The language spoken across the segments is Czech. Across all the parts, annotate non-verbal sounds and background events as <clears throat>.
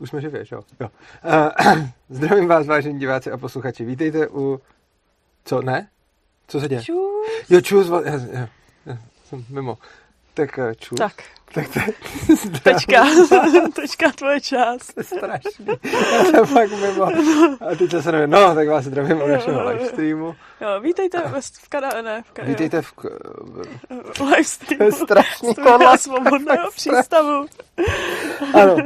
Už jsme živě, jo? jo. Uh, <clears throat> zdravím vás, vážení diváci a posluchači. Vítejte u... Co, ne? Co se děje? Čus. Jo, čus, já, já, já jsem mimo. Tak uh, čus. Tak, tak to, <laughs> tečka, <laughs> tečka tvoje část. To je strašný. Já jsem fakt mimo. A teď se nevím, no, tak vás zdravím u našeho livestreamu. Jo, vítejte v Kanadě, ne, v Kanadě. Vítejte v... v livestreamu. To je strašný kola. svobodného <laughs> přístavu. Ano.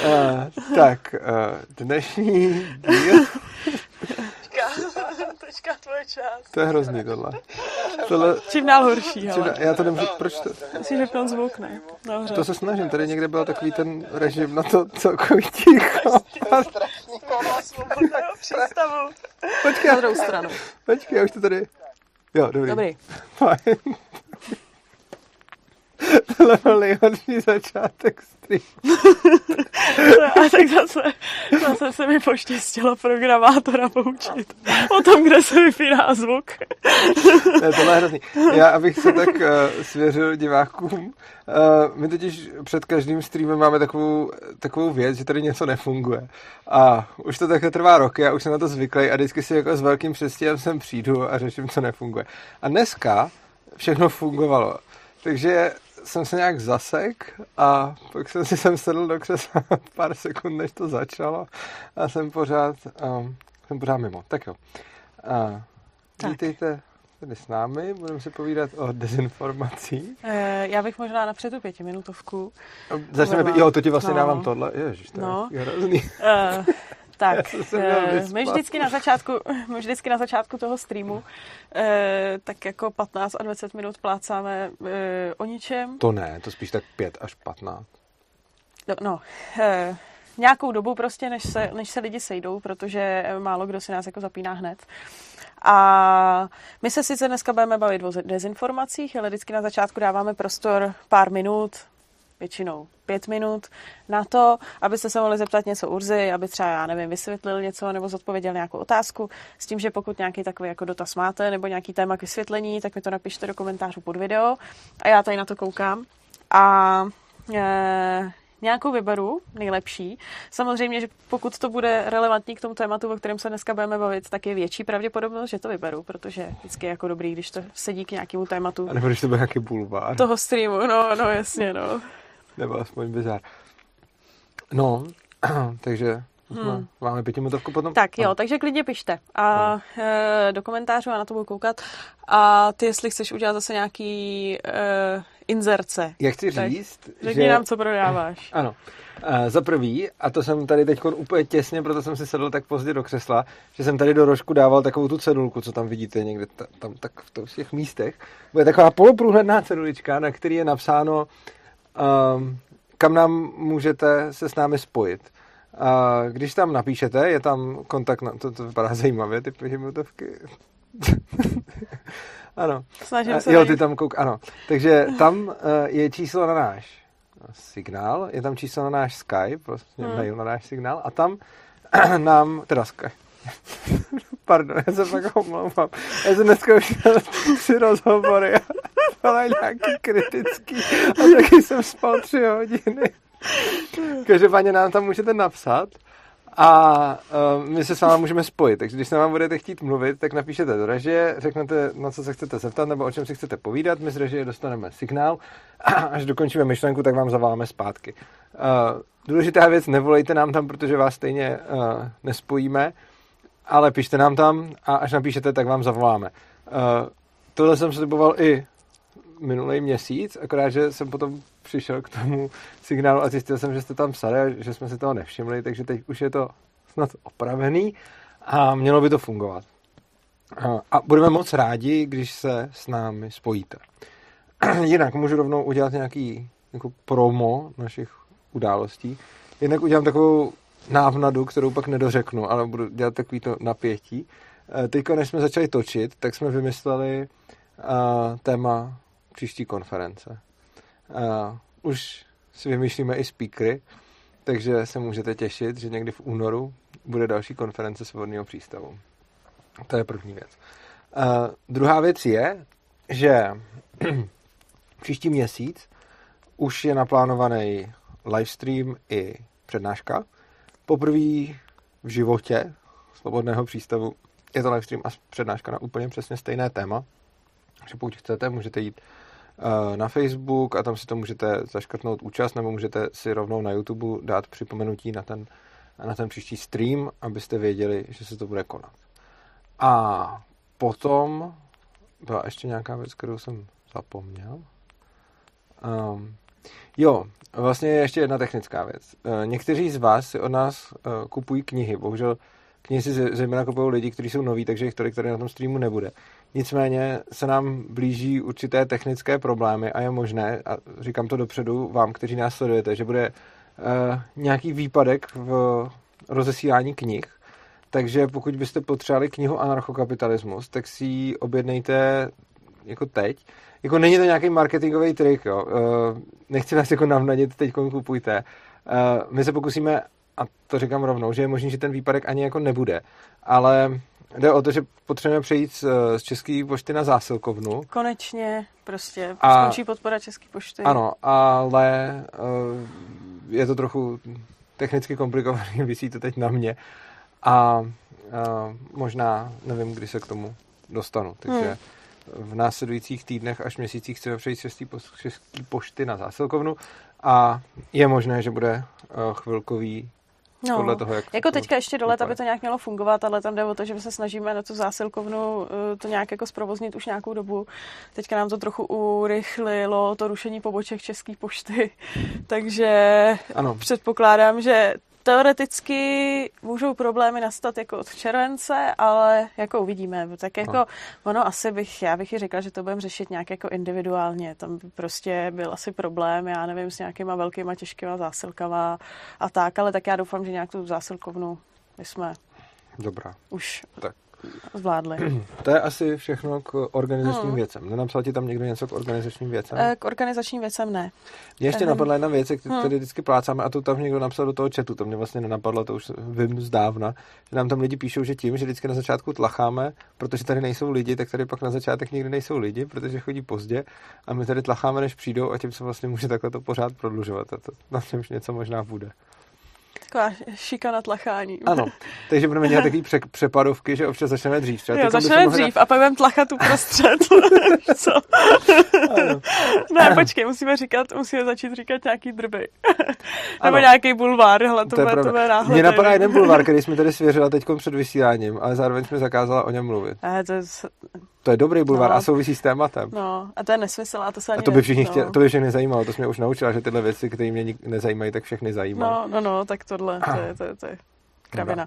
Uh, tak, uh, dnešní díl... Tečka, tvoje část. To je hrozný tohle. tohle Čím dál horší, čím, hele. já to nemůžu, proč to, Musíš vypnout zvuk, ne? Dobře. to se snažím, tady někde byl takový ten režim na to celkový ticho. Kola svobodného <laughs> přístavu. Počkej, Na druhou stranu. počkej, já už to tady... Jo, dobrý. Dobrý. Fajn. Tohle byl nejhorší začátek streamu. <laughs> A tak zase, zase se mi poštěstilo programátora poučit o tom, kde se vypíná zvuk. <laughs> Ne, tohle je hrozný. Já, abych se tak uh, svěřil divákům, uh, my totiž před každým streamem máme takovou, takovou věc, že tady něco nefunguje. A už to takhle trvá roky, já už jsem na to zvyklý a vždycky si jako s velkým přestěhem sem přijdu a řeším, co nefunguje. A dneska všechno fungovalo. Takže jsem se nějak zasek a pak jsem si sem sedl do křesla <laughs> pár sekund, než to začalo a jsem pořád, um, jsem pořád mimo. Tak jo. Uh, Tak. vítejte tady s námi, budeme si povídat o dezinformacích. Eh, Já bych možná napřed tu pětiminutovku. Začneme, jo, to ti vlastně No. dávám tohle. Ježiš, to No. je hrozný. Uh, tak, eh, my vždycky na začátku, <laughs> my vždycky na začátku toho streamu eh, tak jako 15 a 20 minut plácáme eh, o ničem. To ne, to spíš tak 5 až 15. No, no nějakou dobu prostě, než se, než se lidi sejdou, protože málo kdo si nás jako zapíná hned. A my se sice dneska budeme bavit o dezinformacích, ale vždycky na začátku dáváme prostor pár minut, většinou pět minut na to, abyste se mohli zeptat něco Urzy, aby třeba, já nevím, vysvětlil něco nebo zodpověděl nějakou otázku. S tím, že pokud nějaký takový jako dotaz máte nebo nějaký téma k vysvětlení, tak mi to napište do komentářů pod video a já tady na to koukám. A e, nějakou vyberu, nejlepší. Samozřejmě, že pokud to bude relevantní k tomu tématu, o kterém se dneska budeme bavit, tak je větší pravděpodobnost, že to vyberu, protože vždycky je jako dobrý, když to sedí k nějakému tématu A nebo když to byl nějaký bulvár, toho streamu. No, no, jasně, no. Nebo aspoň bizar. No, <clears throat> takže hmm. máme pětiminutovku potom. Tak jo, takže klidně pište a e, do komentářů a na to budu koukat. A ty, jestli chceš udělat zase nějaký e, inzerce, Já chci Tak říct, řekni že... nám, co prodáváš. <laughs> Ano. Uh, za prvý, a to jsem tady teď úplně těsně, proto jsem si sedl tak pozdě do křesla, že jsem tady do rožku dával takovou tu cedulku, co tam vidíte někde ta, tam tak v těch- místech. Bude taková poloprůhledná cedulička, na který je napsáno, kam nám můžete se s námi spojit. A když tam napíšete, je tam kontakt, na, to, to vypadá <laughs> zajímavě, ty pětiminutovky. <laughs> ano. Snažím A, se jo, ty tam kouk, ano. Takže tam uh, je číslo na náš signál, je tam číslo na náš Skype, vlastně hmm. mail na náš signál a tam <clears throat> nám, teda Skype, <laughs> pardon, já se fakt omlouvám. Já jsem dneska už tři rozhovory a ale nějaký kritický a taky jsem spal tři hodiny. Každopádně nám tam můžete napsat a uh, my se s vámi můžeme spojit. Takže když se vám budete chtít mluvit, tak napíšete do režie, řeknete, na co se chcete zeptat nebo o čem si chcete povídat. My z režie dostaneme signál a <clears throat> až dokončíme myšlenku, tak vám zavoláme zpátky. Uh, důležitá věc, nevolejte nám tam, protože vás stejně uh, nespojíme, ale pište nám tam a až napíšete, tak vám zavoláme. Uh, tohle jsem sliboval i minulý měsíc, akorát, že jsem potom přišel k tomu signálu a zjistil jsem, že jste tam psali a že jsme si toho nevšimli, takže teď už je to snad opravený a mělo by to fungovat. A- budeme moc rádi, když se s námi spojíte. <clears throat> Jinak můžu rovnou udělat nějaký jako promo našich událostí. Jinak udělám takovou návnadu, kterou pak nedořeknu, ale budu dělat takový to napětí. Eh, Teďka, než jsme začali točit, tak jsme vymysleli uh, téma příští konference. Uh, už si vymýšlíme i speakery, takže se můžete těšit, že někdy v únoru bude další konference Svobodného přístavu. To je první věc. Uh, druhá věc je, že <clears throat> příští měsíc už je naplánovaný livestream i přednáška poprvé v životě Svobodného přístavu je to livestream a přednáška na úplně přesně stejné téma. Takže pokud chcete, můžete jít uh, na Facebook a tam si to můžete zaškrtnout účast, nebo můžete si rovnou na YouTube dát připomenutí na ten, na ten příští stream, abyste věděli, že se to bude konat. A potom byla ještě nějaká věc, kterou jsem zapomněl. Um, jo, vlastně je ještě jedna technická věc. Uh, někteří z vás si od nás uh, kupují knihy. Bohužel knihy si zejména kupují lidi, kteří jsou noví, takže jich tolik tady na tom streamu nebude. Nicméně se nám blíží určité technické problémy a je možné, a říkám to dopředu vám, kteří nás sledujete, že bude uh, nějaký výpadek v rozesílání knih, takže pokud byste potřebovali knihu Anarchokapitalismus, tak si ji objednejte jako teď. Jako není to nějaký marketingový trik, jo. Uh, nechci vás jako navnadit, teď kupujte. Uh, my se pokusíme, a to říkám rovnou, že je možný, že ten výpadek ani jako nebude. Ale jde o to, že potřebujeme přejít z, z České pošty na zásilkovnu. Konečně prostě a, skončí podpora České pošty. Ano, ale uh, je to trochu technicky komplikovaný, <laughs> vysí to teď na mě a uh, možná nevím, kdy se k tomu dostanu. Takže hmm. v následujících týdnech až měsících chceme přejít z české pošty na zásilkovnu a je možné, že bude chvilkový No, podle toho, jak jako teďka ještě do aby to nějak mělo fungovat, ale tam jde o to, že my se snažíme na tu zásilkovnu eh, to nějak jako zprovoznit už nějakou dobu. Teďka nám to trochu urychlilo to rušení poboček České pošty, <laughs> takže ano. předpokládám, že teoreticky můžou problémy nastat jako od července, ale jako uvidíme. Tak jako no. ono asi bych, já bych i řekla, že to budeme řešit nějak jako individuálně. Tam by prostě byl asi problém, já nevím, s nějakýma velkýma těžkýma zásilkama a tak, ale tak já doufám, že nějak tu zásilkovnu my jsme Dobrá. už tak zvládli. To je asi všechno k organizačním hmm. věcem. Nenapsal ti tam někdo něco k organizačním věcem? Eh, k organizačním věcem ne. Mě ještě napadla jedna věc, jak hmm. tady vždycky plácáme, a to tam někdo napsal do toho chatu, to mě vlastně nenapadlo, to už vím zdávna, že nám tam lidi píšou, že tím, že vždycky na začátku tlacháme, protože tady nejsou lidi, tak tady pak na začátek nikdy nejsou lidi, protože chodí pozdě a my tady tlacháme, než přijdou a tím se vlastně může takhle to pořád prodlužovat a to na čemž něco možná bude. Taková šikana tlachání. Ano, <laughs> takže budeme dělat <laughs> takový pře- přepadovky, že občas začneme dřív. Třeba jo, začneme dřív a pak budeme tlachat uprostřed. <laughs> Co? ne, počkej, musíme říkat, musíme začít říkat nějaký drby. Nebo nějaký bulvár, hele, to, to, bude, to bude náhle. Mně napadá jeden bulvár, který jsme tady svěřila teď před vysíláním, ale zároveň jsme zakázala o něm mluvit. A to je to je dobrý bulvár no. a souvisí s tématem. No, a to je nesmysl a to se ani A to by všichni no. chtěli, to by všechny zajímalo, to jsme už naučila, že tyhle věci, které mě nezajímají, tak všechny zajímají. No, no, no, tak tohle, to je, to je, to je kravina.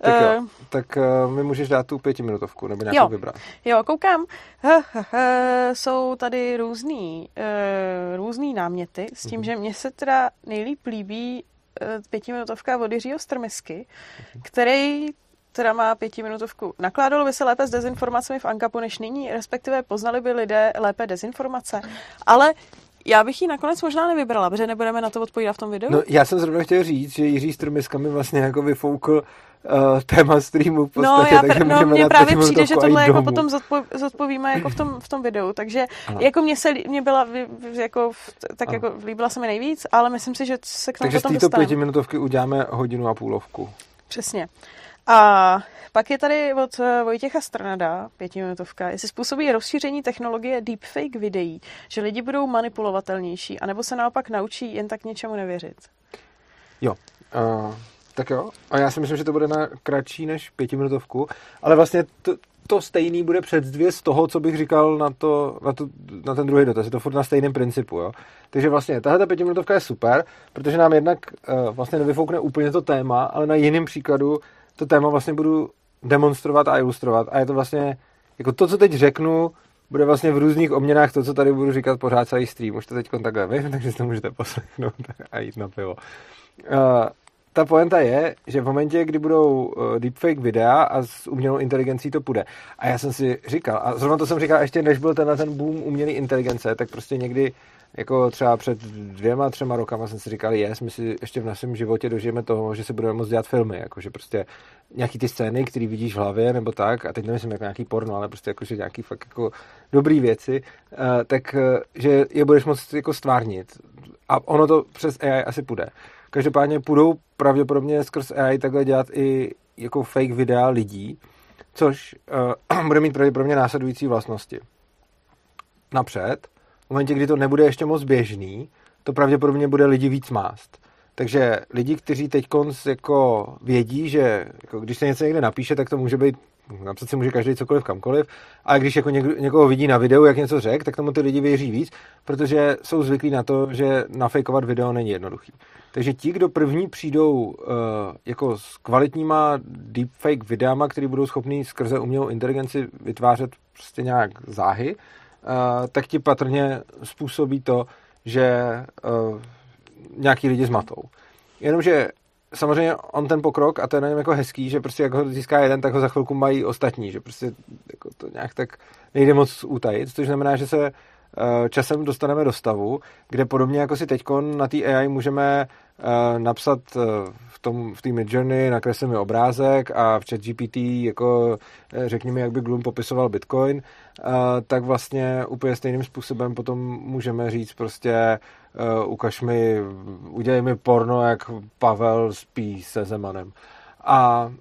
Tak jo, uh, tak uh, mi můžeš dát tu pětiminutovku, nebo nějakou jo, vybrat. Jo, koukám. Uh, uh, uh, jsou tady různý, uh, různý náměty s tím, uh-huh. že mně se teda nejlíp líbí pětiminutovka od Jiřího Strmisky, uh-huh. který teda má pětiminutovku. Nakládalo by se lépe s dezinformacemi v Ankapu než nyní, respektive poznali by lidé lépe dezinformace. Ale já bych ji nakonec možná nevybrala, protože nebudeme na to odpovídat v tom videu. No, já jsem zrovna chtěl říct, že Jiří Strmiska mi vlastně jako vyfoukl uh, téma streamu v podstatě, no, já pr- takže no, mně právě přijde, že tohle jako potom zodpo- zodpovíme jako v tom, v tom videu, takže ano. jako mě se mě byla jako, tak ano. jako líbila se mi nejvíc, ale myslím si, že se k tomu takže potom Takže z této pětiminutovky uděláme hodinu a půlovku. Přesně. A pak je tady od eh, Vojtěcha Strnada, pětiminutovka, jestli způsobí rozšíření technologie deepfake videí, že lidi budou manipulovatelnější, anebo se naopak naučí jen tak něčemu nevěřit. Jo, uh, tak jo. A já si myslím, že to bude na kratší než pětiminutovku, ale vlastně to, to stejný bude dvě z toho, co bych říkal na, to, na, to, na ten druhý dotaz. Je to furt na stejném principu. Jo? Takže vlastně tahle pětiminutovka je super, protože nám jednak uh, vlastně nevyfoukne úplně to téma, ale na jiném příkladu to téma vlastně budu demonstrovat a ilustrovat. A je to vlastně, jako to, co teď řeknu, bude vlastně v různých obměnách to, co tady budu říkat pořád celý stream. Už to teď takhle vím, <laughs> takže si to můžete poslechnout a jít na pivo. Uh, ta poenta je, že v momentě, kdy budou uh, deepfake videa a s umělou inteligencí to půjde. A já jsem si říkal, a zrovna to jsem říkal ještě než byl ten, ten boom umělé inteligence, tak prostě někdy jako třeba před dvěma, třema rokama jsem si říkal, jest, my si ještě v našem životě dožijeme toho, že se budeme moct dělat filmy, jakože prostě nějaký ty scény, které vidíš v hlavě nebo tak, a teď nemyslím jako nějaký porno, ale prostě jakože nějaký fakt jako dobrý věci, uh, tak uh, že je budeš moct jako stvárnit. a ono to přes AI asi půjde. Každopádně půjdou pravděpodobně skrz AI takhle dělat i jako fake videa lidí, což uh, <clears throat> bude mít pravděpodobně následující vlastnosti. Napřed, v momentě, kdy to nebude ještě moc běžný, to pravděpodobně bude lidi víc mást. Takže lidi, kteří teď jako vědí, že jako když se něco někde napíše, tak to může být napsat si může každý cokoliv kamkoliv, a když jako něk, někoho vidí na videu, jak něco řek, tak tomu ty lidi věří víc, protože jsou zvyklí na to, že nafejkovat video není jednoduchý. Takže ti, kdo první přijdou uh, jako s kvalitníma deepfake videama, které budou schopný skrze umělou inteligenci vytvářet prostě nějak záhy, tak ti patrně způsobí to, že uh, nějaký lidi zmatou. Jenomže samozřejmě on ten pokrok, a to je na něm jako hezký, že prostě jak ho získá jeden, tak ho za chvilku mají ostatní, že prostě jako to nějak tak nejde moc utajit, což znamená, že se eh, časem dostaneme do stavu, kde podobně jako si teď na té AI můžeme eh, napsat v tom v té Midjourney, nakreslíme obrázek a v ChatGPT jako řekněme, jak by Gloom popisoval Bitcoin, tak vlastně úplně stejným způsobem potom můžeme říct prostě uh, ukaž mi, udělej mi porno, jak Pavel spí se Zemanem. A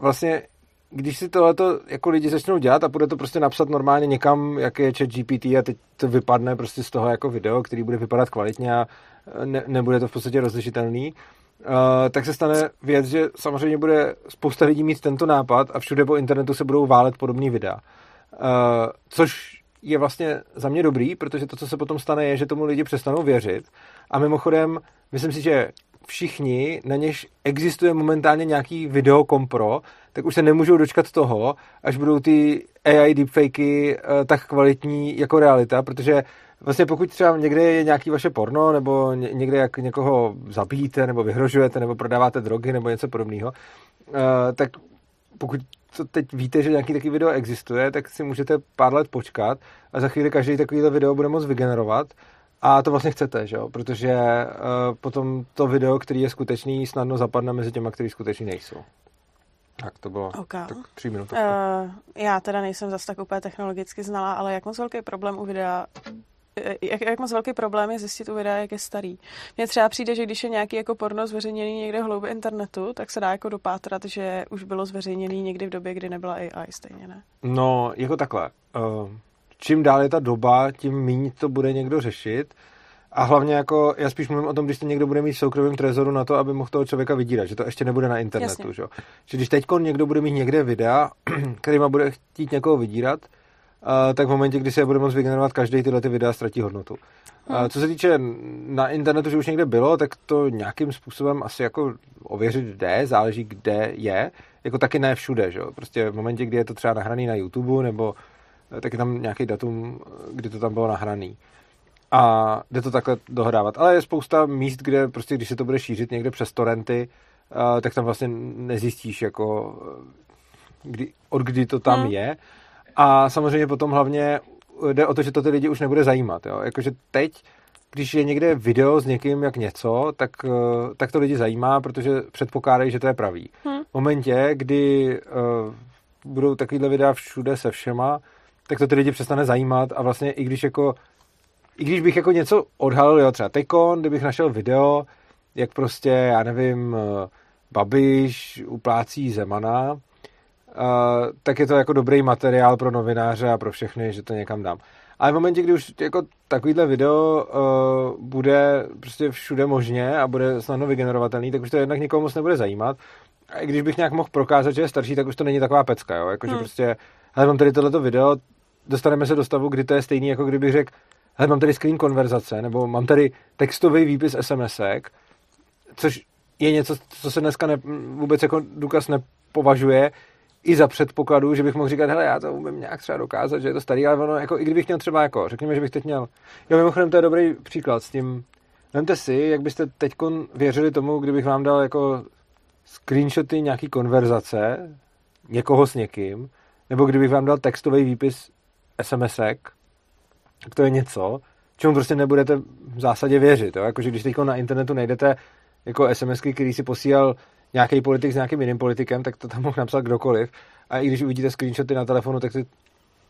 vlastně když si tohleto jako lidi začnou dělat a bude to prostě napsat normálně někam, jak je chat GPT a teď to vypadne prostě z toho jako video, který bude vypadat kvalitně a ne, nebude to v podstatě rozlišitelný, uh, tak se stane věc, že samozřejmě bude spousta lidí mít tento nápad a všude po internetu se budou válet podobný videa. Uh, což je vlastně za mě dobrý, protože to, co se potom stane, je, že tomu lidi přestanou věřit. A mimochodem, myslím si, že všichni, na něž existuje momentálně nějaký video kompro, tak už se nemůžou dočkat toho, až budou ty AI deepfakey uh, tak kvalitní jako realita, protože vlastně pokud třeba někde je nějaký vaše porno, nebo někde jak někoho zabíjíte, nebo vyhrožujete, nebo prodáváte drogy, nebo něco podobného, uh, tak pokud to teď víte, že nějaký takový video existuje, tak si můžete pár let počkat a za chvíli každý takovýhle video bude moct vygenerovat a to vlastně chcete, že jo? protože uh, potom to video, který je skutečný, snadno zapadne mezi těma, který skutečný nejsou. Tak to bylo okay. tak tři minuty. Uh, já teda nejsem zase tak úplně technologicky znalá, ale jak moc velký problém u videa jak, jak moc velký problém je zjistit u videa, jak je starý. Mně třeba přijde, že když je nějaký jako porno zveřejněný někde hloubě internetu, tak se dá jako dopátrat, že už bylo zveřejněný někdy v době, kdy nebyla AI stejně, ne? No, jako takhle. Uh, čím dál je ta doba, tím méně to bude někdo řešit. A hlavně jako, já spíš mluvím o tom, když to někdo bude mít v soukromém trezoru na to, aby mohl toho člověka vydírat, že to ještě nebude na internetu. Že? že když teď někdo bude mít někde videa, <clears throat> kterýma bude chtít někoho vydírat, tak v momentě, kdy se je bude moct vygenerovat každý tyhle ty videa, ztratí hodnotu. Hmm. Co se týče na internetu, že už někde bylo, tak to nějakým způsobem asi jako ověřit jde, záleží kde je, jako taky ne všude, že? Prostě v momentě, kdy je to třeba nahraný na YouTube, nebo eh, tak je tam nějaký datum, kdy to tam bylo nahraný. A jde to takhle dohrávat. Ale je spousta míst, kde prostě, když se to bude šířit někde přes torrenty, uh, tak tam vlastně nezjistíš, jako kdy, od kdy to tam hmm. je. A samozřejmě potom hlavně jde o to, že to ty lidi už nebude zajímat. Jo? Jakože teď, když je někde video s někým jak něco, tak, eh, tak to lidi zajímá, protože předpokládají, že to je pravý. Hmm. V momentě, kdy uh, budou takovýhle videa všude se všema, tak to ty lidi přestane zajímat a vlastně i když jako i když bych jako něco odhalil, jo, třeba Tekon, kdybych našel video, jak prostě, já nevím, eh, Babiš uplácí Zemana, uh, tak je to jako dobrý materiál pro novináře a pro všechny, že to někam dám. Ale v momentě, kdy už jako takovýhle video uh, bude prostě všude možně a bude snadno vygenerovatelný, tak už to jednak nikomu moc nebude zajímat. A i když bych nějak mohl prokázat, že je starší, tak už to není taková pecka, jo? Jakože hmm. prostě, ale mám tady tohleto video, dostaneme se do stavu, kdy to je stejný, jako kdybych řekl, hele, mám tady screen konverzace, nebo mám tady textový výpis SMSek, což je něco, co se dneska ne, vůbec jako důkaz nepovažuje, i za předpokladu, že bych mohl říkat, hele, já to umím nějak třeba dokázat, že je to starý, ale ono, jako, i kdybych měl třeba, jako, řekněme, že bych teď měl, jo, mimochodem, to je dobrý příklad s tím, Vemte si, jak byste teď věřili tomu, kdybych vám dal jako screenshoty nějaký konverzace někoho s někým, nebo kdybych vám dal textový výpis SMSek, tak to je něco, čemu prostě nebudete v zásadě věřit. Jo? Jakože když teď na internetu najdete jako SMSky, který si posílal nějaký politik s nějakým jiným politikem, tak to tam mohl napsat kdokoliv. A i když uvidíte screenshoty na telefonu, tak si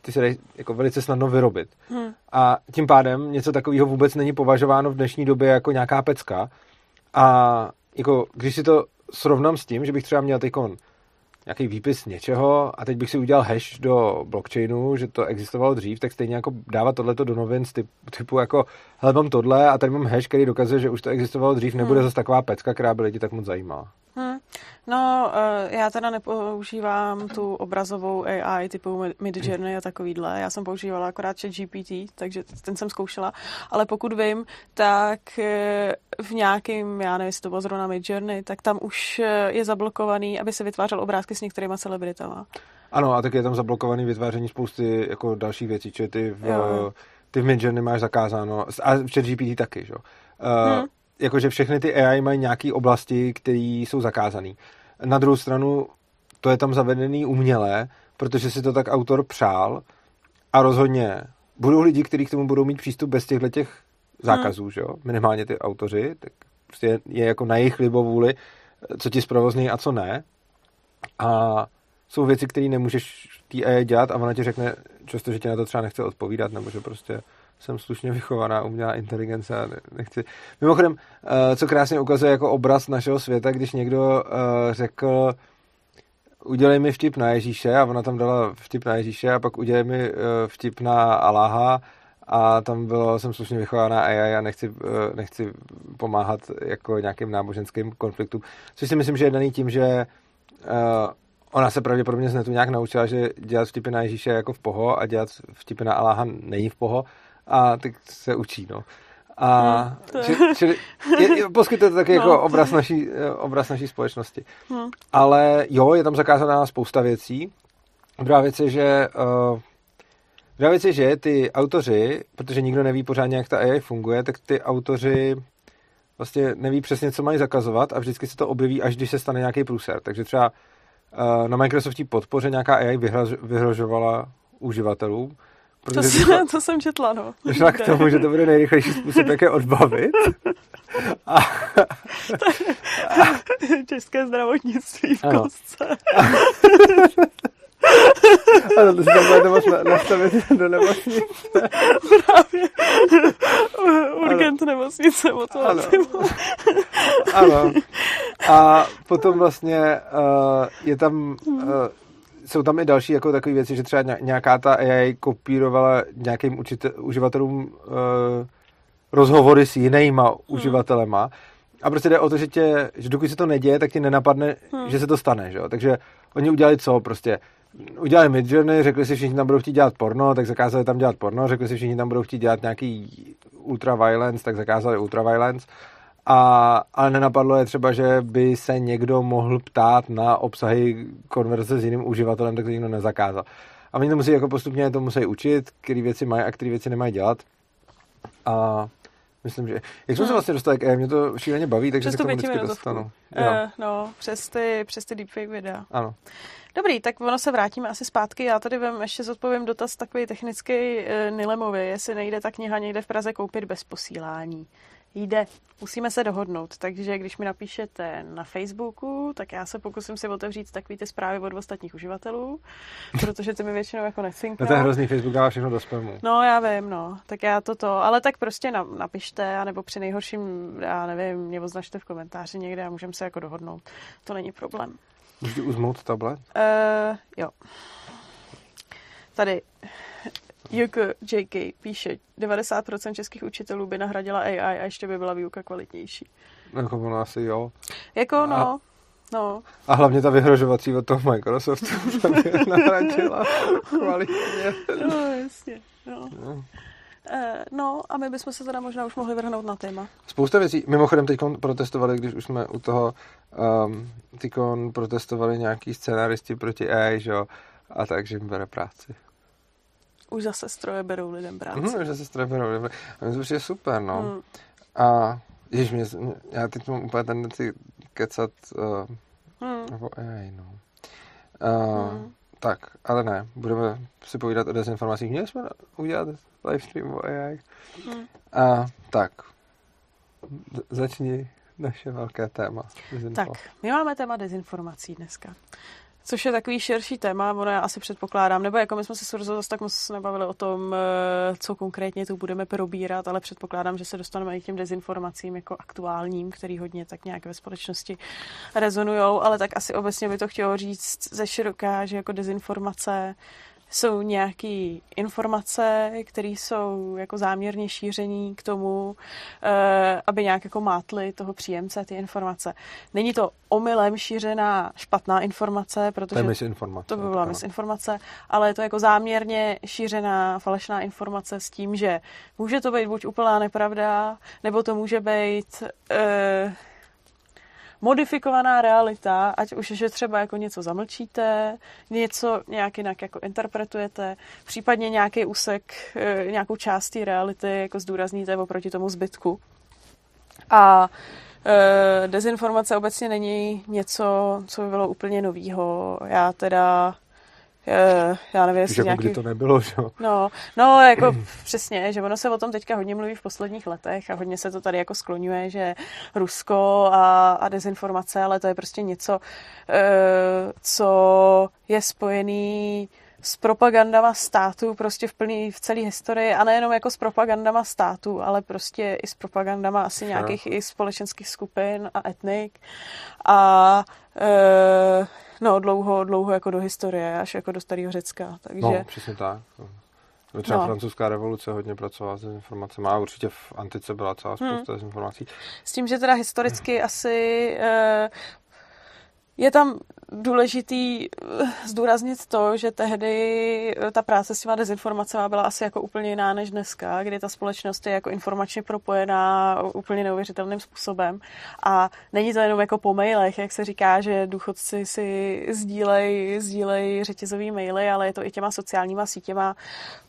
ty se dají jako velice snadno vyrobit. Hmm. A tím pádem něco takového vůbec není považováno v dnešní době jako nějaká pecka. A jako, když si to srovnám s tím, že bych třeba měl tykon nějaký výpis něčeho a teď bych si udělal hash do blockchainu, že to existovalo dřív, tak stejně jako dávat tohleto do novin typ, typu jako hele mám tohle a tady mám hash, který dokazuje, že už to existovalo dřív, nebude hmm. zase taková pecka, která by lidi tak moc zajímala. No, eh, já teda nepoužívám tu obrazovou AI typu Midjourney a takovýhle. Já jsem používala akorát chat GPT, takže ten jsem zkoušela. Ale pokud vím, tak eh, v nějakým, já nevím, jestli to bylo zrovna Midjourney, tak tam už eh, je zablokovaný, aby se vytvářel obrázky s některýma celebritama. Ano, a tak je tam zablokovaný vytváření spousty jako dalších věcí, či ty v, jo. ty v Midjourney máš zakázáno. A v chat GPT taky, že jo. Uh, hmm jakože všechny ty AI mají nějaké oblasti, které jsou zakázané. Na druhou stranu to je tam zavedený uměle, protože si to tak autor přál a rozhodně budou lidi, kteří k tomu budou mít přístup bez těchto těch zákazů, hmm. že jo? minimálně ty autoři, tak prostě je jako na jejich libovůli, co ti zprovozní a co ne. A jsou věci, které nemůžeš té AI dělat a ona ti řekne často, že ti na to třeba nechce odpovídat, nebo že prostě jsem slušně vychovaná, umělá inteligence a nechci. Mimochodem, eh, co krásně ukazuje jako obraz našeho světa, když někdo eh, řekl, udělej mi vtip na Ježíše a ona tam dala vtip na Ježíše a pak udělej mi eh, vtip na Aláha a tam bylo, jsem slušně vychovaná a nechci, nechci pomáhat jako nějakým náboženským konfliktům. Což si myslím, že je daný tím, že ona se pravděpodobně z netu nějak naučila, že dělat vtipy na Ježíše jako v poho a dělat vtipy na Aláha není v poho a teď se učí, no. A <laughs> hmm, či, čili je, je, poskytuje to taky <laughs> no, jako obraz naší, obraz naší společnosti. Hmm. Ale jo, je tam zakázaná spousta věcí. Druhá věc je, že uh, druhá věc je, že ty autoři, protože nikdo neví pořádně, jak ta AI funguje, tak ty autoři vlastně neví přesně, co mají zakazovat a vždycky se to objeví, až když se stane nějaký průser. Takže třeba uh, na Microsoftí podpoře nějaká AI vyhrožovala uživatelům, to, jsem, to jsem četla, no. Došla k tomu, že to bude nejrychlejší způsob, jak je odbavit. A, České zdravotnictví v ano. kostce. Ano, to si tam bude moc nastavit do nemocnice. Právě. Urgent ano. nemocnice, o to ano. ano. A potom vlastně uh, je tam uh, jsou tam i další jako takové věci, že třeba nějaká ta AI kopírovala nějakým učitel, uživatelům uh, rozhovory s jinýma hmm. uživatelema. A prostě jde o to, že, tě, že dokud se to neděje, tak ti nenapadne, hmm. že se to stane. Že? Takže oni udělali co? Prostě udělali Midjourney, řekli si všichni tam budou chtít dělat porno, tak zakázali tam dělat porno, řekli si všichni tam budou chtít dělat nějaký ultraviolence, tak zakázali ultraviolence. A, ale nenapadlo je třeba, že by se někdo mohl ptát na obsahy konverze s jiným uživatelem, tak to nikdo nezakázal. A oni to musí jako postupně to musí učit, které věci mají a které věci nemají dělat. A myslím, že... Jak jsme hmm. se vlastně dostali k mě to šíleně baví, takže se k tomu vždycky dostanu. Uh, no, přes ty, přes ty deepfake videa. Ano. Dobrý, tak ono se vrátíme asi zpátky. Já tady vím, ještě zodpovím dotaz takový technický uh, Nilemovi, jestli nejde ta kniha někde v Praze koupit bez posílání jde. Musíme se dohodnout, takže když mi napíšete na Facebooku, tak já se pokusím si otevřít takový ty zprávy od ostatních uživatelů, <laughs> protože ty mi většinou jako necinká. No to je hrozný, Facebook dává všechno do spamu. No já vím, no, tak já to to, ale tak prostě na, napište, anebo při nejhorším, já nevím, mě označte v komentáři někde a můžeme se jako dohodnout. To není problém. Můžete uzmout tablet? Uh, jo. Tady Juko JK píše, 90% českých učitelů by nahradila AI a ještě by byla výuka kvalitnější. Jako ono asi jo. Jako no, a, no. A hlavně ta vyhrožovací od toho Microsoftu <laughs> nahradila kvalitně. No, jasně. No. no. Eh, no a my bychom se teda možná už mohli vrhnout na téma. Spousta věcí. Mimochodem teď protestovali, když už jsme u toho, um, teď protestovali nějaký scénaristi proti AI, že jo, a takže jim bere práci. Už zase stroje berou lidem práci. Mm, už zase stroje berou lidem A to už je super, no. Mm. A jež mě, já teď mám úplně tendenci kecat uh, mm. nebo AI, no. Uh, mm. Tak, ale ne, budeme si povídat o dezinformacích. Měli jsme udělat livestream o AI. Mm. A tak, začni naše velké téma. Dezinfo. Tak, my máme téma dezinformací dneska Což je takový širší téma, ono já asi předpokládám, nebo jako my jsme se s Urzo zase tak moc nebavili o tom, eh, co konkrétně tu budeme probírat, ale předpokládám, že se dostaneme i k těm dezinformacím jako aktuálním, který hodně tak nějak ve společnosti rezonujou, ale tak asi obecně by to chtělo říct ze široká, že jako dezinformace jsou nějaké informace, které jsou jako záměrně šíření k tomu, eh, aby nějak jako mátly toho příjemce ty informace. Není to omylem šířená špatná informace, protože to, misinformace, to by byla ano. misinformace, ale je to jako záměrně šířená falešná informace s tím, že může to být buď úplná nepravda, nebo to může být uh, modifikovaná realita, ať už, že třeba jako něco zamlčíte, něco nějak jinak jako interpretujete, případně nějaký úsek, eh, nějakou část té reality jako zdůrazníte oproti tomu zbytku. A e, dezinformace obecně není něco, co by bylo úplně novýho. Já teda já nevím, jestli jako nějaký... kdy to nebylo, že No, no, jako <clears throat> přesně, že ono se o tom teďka hodně mluví v posledních letech a hodně se to tady jako skloňuje, že Rusko a, a dezinformace, ale to je prostě něco, eh, co je spojený s propagandama států prostě v plný, v celé historii a nejenom jako s propagandama států, ale prostě i s propagandama asi no. nějakých i společenských skupin a etnik a e, no dlouho, dlouho jako do historie, až jako do starého Řecka. Takže... No, přesně tak. Třeba no. francouzská revoluce hodně pracovala s dezinformacemi a určitě v antice byla celá spousta hmm. dezinformací. S tím, že teda historicky hmm. asi e, je tam důležitý eh, zdůraznit to, že tehdy eh, ta práce s těma dezinformacemi byla asi jako úplně jiná než dneska, kdy ta společnost je jako informačně propojená úplně neuvěřitelným způsobem. A není to jenom jako po mailech, jak se říká, že důchodci si sdílej, sdílej řetězový maily, ale je to i těma sociálníma sítěma.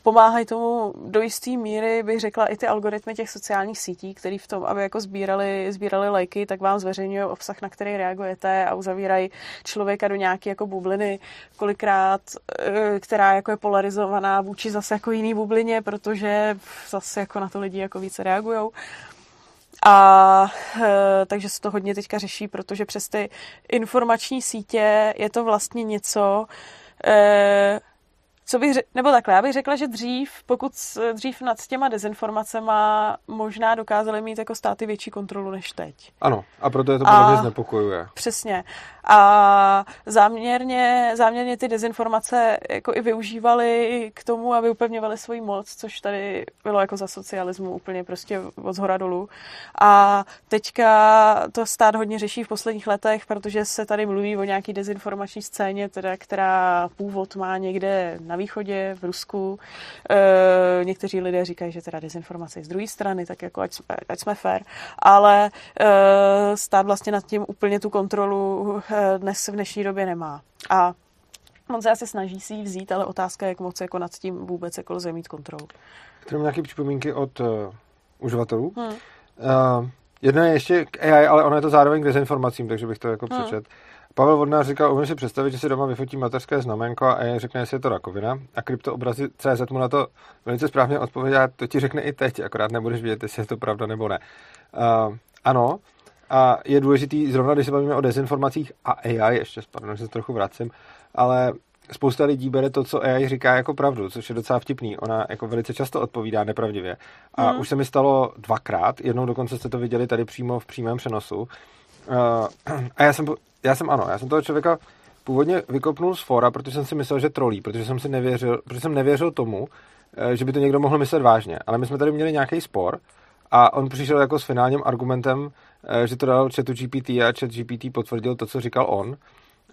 Pomáhají tomu do jisté míry, bych řekla, i ty algoritmy těch sociálních sítí, které v tom, aby jako sbírali, sbírali lajky, tak vám zveřejňují obsah, na který reagujete a uzavírají člověk člověka do nějaké jako bubliny, kolikrát, eh, která jako je polarizovaná vůči zase jako jiný bublině, protože zase jako na to lidi jako více reagují. A e, takže se to hodně teďka řeší, protože přes ty informační sítě je to vlastně něco, e, co bych, nebo takhle, já bych řekla, že dřív, pokud dřív nad těma dezinformacema možná dokázali mít jako státy větší kontrolu než teď. Ano, a proto je to podle mě znepokojuje. Přesně. A záměrně, záměrně ty dezinformace jako i využívali k tomu, aby upevňovali svoji moc, což tady bylo jako za socialismu úplně prostě od zhora dolů. A teďka to stát hodně řeší v posledních letech, protože se tady mluví o nějaký dezinformační scéně, teda, která původ má někde na východě, v Rusku. E, někteří lidé říkají, že teda dezinformace je z druhé strany, tak jako ať, ať jsme fair. Ale e, stát vlastně nad tím úplně tu kontrolu e, dnes v dnešní době nemá. A On se asi snaží si ji vzít, ale otázka je, jak moc jako nad tím vůbec jako lze mít kontrolu. Tady mám nějaké připomínky od uh, uživatelů. Hmm. Uh, jedno je ještě k AI, ale ono je to zároveň k dezinformacím, takže bych to jako hmm. Pavel Vodnář říkal, umím si představit, že si doma vyfotí mateřské znamenko a AI řekne, jestli je to rakovina. A kryptoobrazy CZ mu na to velice správně odpověděl, to ti řekne i teď, akorát nebudeš vědět, jestli je to pravda nebo ne. Uh, ano, a je důležitý, zrovna když se bavíme o dezinformacích a AI, ještě pardon, že se trochu vracím, ale spousta lidí bere to, co AI říká jako pravdu, což je docela vtipný. Ona jako velice často odpovídá nepravdivě. A mm. už se mi stalo dvakrát, jednou dokonce jste to viděli tady přímo v přímém přenosu. Uh, <clears throat> a já jsem, já jsem ano, já jsem toho člověka původně vykopnul z fora, protože jsem si myslel, že trolí, protože jsem si nevěřil, protože jsem nevěřil tomu, eh, že by to někdo mohl myslet vážně. Ale my jsme tady měli nějaký spor a on přišel jako s finálním argumentem, eh, že to dal chatu GPT a chat GPT potvrdil to, co říkal on.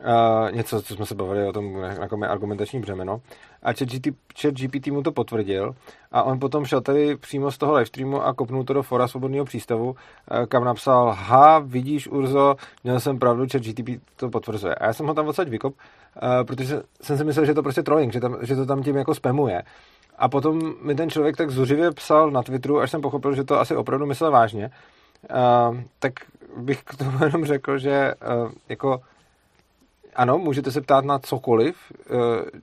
Uh, něco, co jsme se bavili o tom, jako argumentační břemeno. A chat, chat GPT mu to potvrdil a on potom šel tady přímo z toho livestreamu a kopnul to do fora svobodného přístavu, uh, kam napsal, ha, vidíš Urzo, měl jsem pravdu, chat GPT to potvrzuje. A já jsem ho tam odsaď vykop, uh, protože jsem si myslel, že to prostě trolling, že, tam, že to tam tím jako spamuje. A potom mi ten člověk tak zuřivě psal na Twitteru, až jsem pochopil, že to asi opravdu myslel vážně, uh, tak bych k tomu <laughs> jenom řekl, že uh, jako ano, můžete se ptát na cokoliv uh,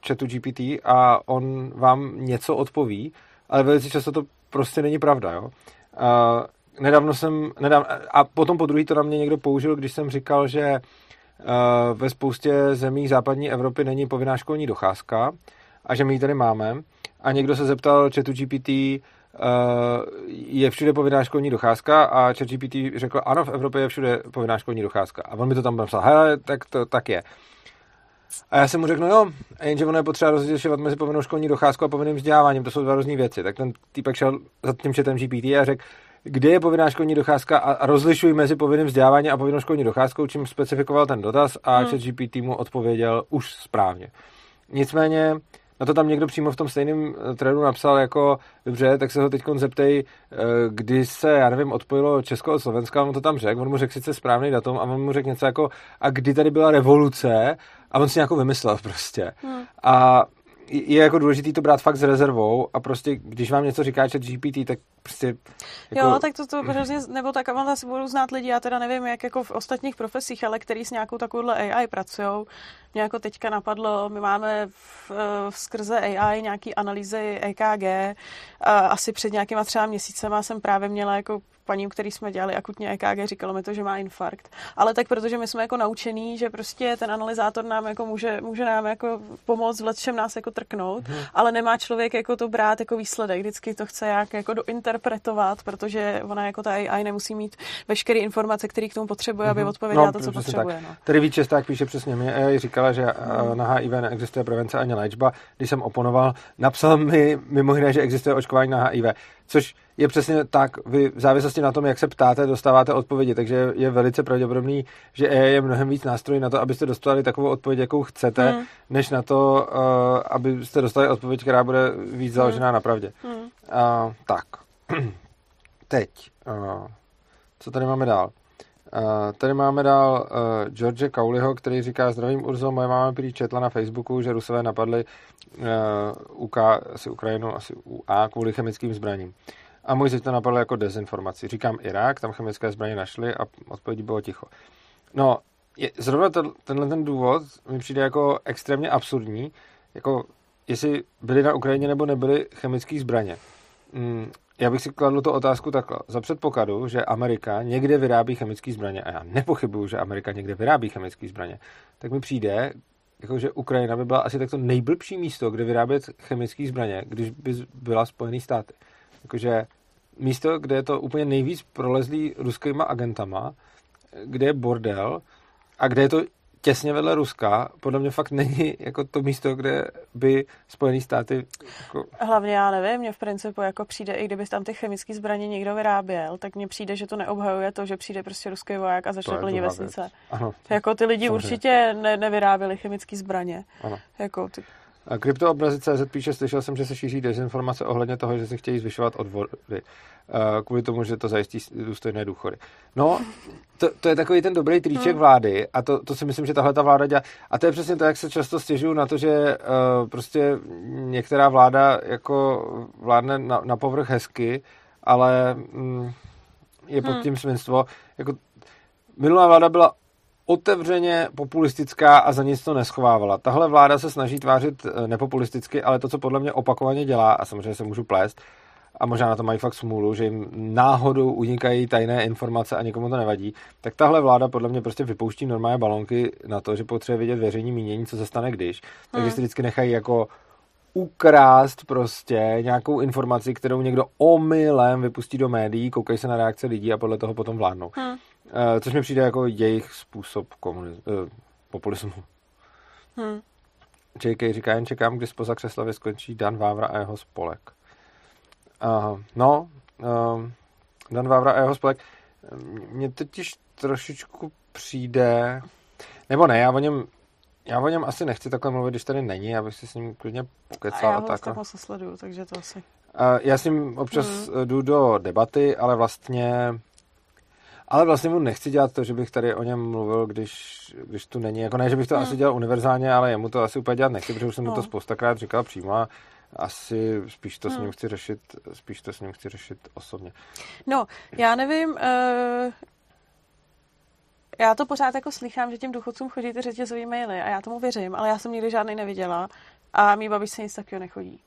chatu GPT a on vám něco odpoví, ale velice často to prostě není pravda, jo. Uh, nedávno jsem, nedávno, a potom po druhý to na mě někdo použil, když jsem říkal, že ve spoustě zemí západní Evropy není povinná školní docházka a že my ji tady máme. A někdo se zeptal chatu GPT, je všude povinná školní docházka a ChatGPT řekl, ano, v Evropě je všude povinná školní docházka. A on mi to tam napsal, hele, tak to tak je. A já jsem mu řekl, no jo, jenže ono je potřeba rozlišovat mezi povinnou školní docházkou a povinným vzděláváním, to jsou dva různé věci. Tak ten týpek šel za tím chatem GPT a řekl, kde je povinná školní docházka a rozlišuj mezi povinným vzděláváním a povinnou školní docházkou, čím specifikoval ten dotaz a hmm. ChatGPT mu odpověděl už správně. Nicméně, na to tam někdo přímo v tom stejném eh, threadu napsal jako, dobře, tak se ho teď zeptej, eh, kdy se, já nevím, odpojilo Česko od Slovenska, on to tam řekl, on mu řekl sice správný datum a on mu řekl něco jako, a kdy tady byla revoluce a on si nějakou vymyslel prostě. Hmm. A je jako důležité to brát fakt s rezervou a prostě, když vám něco říká chat GPT, tak prostě... Jako... Jo, tak to, to hrozně, nebo tak a asi budou znát lidi, já teda nevím, jak jako v ostatních profesích, ale který s nějakou takovouhle AI pracují. Mě jako teďka napadlo, my máme v, v skrze AI nějaký analýzy EKG. A asi před nějakýma třeba měsícema jsem právě měla jako paní, který jsme dělali akutně EKG, říkalo mi to, že má infarkt. Ale tak protože my jsme jako naučení, že prostě ten analyzátor nám jako může, může nám jako pomoct v letšem nás jako trknout, hmm. ale nemá člověk jako to brát jako výsledek. Vždycky to chce jak jako dointerpretovat, protože ona jako ta AI nemusí mít veškeré informace, které k tomu potřebuje, aby mhm. odpověděla no, to, co potřebuje. Tak. No. Tady víc tak píše přesně. Mě AI říkala, že hmm. na HIV neexistuje prevence ani léčba. Když jsem oponoval, napsal mi mimo jiné, že existuje očkování na HIV, což je přesně tak, vy v závislosti na tom, jak se ptáte, dostáváte odpovědi, takže je velice pravděpodobný, že je mnohem víc nástroj na to, abyste dostali takovou odpověď, jakou chcete, hmm. než na to, uh, abyste dostali odpověď, která bude víc hmm. založená hmm. na pravdě. Hmm. Uh, tak, <clears throat> teď, uh, co tady máme dál? Tady máme dál uh, George Cowleyho, který říká, zdravím Urzo, moje máma prý četla na Facebooku, že Rusové napadli uh, UK, asi Ukrajinu, asi UA kvůli chemickým zbraním. A můj to napadlo jako dezinformaci. Říkám Irák, tam chemické zbraně našli a odpovědi bylo ticho. No, je, zrovna to, tenhle ten důvod mi přijde jako extrémně absurdní, jako jestli byly na Ukrajině nebo nebyly chemické zbraně. Mm, já bych si kladl tu otázku takhle. Za předpokladu, že Amerika někde vyrábí chemické zbraně, a já nepochybuju, že Amerika někde vyrábí chemické zbraně, tak mi přijde, jako že Ukrajina by byla asi takto nejblbší místo, kde vyrábět chemické zbraně, když by byla Spojený státy. Jakože místo, kde je to úplně nejvíc prolezlý ruskýma agentama, kde je bordel a kde je to těsně vedle Ruska, podle mě fakt není jako to místo, kde by Spojené státy... Jako... Hlavně já nevím, mně v principu jako přijde, i kdyby tam ty chemické zbraně někdo vyráběl, tak mně přijde, že to neobhajuje to, že přijde prostě ruský voják a začne plnit vesnice. Ano, jako ty lidi samozřejmě. určitě ne, nevyráběli chemické zbraně. Ano. Jako ty... Kryptoobrazy.cz píše, slyšel jsem, že se šíří dezinformace ohledně toho, že si chtějí zvyšovat odvody kvůli tomu, že to zajistí důstojné důchody. No, to, to je takový ten dobrý triček hmm. vlády a to, to si myslím, že tahle ta vláda dělá. A to je přesně to, jak se často stěžují na to, že uh, prostě některá vláda jako vládne na, na povrch hezky, ale mm, je pod hmm. tím svinstvo. Jako, minulá vláda byla otevřeně populistická a za nic to neschovávala. Tahle vláda se snaží tvářit eh, nepopulisticky, ale to, co podle mě opakovaně dělá, a samozřejmě se můžu plést, a možná na to mají fakt smůlu, že jim náhodou unikají tajné informace a nikomu to nevadí, tak tahle vláda podle mě prostě vypouští normálně balonky na to, že potřebuje vědět veřejní mínění, co se stane když. Takže hmm. si vždycky nechají jako ukrást prostě nějakou informaci, kterou někdo omylem vypustí do médií, koukají se na reakce lidí a podle toho potom vládnou. Hmm. Uh, což mi přijde jako jejich způsob komuniz- uh, populismu. Hmm. JK říká, jen čekám, kdy spoza křesla skončí Dan Vávra a jeho spolek. Uh, no, uh, Dan Vávra a jeho spolek. Mně totiž trošičku přijde, nebo ne, já o něm já o něm asi nechci takhle mluvit, když tady není, abych si s ním klidně pokecal. A já ho tak. tak sleduju, takže to asi... Uh, já s ním občas mm. jdu do debaty, ale vlastně ale vlastně mu nechci dělat to, že bych tady o něm mluvil, když, když tu není. Jako ne, že bych to mm. asi dělal univerzálně, ale jemu to asi úplně dělat nechci, protože už jsem no. mu to no. spoustakrát říkal přímo a asi spíš to hmm. s ním chci řešit, spíš to s ním chci řešit osobně. No, já nevím, uh, já to pořád jako slychám, že těm důchodcům chodíte řetězový maily a já tomu věřím, ale já jsem nikdy žádný neviděla a mý babičce nic takového nechodí.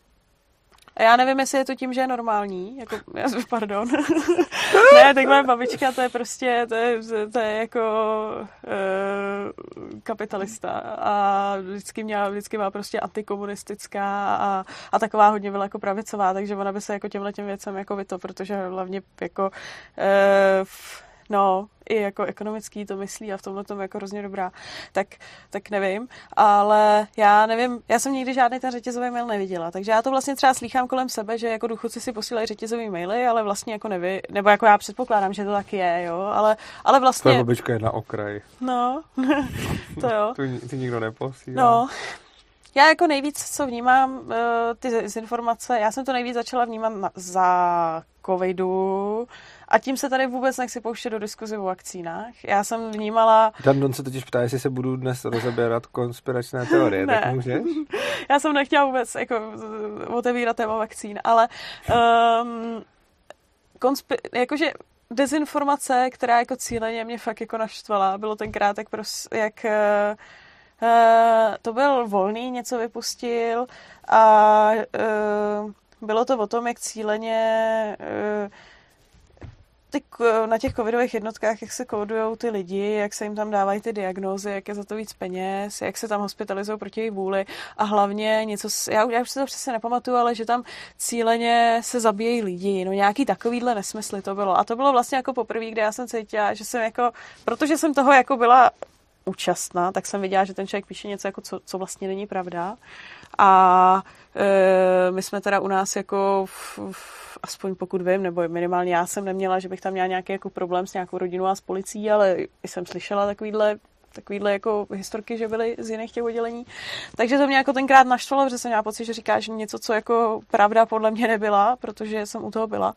A já nevím, jestli je to tím, že je normální, jako, <laughs> pardon. <laughs> ne, tak moje babička, to je prostě, to je, to je jako uh, kapitalista a vždycky, měla, vždycky byla prostě antikomunistická a, a taková hodně byla jako pravicová, takže ona by se jako těmhle těm věcem jako vyto, protože hlavně jako uh, no, i jako ekonomický to myslí a v tomhle tom jako hrozně dobrá, tak, tak nevím, ale já nevím, já jsem nikdy žádný ten řetězový mail neviděla, takže já to vlastně třeba slýchám kolem sebe, že jako důchodci si posílají řetězový maily, ale vlastně jako nevím, nebo jako já předpokládám, že to tak je, jo, ale, ale vlastně... Tvoje babička je na okraji. No, <laughs> to jo. tu, ty nikdo neposílá. No, já jako nejvíc, co vnímám, uh, ty informace, já jsem to nejvíc začala vnímat na, za covidu, a tím se tady vůbec nechci pouštět do diskuzi o vakcínách. Já jsem vnímala... Dan Don se totiž ptá, jestli se budu dnes rozebírat konspiračné teorie, ne. tak můžeš? <laughs> Já jsem nechtěla vůbec jako, otevírat téma vakcín, ale um, konspi- jakože dezinformace, která jako cíleně mě fakt jako naštvala, bylo tenkrát, jak, pros, jak uh, to byl volný, něco vypustil a uh, bylo to o tom, jak cíleně uh, ty, na těch covidových jednotkách, jak se kódují ty lidi, jak se jim tam dávají ty diagnózy, jak je za to víc peněz, jak se tam hospitalizují proti jejich vůli a hlavně něco, já, já už si to přesně nepamatuju, ale že tam cíleně se zabíjejí lidi, no nějaký takovýhle nesmysly to bylo. A to bylo vlastně jako poprvé, kde já jsem cítila, že jsem jako, protože jsem toho jako byla účastná, tak jsem viděla, že ten člověk píše něco, jako co, co vlastně není pravda. A e, my jsme teda u nás jako v, v aspoň pokud vím, nebo minimálně já jsem neměla, že bych tam měla nějaký jako problém s nějakou rodinou a s policií, ale jsem slyšela takovýhle takovýhle jako historky, že byly z jiných těch oddělení. Takže to mě jako tenkrát naštvalo, protože jsem měla pocit, že říkáš něco, co jako pravda podle mě nebyla, protože jsem u toho byla.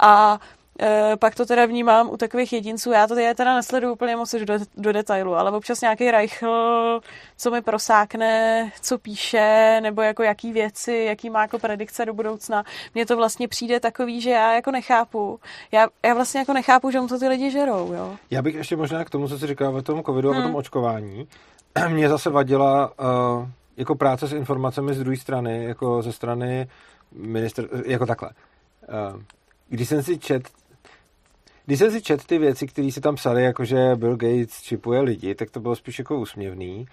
A E, pak to teda vnímám u takových jedinců. Já to je teda nesleduju úplně moc do, do detailu, ale občas nějaký Reichl, co mi prosákne, co píše, nebo jako jaký věci, jaký má jako predikce do budoucna. Mně to vlastně přijde takový, že já jako nechápu. Já, já vlastně jako nechápu, že mu to ty lidi žerou, jo. Já bych ještě možná k tomu, co jsi říkal o tom covidu hmm. a o tom hmm. očkování. <clears throat> Mě zase vadila uh, jako práce s informacemi z druhé strany, jako ze strany minister, jako takhle. Uh, když jsem si čet když jsem si čet ty věci, které se tam psali, jakože Bill Gates čipuje lidi, tak to bylo spíš jako úsměvný,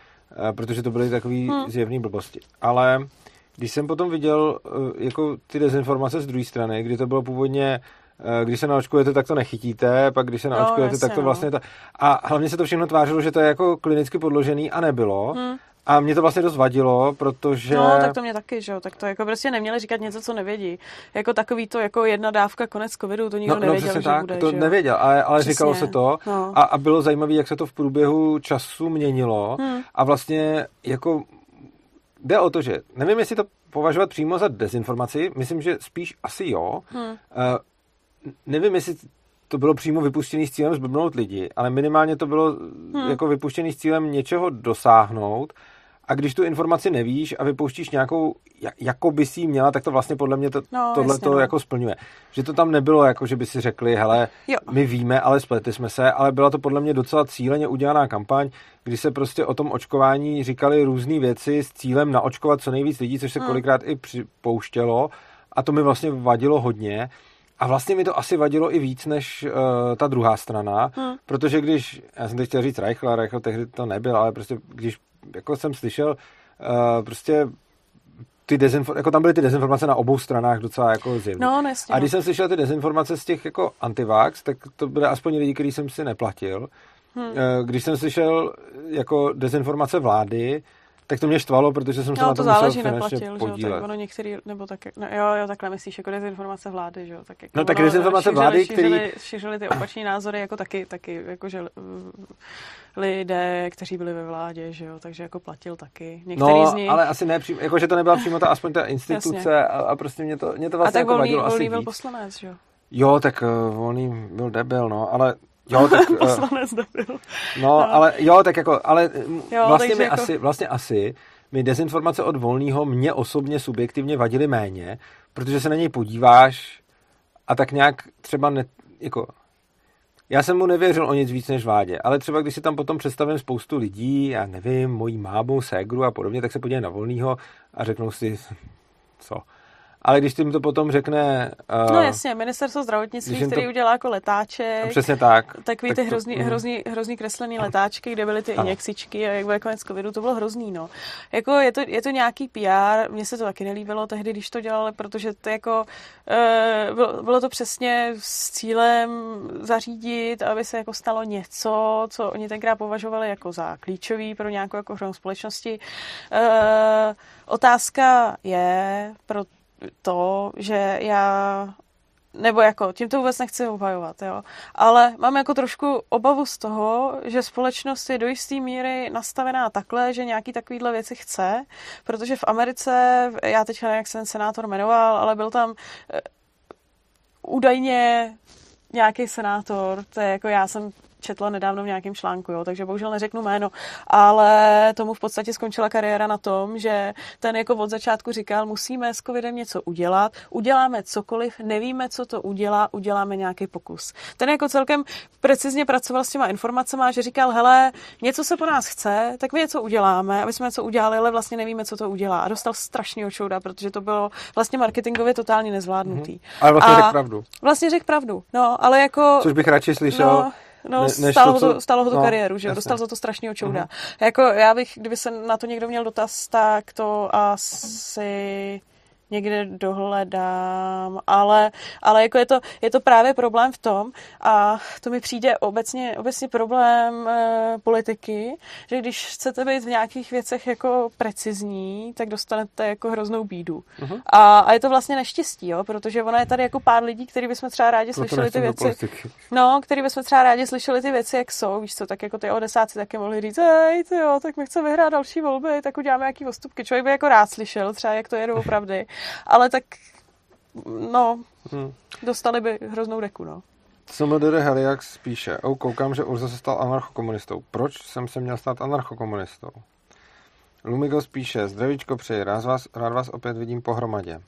eh, protože to byly takové hmm. zjevné blbosti. Ale když jsem potom viděl eh, jako ty dezinformace z druhé strany, kdy to bylo původně eh, když se naočkujete, tak to nechytíte, pak když se no, naočkujete, no, tak to vlastně... No. Ta... A hlavně se to všechno tvářilo, že to je jako klinicky podložený a nebylo. Hmm. A mě to vlastně dost vadilo, protože... No, tak to mě taky, že jo. Tak to jako prostě neměli říkat něco, co nevědí. Jako takový to, jako jedna dávka, konec covidu, to nikdo no, no nevěděl, no, že tak, bude, to že nevěděl, ale, ale říkalo se to. No. A, a bylo zajímavé, jak se to v průběhu času měnilo. Hmm. A vlastně jako jde o to, že nevím, jestli to považovat přímo za dezinformaci, myslím, že spíš asi jo. Hmm. Uh, nevím, jestli to bylo přímo vypuštěné s cílem zblbnout lidi, ale minimálně to bylo hmm. jako vypuštěné s cílem něčeho dosáhnout a když tu informaci nevíš a vypouštíš nějakou, jako by si měla, tak to vlastně podle mě to, no, tohle to no. jako splňuje. Že to tam nebylo jako, že by si řekli, hele, jo. my víme, ale spletli jsme se, ale byla to podle mě docela cíleně udělaná kampaň, kdy se prostě o tom očkování říkali různé věci s cílem naočkovat co nejvíc lidí, což se hmm. kolikrát i připouštělo a to mi vlastně vadilo hodně. A vlastně mi to asi vadilo i víc než uh, ta druhá strana, hmm. protože když, já jsem teď chtěl říct Reichl, Reichl tehdy to nebyl, ale prostě když jako jsem slyšel uh, prostě ty dezinformace, jako tam byly ty dezinformace na obou stranách docela jako zjevné. No, nesmě. A když jsem slyšel ty dezinformace z těch jako antivax, tak to byly aspoň lidi, který jsem si neplatil. Hmm. Když jsem slyšel jako dezinformace vlády, tak to mě štvalo, protože jsem se no, na to, to záleží, musel neplatil, podílet. Že jo, tak ono některý, nebo tak, no, jo, jo, takhle myslíš, jako dezinformace vlády, že jo, tak jako No tak dezinformace šířili, vlády, který... Šířili, šířili ty opační názory, jako taky, taky, jakože lidé, kteří byli ve vládě, že jo, takže jako platil taky. Některý no, z nich... ale asi ne, přímo, jako že to nebyla přímo ta, aspoň ta instituce a, a, prostě mě to, mě to vlastně a tak jako volný, vadilo volný asi byl víc. poslanec, že jo? Jo, tak uh, volný byl debil, no, ale Jo, tak, <laughs> eh, Poslanec debil. No, no, ale jo, tak jako, ale jo, vlastně mi jako... asi, vlastně asi mi dezinformace od volného mě osobně subjektivně vadily méně, protože se na něj podíváš a tak nějak třeba ne, jako já jsem mu nevěřil o nic víc než vládě, ale třeba když si tam potom představím spoustu lidí, já nevím, mojí mámu, ségru a podobně, tak se podívají na volného a řeknou si, <laughs> co. ale když tím to potom řekne... Uh, no jasně, ministerstvo zdravotnictví, který to... udělá jako letáček. Přesně tak. Takový tak ty to, hrozný, mm. hrozný, hrozný kreslený letáčky, kde byly ty ano. injeksičky a jak bylo konec covidu, to bylo hrozný, no. Jako je to, je to nějaký PR, mně se to taky nelíbilo tehdy, když to dělali, protože to jako, uh, bylo, bylo to přesně s cílem zařídit, aby se jako stalo něco, co oni tenkrát považovali jako za klíčový pro nějakou jako společnosti. Uh, otázka je pro to, že já nebo jako, tím to vůbec nechci obhajovat, jo. Ale mám jako trošku obavu z toho, že společnost je do jisté míry nastavená takhle, že nějaký takovýhle věci chce, protože v Americe, já teď nevím, jak se ten senátor jmenoval, ale byl tam uh, údajně nějaký senátor, to je jako já jsem četla nedávno v nějakém článku, jo, takže bohužel neřeknu jméno, ale tomu v podstatě skončila kariéra na tom, že ten jako od začátku říkal, musíme s covidem něco udělat, uděláme cokoliv, nevíme, co to udělá, uděláme nějaký pokus. Ten jako celkem precizně pracoval s těma informacemi, že říkal, hele, něco se po nás chce, tak my něco uděláme, aby jsme něco udělali, ale vlastně nevíme, co to udělá. A dostal strašný očouda, protože to bylo vlastně marketingově totálně nezvládnutý. Mm-hmm. Ale vlastně řekl pravdu. Vlastně řekl pravdu, no, ale jako... Což bych radši slyšel. No, No, ne, stálo, to, co... to, stálo ho to no, kariéru, že jo? Dostal za to strašného čouda. Uh-huh. Jako já bych, kdyby se na to někdo měl dotaz, tak to asi někde dohledám, ale, ale jako je, to, je to právě problém v tom, a to mi přijde obecně, obecně problém e, politiky, že když chcete být v nějakých věcech jako precizní, tak dostanete jako hroznou bídu. Uh-huh. A, a je to vlastně neštěstí, jo, protože ona je tady jako pár lidí, který bychom třeba rádi slyšeli ty věci. No, který bychom třeba rádi slyšeli ty věci, jak jsou, víš co, tak jako ty odesáci taky mohli říct, hej, ty jo, tak my chceme vyhrát další volby, tak uděláme nějaký postupky. Člověk by jako rád slyšel, třeba jak to je doopravdy ale tak no, hmm. dostali by hroznou deku, no. CMDR Heliax píše, oh, koukám, že Urza se stal anarchokomunistou. Proč jsem se měl stát anarchokomunistou? Lumigos píše, zdravíčko přeji, rád vás, rád vás opět vidím pohromadě.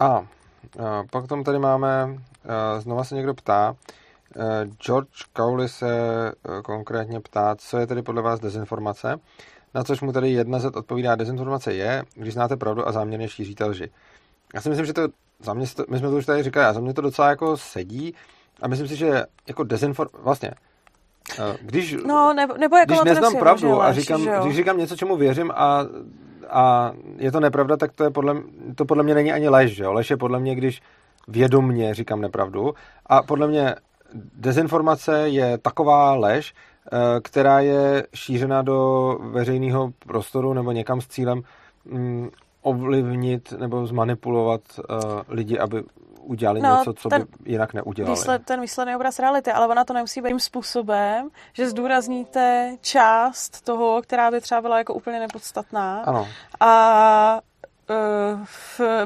A, a pak tam tady máme, znova se někdo ptá, George Cowley se konkrétně ptá, co je tedy podle vás dezinformace. Na což mu tady jedna z odpovídá, dezinformace je, když znáte pravdu a záměrně šíříte lži. Já si myslím, že to, za mě, my jsme to už tady říkali, a za mě to docela jako sedí a myslím si, že jako dezinformace, vlastně, eh, když, no, nebo, nebo jako když neznám pravdu a říkám, když říkám něco, čemu věřím a, a je to nepravda, tak to, je podle, to podle mě není ani lež. Že jo? Lež je podle mě, když vědomně říkám nepravdu. A podle mě dezinformace je taková lež, která je šířena do veřejného prostoru nebo někam s cílem mm, ovlivnit nebo zmanipulovat uh, lidi, aby udělali no, něco, co ten, by jinak neudělali. Výsled, ten výsledný obraz reality, ale ona to nemusí být tím způsobem, že zdůrazníte část toho, která by třeba byla jako úplně nepodstatná. Ano. A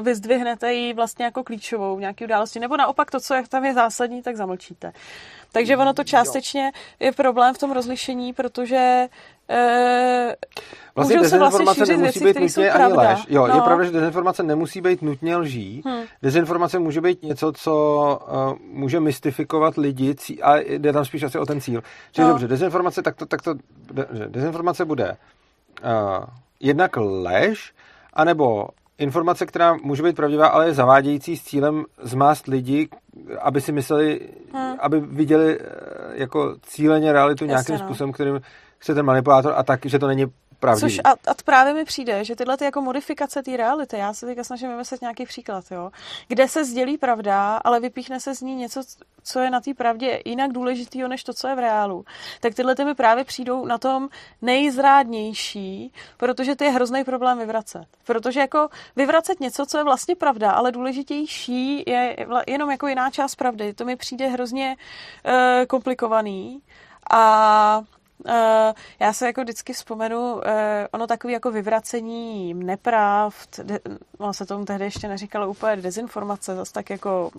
vyzdvihnete ji vlastně jako klíčovou v nějaké události, nebo naopak to, co je tam je zásadní, tak zamlčíte. Takže ono to částečně je problém v tom rozlišení, protože e, Vlastně dezinformace vlastně nemusí věci, být nutně ani lež. Jo, no. je pravda, že dezinformace nemusí být nutně lží. Hmm. Dezinformace může být něco, co uh, může mystifikovat lidi a jde tam spíš asi o ten cíl. Čili no. dobře, dezinformace, tak to, tak to dezinformace bude uh, jednak lež, anebo informace, která může být pravdivá, ale je zavádějící s cílem zmást lidi, aby si mysleli, hmm. aby viděli eh, jako cíleně realitu Jasně, nějakým no. způsobem, kterým chce ten manipulátor a tak, že to není pravdivý. Což a, a právě mi přijde, že tyhle ty jako modifikace té reality, já se teďka snažím vymyslet nějaký příklad, jo, kde se sdělí pravda, ale vypíchne se z ní něco, co je na té pravdě jinak důležitýho, než to, co je v reálu, tak tyhle ty mi právě přijdou na tom nejzrádnější, protože to je hrozný problém vyvracet. Protože jako vyvracet něco, co je vlastně pravda, ale důležitější je jenom jako jiná část pravdy, to mi přijde hrozně uh, komplikovaný. A já se jako vždycky vzpomenu, uh, ono takový jako vyvracení nepravd, de, ono se tomu tehdy ještě neříkalo úplně dezinformace, zase tak jako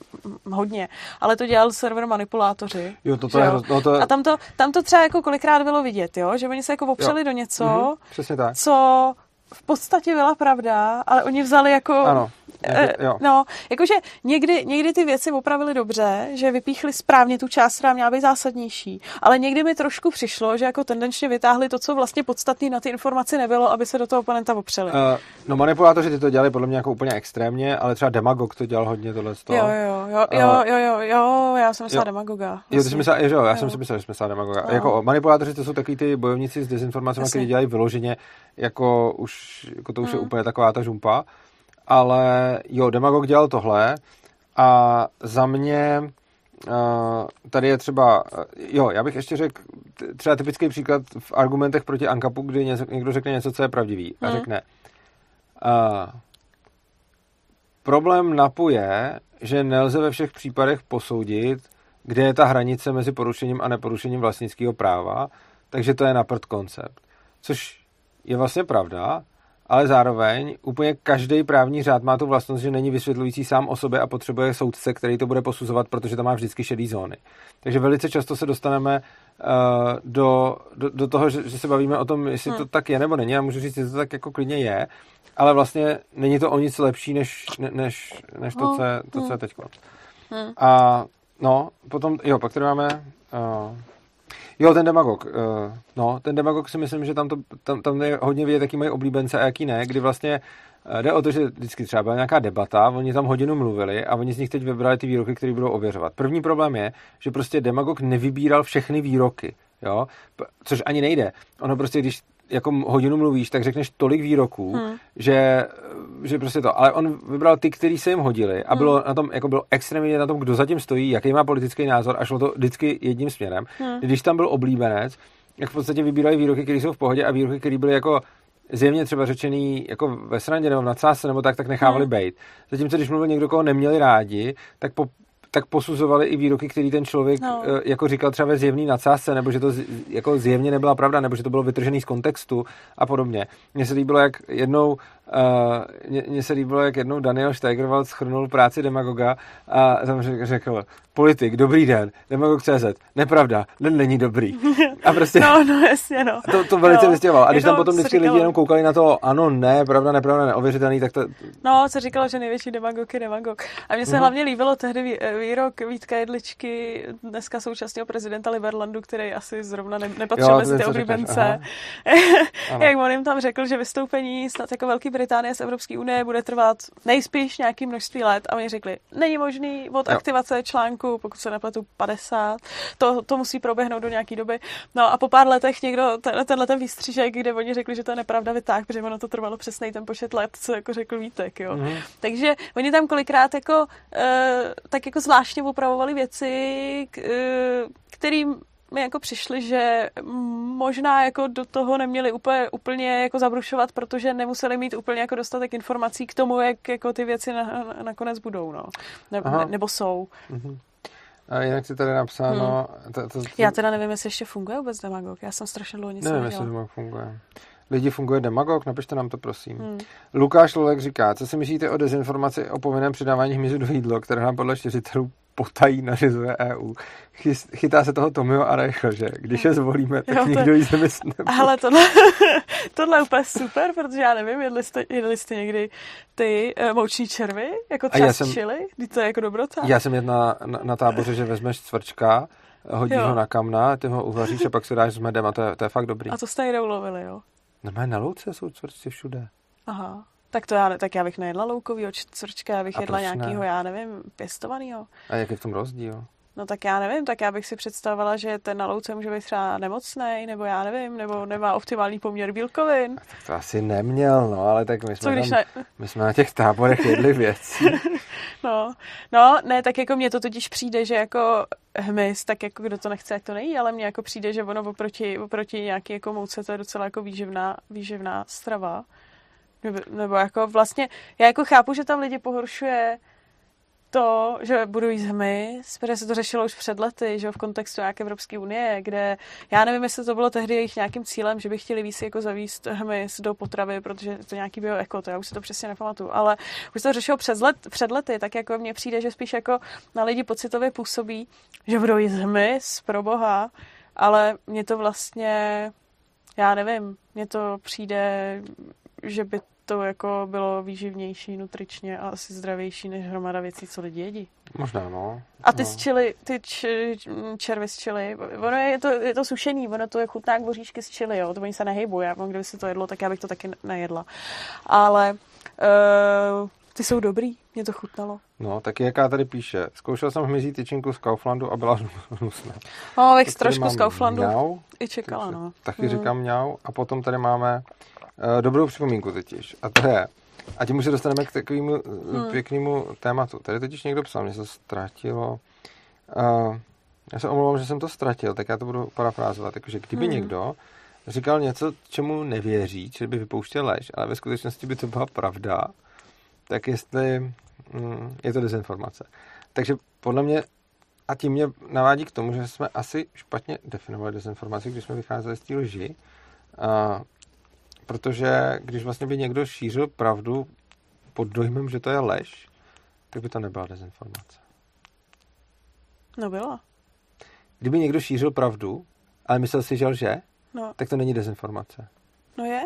hodně, ale to dělal server manipulátoři. Jo, to, to je, no to je... A tam to, tam to třeba jako kolikrát bylo vidět, jo? že oni se jako opřeli jo. do něco, mm-hmm, přesně tak. co v podstatě byla pravda, ale oni vzali jako ano. Eh, jo. No, jakože někdy, někdy ty věci opravili dobře, že vypíchli správně tu část, která měla být zásadnější, ale někdy mi trošku přišlo, že jako tendenčně vytáhli to, co vlastně podstatný na ty informaci nebylo, aby se do toho oponenta opřeli. Uh, no manipulátoři ty to dělali podle mě jako úplně extrémně, ale třeba Demagog to dělal hodně tohle. Jo, jo, jo, jo, jo, jo, jo, já jsem myslela jo. demagoga. Jo, ty jsi vlastně. myslel, jo, já Jo. jsem si myslel, že jsme myslela demagoga. No. Jako manipulátoři to jsou takový ty bojovníci s dezinformacemi, kteří dělají vyloženě, jako už, jako to už je Mm. úplně taková ta žumpa. Ale jo, demagog dělal tohle a za mě uh, tady je třeba, uh, jo, já bych ještě řekl třeba typický příklad v argumentech proti Ankapu, kdy někdo řekne něco, co je pravdivý a Mm. řekne uh, problém NAPu je, že nelze ve všech případech posoudit, kde je ta hranice mezi porušením a neporušením vlastnického práva, takže to je na prd koncept. Což je vlastně pravda, ale zároveň úplně každý právní řád má tu vlastnost, že není vysvětlující sám o sobě a potřebuje soudce, který to bude posuzovat, protože tam má vždycky šedý zóny. Takže velice často se dostaneme uh, do, do, do toho, že, že se bavíme o tom, jestli to Hmm. tak je nebo není. Já můžu říct, že to tak jako klidně je, ale vlastně není to o nic lepší, než, ne- než, než to, co je, to, co je teď. Hmm. A no, potom, jo, pak tady máme... Uh, jo, ten demagog. Uh, no, ten demagog si myslím, že tam, to, tam, tam je hodně vidět, jaký mají oblíbence a jaký ne, kdy vlastně eh, jde o to, že vždycky třeba byla nějaká debata, oni tam hodinu mluvili a oni z nich teď vybrali ty výroky, které budou ověřovat. První problém je, že prostě demagog nevybíral všechny výroky, jo, což ani nejde. Ono prostě, když jako hodinu mluvíš, tak řekneš tolik výroků, Hmm. že, že prostě to. Ale on vybral ty, který se jim hodili a bylo na tom, jako bylo extrémně na tom, kdo zatím stojí, jaký má politický názor a šlo to vždycky jedním směrem. Hmm. Když tam byl oblíbenec, jak v podstatě vybírali výroky, které jsou v pohodě a výroky, které byly jako zjevně třeba řečený jako ve srandě nebo v nadsázce nebo tak, tak nechávali Hmm. bejt. Zatímco když mluvil někdo, koho neměli rádi, tak po tak posuzovali i výroky, který ten člověk No. no. jako říkal třeba ve zjevný nadsázce, nebo že to z, jako zjevně nebyla pravda, nebo že to bylo vytržený z kontextu a podobně. Mně se líbilo, jak jednou mně, se líbilo, jak jednou Daniel Steigerwald schrnul práci demagoga a tam řekl, politik, dobrý den, demagog CZ, nepravda, den není dobrý. A prostě <laughs> No, no, jasně, no. to, to velice Jo, vystěhoval. A když jako tam potom vždycky říkalo- lidi jenom koukali na to, ano, ne, pravda, nepravda, neověřitelný, tak to, No, co říkalo, že největší demagog je demagog. A mně se Mhm. hlavně líbilo tehdy vý- výrok Vítka Jedličky, dneska současného prezidenta Liberlandu, který asi zrovna ne, nepatřil mezi ty oblíbence. <laughs> Jak on jim tam řekl, že vystoupení snad jako Velké Británie z Evropské unie bude trvat nejspíš nějaký množství let. A oni řekli, není možný od Jo. aktivace článku, pokud se nepletu 50, to, to musí proběhnout do nějaké doby. No a po pár letech někdo ten, tenhle ten výstřížek, kde oni řekli, že to je nepravda, vytáh, protože ono to trvalo přesný ten počet let, co jako řekl Vítek, jo. Mhm. Takže oni tam kolikrát jako, uh, tak jako zvláštně upravovali věci, k, uh, kterým mi jako přišli, že možná jako do toho neměli úplně, úplně jako zabrušovat, protože nemuseli mít úplně jako dostatek informací k tomu, jak jako ty věci na, na, nakonec budou, no. Ne, Aha. ne, nebo jsou. Mhm. A jinak si tady napsáno... To, to, to, Já teda nevím, jestli ještě funguje vůbec demagog. Já jsem strašně dlouho nic Nevím, jestli demagog funguje. Lidi funguje demagog? Napište nám to, prosím. Hmm. Lukáš Lolek říká, co si myslíte o dezinformaci o povinném přidávání hmyzu do jídlo, které nám podle štěřitelů potají nařizuje EU. Chytá se toho Tomio a Reichl, že když je zvolíme, tak Jo, to nikdo jí zemysl. Ale tohle, <laughs> tohle je úplně super, protože já nevím, jedli jste, jedli jste někdy ty uh, mouční červy, jako třeba jsem- chili, Vždyť to je jako dobrota. Já jsem jedl na, na, na táboře, že vezmeš cvrčka, hodíš Jo. ho na kamna, ty ho uvaříš a pak si dáš s medem a to je, to je fakt dobrý. A to jste někde ulovili, jo? Normálně na louce jsou cvrčci všude. Aha. Tak to já, tak já bych nejedla loukovýho č- cvrčka, já bych A jedla proč ne? nějakýho, já nevím, pěstovanýho. A jak je v tom rozdíl? No tak já nevím, tak já bych si představovala, že ten na louce může být třeba nemocný, nebo já nevím, nebo nemá optimální poměr bílkovin. Tak to asi neměl, no, ale tak my Co jsme, když tam, ne? my jsme na těch táborech jedli věci. <laughs> No, no, ne, tak jako mně to totiž přijde, že jako hmyz, tak jako kdo to nechce, jak to nejí, ale mně jako přijde, že ono oproti, oproti nějaký jako mouce to je docela jako výživná, výživná strava. Nebo, nebo jako vlastně, já jako chápu, že tam lidi pohoršuje to, že budou jíst hmyz, protože se to řešilo už před lety, že v kontextu nějaké Evropské unie, kde já nevím, jestli to bylo tehdy jejich nějakým cílem, že by chtěli víc jako zavíst hmyz do potravy, protože to nějaký bioeko, to já už si to přesně nepamatuju, ale už se to řešilo před, let, před lety, tak jako mně přijde, že spíš jako na lidi pocitově působí, že budou jíst hmyz, pro boha, ale mně to vlastně, já nevím, mně to přijde, že by to jako bylo výživnější, nutričně a asi zdravější než hromada věcí, co lidi jedí. Možná, no. A ty no. z čili, ty č, červy z čili, ono je, je, to, je to sušený, ono to je chutná boříšky z čili, jo, to oni se nehejbují, já, kdyby se to jedlo, tak já bych to taky nejedla. Ale uh, ty jsou dobrý, mě to chutnalo. No, taky jaká tady píše. Zkoušel jsem hmyzí tyčinku z Kauflandu a byla <laughs> hnusná. No, tady trošku z Kauflandu mňau, i čekala, takže no. Taky Mm. říkám mňau. A potom tady máme uh, dobrou připomínku totiž. A to je, a tím už se dostaneme k takovému Hmm. hmm. pěknému tématu. Tady totiž někdo psal, mě se ztratilo. Uh, já se omlouvám, že jsem to ztratil, tak já to budu parafrázovat. Jakože kdyby Hmm. hmm. někdo říkal něco, čemu nevěří, čili by vypouštěl lež, ale ve skutečnosti by to byla pravda, tak jestli mm, je to dezinformace. Takže podle mě a tím mě navádí k tomu, že jsme asi špatně definovali dezinformaci, když jsme vycházeli z té lži. A, protože když vlastně by někdo šířil pravdu pod dojmem, že to je lež, tak by to nebyla dezinformace. No byla, Kdyby někdo šířil pravdu, ale myslel si, že lže, no, tak to není dezinformace. no je.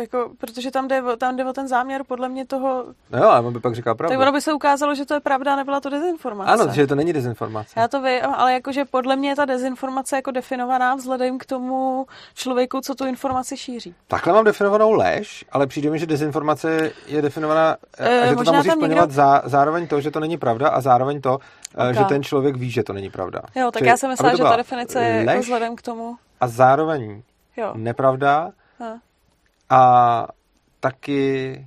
Jako, protože tam jde, o- tam jde o ten záměr podle mě toho, No jo, ale on by pak říkal tak pravdu. ono by se ukázalo, že to je pravda a nebyla to dezinformace. Ano, že to není dezinformace. Já to vím, ale jakože podle mě je ta dezinformace jako definovaná vzhledem k tomu člověku, co tu informaci šíří. Takhle mám definovanou lež, ale přijde mi, že dezinformace je definovaná, Eh, e, že to tam musí splňovat někdo- zá, zároveň to, že to není pravda a zároveň to, okay. Ok. že ten člověk ví, že to není pravda. Jo, tak Čili, já jsem myslela, že ta definice je jako vzhledem k tomu. a zároveň Jo. nepravda A. a taky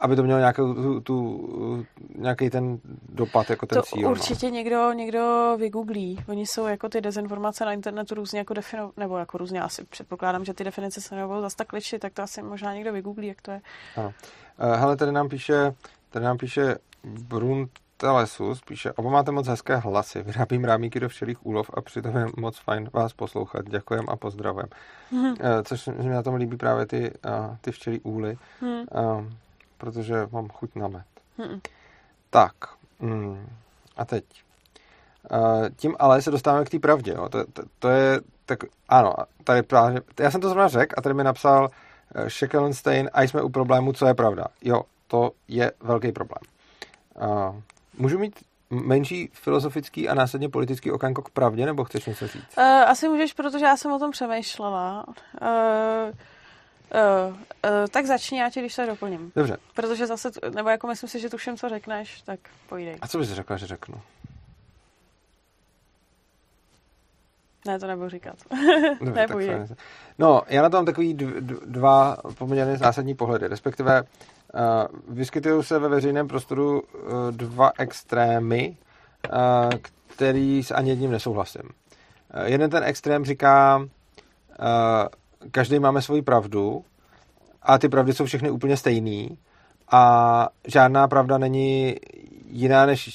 aby to mělo nějakou tu, tu, nějaký ten dopad, jako ten To cíl. určitě někdo, někdo vygooglí. Oni jsou jako ty dezinformace na internetu různě jako definované, nebo jako různě asi předpokládám, že ty definice se nebudou zase tak lišit, tak to asi možná někdo vygooglí, jak to je. No. Ano. Eh, Hele, tady nám píše, tady nám píše Bruntelesus, píše, oba máte moc hezké hlasy, vyrábím rámíky do včelých úlov a přitom je moc fajn vás poslouchat. Děkujem a pozdravím. Mhm. Eh, Což se mi na tom líbí právě ty, eh, ty včelí úly, Hmm. eh, protože mám chuť na med. Hmm. Tak, mm, a teď. Tím ale se dostáváme k té pravdě. Jo. To, to, to je, tak ano, tady právě, já jsem to zrovna řekl a tady mi napsal Shekelenstein a jsme u problému, co je pravda. Jo, to je velký problém. Uh, můžu mít menší filozofický a následně politický okénko k pravdě, nebo chceš něco říct? Uh, asi můžeš, protože já jsem o tom přemýšlela. Uh, uh, uh, tak začni, já ti když se doplním. Dobře. Protože zase, nebo jako myslím si, že tuším, co řekneš, tak pojdej. A co bys řekla, že řeknu? Ne, to nebudu říkat. <laughs> Dobře, ne, tak No, já na to mám takový dv, dv, dva poměrně zásadní pohledy, respektive vyskytují se ve veřejném prostoru uh, dva extrémy, uh, který s ani jedním nesouhlasím. Uh, jeden ten extrém říká, každý máme svoji pravdu a ty pravdy jsou všechny úplně stejný a žádná pravda není jiná než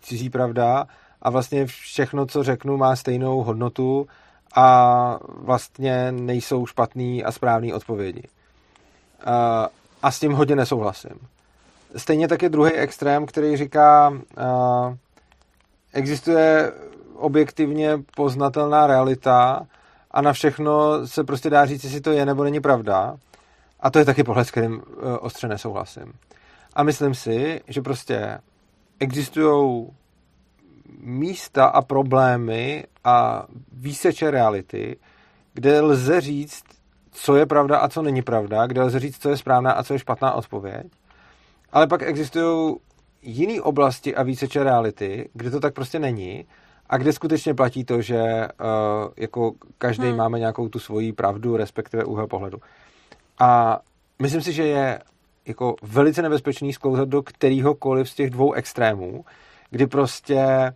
cizí pravda a vlastně všechno, co řeknu, má stejnou hodnotu a vlastně nejsou špatný a správný odpovědi. A, s tím hodně nesouhlasím. Stejně tak je druhý extrém, který říká, a, existuje objektivně poznatelná realita a na všechno se prostě dá říct, jestli to je nebo není pravda. A to je taky pohled, s kterým e, ostře nesouhlasím. A myslím si, že prostě existují místa a problémy a výseče reality, kde lze říct, co je pravda a co není pravda, kde lze říct, co je správná a co je špatná odpověď. Ale pak existují jiné oblasti a výseče reality, kde to tak prostě není a kde skutečně platí to, že uh, jako každý hmm. máme nějakou tu svoji pravdu, respektive úhel pohledu. A myslím si, že je jako velice nebezpečný sklouzat do kterýhokoliv z těch dvou extrémů, kdy prostě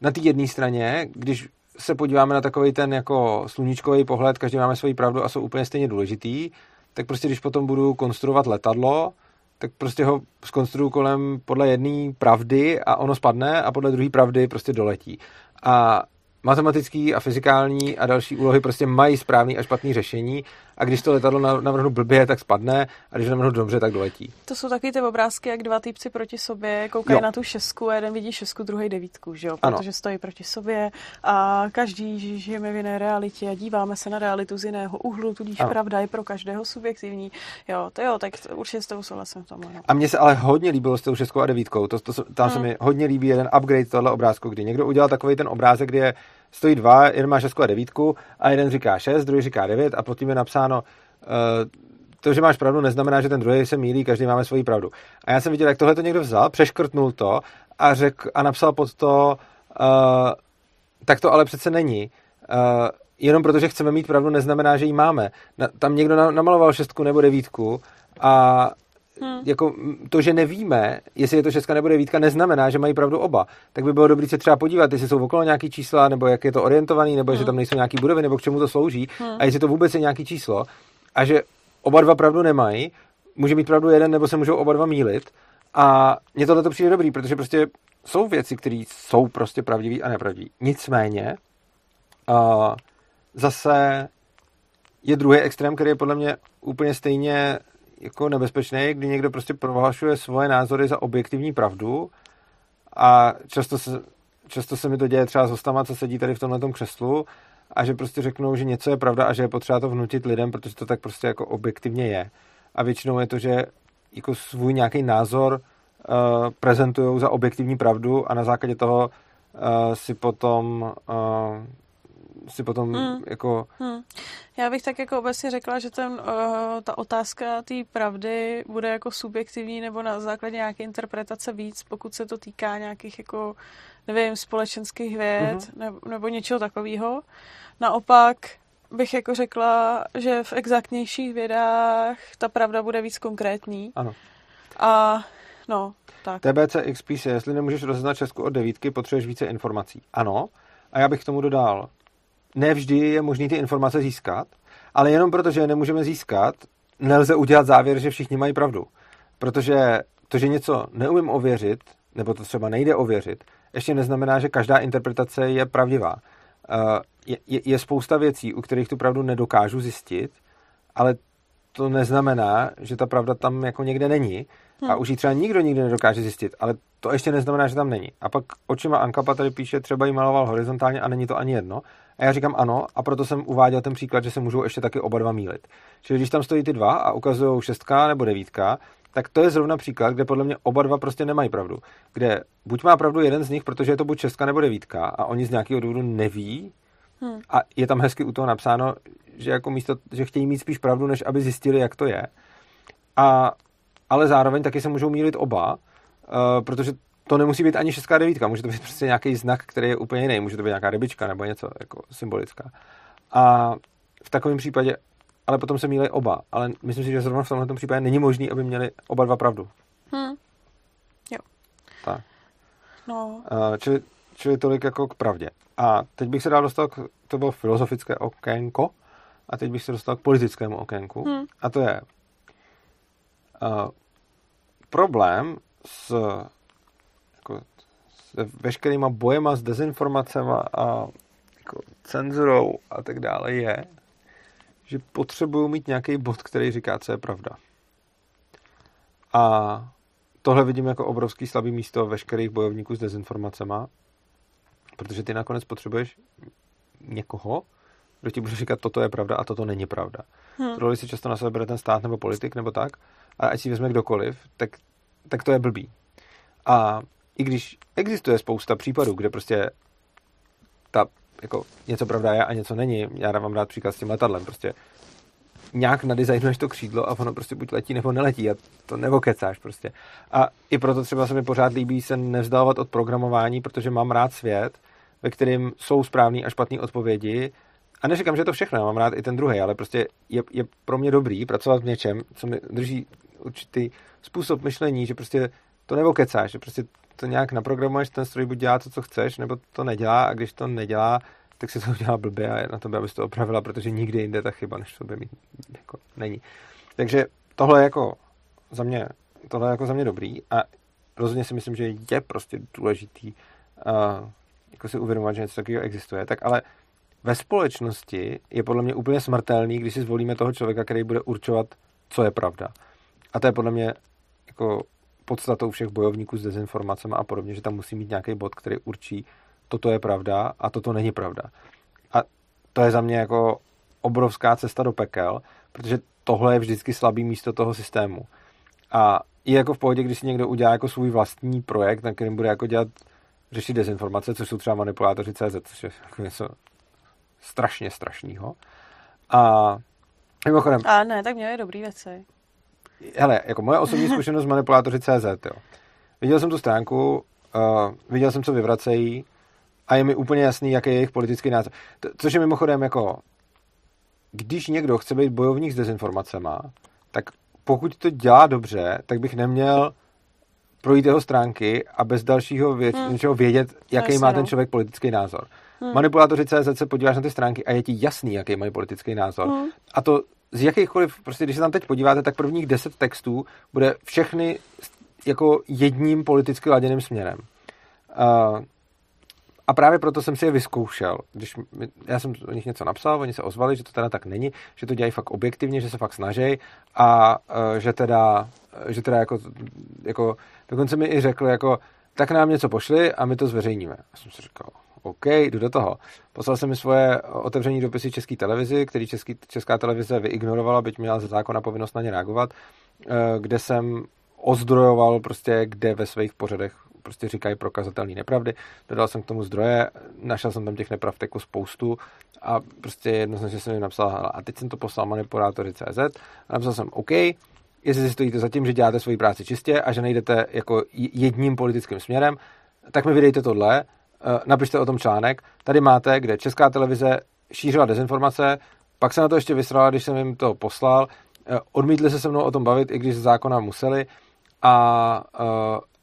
na té jedné straně, když se podíváme na takový ten jako sluníčkový pohled, každý máme svoji pravdu a jsou úplně stejně důležitý, tak prostě když potom budu konstruovat letadlo, tak prostě ho skonstruuju kolem podle jedné pravdy a ono spadne a podle druhé pravdy prostě doletí. A matematický a fyzikální a další úlohy prostě mají správný a špatný řešení a když to letadlo navrhnu blbě, tak spadne a když navrhnu dobře, tak doletí. To jsou taky ty obrázky, jak dva týpci proti sobě koukají jo. na tu šestku a jeden vidí šestku, druhý devítku, že jo? Protože ano. stojí proti sobě a každý žijeme v jiné realitě a díváme se na realitu z jiného úhlu, tudíž ano. pravda je pro každého subjektivní. Jo, to jo, tak určitě s tou souhlasím v tomhle. A mně se ale hodně líbilo s tou šestkou a devítkou. To, to, tam hmm. se mi hodně líbí jeden upgrade tohle obrázku, kdy někdo udělal takový ten obrázek, kde je stojí dva, jeden má šestku a devítku a jeden říká šest, druhý říká devět a pod tím je napsáno uh, to, že máš pravdu, neznamená, že ten druhý se mílí, každý máme svoji pravdu. A já jsem viděl, jak tohle to někdo vzal, přeškrtnul to a, řek, a napsal pod to, uh, tak to ale přece není. Uh, jenom protože chceme mít pravdu, neznamená, že ji máme. Na, tam někdo namaloval šestku nebo devítku a Hmm. Jako to, že nevíme, jestli je to šestka nebo devítka, neznamená, že mají pravdu oba. Tak by bylo dobré se třeba podívat, jestli jsou okolo nějaký čísla, nebo jak je to orientovaný, nebo hmm. jestli tam nejsou nějaký budovy, nebo k čemu to slouží, hmm. a jestli to vůbec je nějaký číslo. A že oba dva pravdu nemají, může mít pravdu jeden, nebo se můžou oba dva mílit. A mně tohle to přijde dobrý, protože prostě jsou věci, které jsou prostě pravdivé a nepravdivé. Nicméně, uh, zase je druhý extrém, který je podle mě úplně stejně jako nebezpečný, kdy někdo prostě prohlašuje svoje názory za objektivní pravdu a často se, často se mi to děje třeba s hostama, co sedí tady v tomhle křeslu a že prostě řeknou, že něco je pravda a že je potřeba to vnutit lidem, protože to tak prostě jako objektivně je. A většinou je to, že jako svůj nějaký názor uh, prezentují za objektivní pravdu a na základě toho uh, si potom uh, si potom hmm. jako... Hmm. Já bych tak jako obecně řekla, že ten, uh, ta otázka té pravdy bude jako subjektivní nebo na základě nějaké interpretace víc, pokud se to týká nějakých jako, nevím, společenských věd hmm. nebo, nebo něčeho takového. Naopak bych jako řekla, že v exaktnějších vědách ta pravda bude víc konkrétní. Ano. A no, tak. TBC XPC, jestli nemůžeš rozeznat Česku od devítky, potřebuješ více informací. Ano. A já bych k tomu dodal, nevždy je možné ty informace získat, ale jenom proto, že je nemůžeme získat, nelze udělat závěr, že všichni mají pravdu. Protože to, že něco neumím ověřit, nebo to třeba nejde ověřit, ještě neznamená, že každá interpretace je pravdivá. Eh, je, je, je spousta věcí, u kterých tu pravdu nedokážu zjistit, ale to neznamená, že ta pravda tam jako někde není hmm. a už ji třeba nikdo nikdy nedokáže zjistit, ale to ještě neznamená, že tam není. A pak očima Ankapa tady píše, třeba jí maloval horizontálně a není to ani jedno. A já říkám ano, a proto jsem uváděl ten příklad, že se můžou ještě taky oba dva mílit. Čili když tam stojí ty dva a ukazují šestka nebo devítka, tak to je zrovna příklad, kde podle mě oba dva prostě nemají pravdu. Kde buď má pravdu jeden z nich, protože je to buď šestka nebo devítka a oni z nějakého důvodu neví, hmm. a je tam hezky u toho napsáno, že jako místo, že chtějí mít spíš pravdu, než aby zjistili, jak to je. A, ale zároveň taky se můžou mílit oba, uh, protože to nemusí být ani šestka devítka, může to být prostě nějaký znak, který je úplně jiný, může to být nějaká rybička nebo něco jako symbolická. A v takovém případě, ale potom se mílí oba, ale myslím si, že zrovna v tomhle případě není možný, aby měli oba dva pravdu. Hmm. Jo. Tak. No. Uh, čili, čili tolik jako k pravdě. A teď bych se dal dostat, k, to bylo filozofické okénko, a teď bych se dostal k politickému okénku. Hmm. A to je uh, problém s veškerýma bojema s dezinformacemi a jako, cenzurou a tak dále je, že potřebuju mít nějaký bod, který říká, co je pravda. A tohle vidím jako obrovský slabý místo veškerých bojovníků s dezinformacemi, protože ty nakonec potřebuješ někoho, kdo ti bude říkat, toto je pravda a toto není pravda. Hmm. Roli si často na sebe bere ten stát nebo politik nebo tak, a ať si vezme kdokoliv, tak, tak to je blbý. A i když existuje spousta případů, kde prostě ta, jako něco pravda je a něco není, já dávám rád příklad s tím letadlem, prostě nějak nadizajnuješ to křídlo a ono prostě buď letí nebo neletí a to nevokecáš prostě. A i proto třeba se mi pořád líbí se nevzdávat od programování, protože mám rád svět, ve kterém jsou správné a špatné odpovědi a neříkám, že to všechno, já mám rád i ten druhý, ale prostě je, je pro mě dobrý pracovat v něčem, co mi drží určitý způsob myšlení, že prostě to nevokecáš, že prostě to nějak naprogramuješ, ten stroj buď dělá to, co chceš, nebo to nedělá a když to nedělá, tak si to udělá blbě a je na tobě, abys to opravila, protože nikdy jinde ta chyba, než sobě mít, jako není. Takže tohle je jako za mě, tohle je jako za mě dobrý a rozhodně si myslím, že je prostě důležitý uh, jako si uvědomovat, že něco takového existuje, tak ale ve společnosti je podle mě úplně smrtelný, když si zvolíme toho člověka, který bude určovat, co je pravda. A to je podle mě jako podstatou všech bojovníků s dezinformacemi a podobně, že tam musí mít nějaký bod, který určí, toto je pravda a toto není pravda. A to je za mě jako obrovská cesta do pekel, protože tohle je vždycky slabý místo toho systému. A je jako v pohodě, když si někdo udělá jako svůj vlastní projekt, na kterým bude jako dělat, řešit dezinformace, což jsou třeba manipulátoři CZ, což je jako něco strašně strašného. A mimochodem... A ne, tak měli dobrý věci. Hele, jako moje osobní <laughs> zkušenost s manipulátoři CZ, jo. Viděl jsem tu stránku, uh, viděl jsem, co vyvracejí a je mi úplně jasný, jaký je jejich politický názor. To, což je mimochodem jako, když někdo chce být bojovník s dezinformacemi, tak pokud to dělá dobře, tak bych neměl projít jeho stránky a bez dalšího věc, hmm. něčeho vědět, jaký Jasně, má ten no. člověk politický názor. Hmm. Manipulátoři CZ se podíváš na ty stránky a je ti jasný, jaký mají politický názor. Hmm. A to z jakýchkoliv, prostě když se tam teď podíváte, tak prvních deset textů bude všechny jako jedním politicky laděným směrem. Uh, a právě proto jsem si je vyzkoušel. Když já jsem o nich něco napsal, oni se ozvali, že to teda tak není, že to dělají fakt objektivně, že se fakt snaží a uh, že teda, že teda jako, jako, dokonce mi i řekli jako, tak nám něco pošli a my to zveřejníme. Já jsem si říkal, OK, jdu do toho. Poslal jsem mi svoje otevření dopisy České televizi, který český, Česká televize vyignorovala, byť měla ze zákona povinnost na ně reagovat, eh, kde jsem ozdrojoval prostě, kde ve svých pořadech prostě říkají prokazatelné nepravdy. Dodal jsem k tomu zdroje, našel jsem tam těch nepravd jako spoustu a prostě jednoznačně jsem jim napsal, a teď jsem to poslal manipulátory CZ a napsal jsem OK, jestli si stojíte za tím, že děláte svoji práci čistě a že nejdete jako jedním politickým směrem, tak mi vydejte tohle, eh, napište o tom článek. Tady máte, kde Česká televize šířila dezinformace, pak se na to ještě vysrala, když jsem jim to poslal, eh, odmítli se se mnou o tom bavit, i když z zákona museli a uh,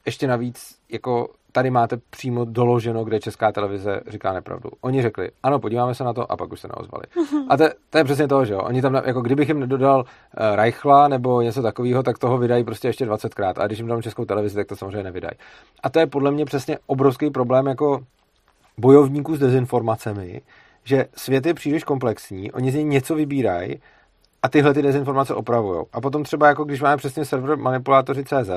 ještě navíc jako tady máte přímo doloženo, kde Česká televize říká nepravdu. Oni řekli, ano, podíváme se na to a pak už se neozvali. <laughs> A to, to je přesně to, že jo. Oni tam, jako kdybych jim dodal uh, Reichla nebo něco takového, tak toho vydají prostě ještě 20krát. A když jim dám Českou televizi, tak to samozřejmě nevydají. A to je podle mě přesně obrovský problém jako bojovníků s dezinformacemi, že svět je příliš komplexní, oni z něj něco vybírají a tyhle ty dezinformace opravují. A potom třeba jako když máme přesně server manipulátoři CZ,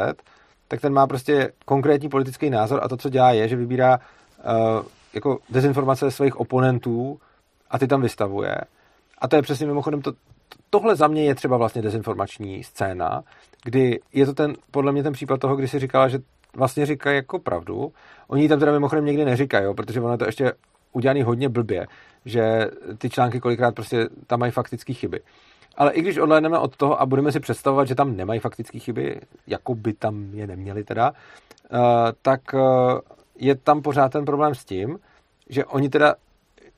tak ten má prostě konkrétní politický názor a to, co dělá, je, že vybírá uh, jako dezinformace svých oponentů a ty tam vystavuje. A to je přesně mimochodem, to, tohle za mě je třeba vlastně dezinformační scéna, kdy je to ten, podle mě ten případ toho, kdy si říkala, že vlastně říkají jako pravdu. Oni tam teda mimochodem někdy neříkají, protože ono je to ještě udělaný hodně blbě, že ty články kolikrát prostě tam mají faktické chyby. Ale i když odhlédneme od toho a budeme si představovat, že tam nemají faktické chyby, jako by tam je neměli teda, uh, tak uh, je tam pořád ten problém s tím, že oni teda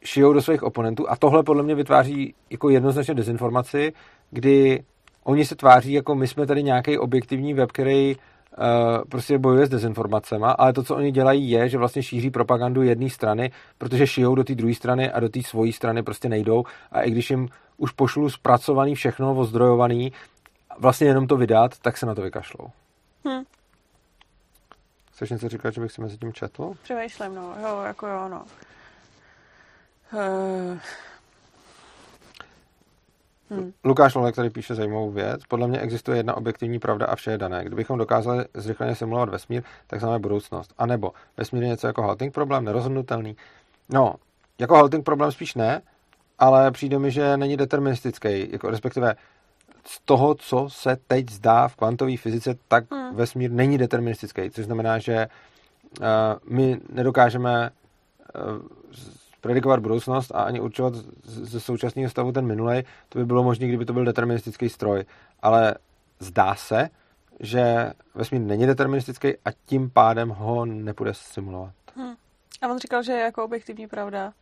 šijou do svých oponentů a tohle podle mě vytváří jako jednoznačně dezinformaci, kdy oni se tváří jako my jsme tady nějaký objektivní web, který prostě bojuje s dezinformacemi, ale to, co oni dělají, je, že vlastně šíří propagandu jedné strany, protože šijou do té druhé strany a do té svojí strany prostě nejdou a i když jim už pošlu zpracovaný všechno, ozdrojovaný, vlastně jenom to vydat, tak se na to vykašlou. Hmm. Chceš něco říkat, že bych si mezi tím četl? Přemýšlím, no. Jo, jako jo, no. Uh... Hmm. Lukáš Lolek tady píše zajímavou věc. Podle mě existuje jedna objektivní pravda a vše je dané. Kdybychom dokázali zrychleně simulovat vesmír, tak známe budoucnost. A nebo vesmír je něco jako halting problém, nerozhodnutelný. No, jako halting problém spíš ne, ale přijde mi, že není deterministický, jako respektive z toho, co se teď zdá v kvantové fyzice, tak hmm. vesmír není deterministický, což znamená, že uh, my nedokážeme uh, predikovat budoucnost a ani určovat ze současného stavu ten minulej. To by bylo možné, kdyby to byl deterministický stroj. Ale zdá se, že vesmír není deterministický a tím pádem ho nepůjde simulovat. Hmm. A on říkal, že je jako objektivní pravda.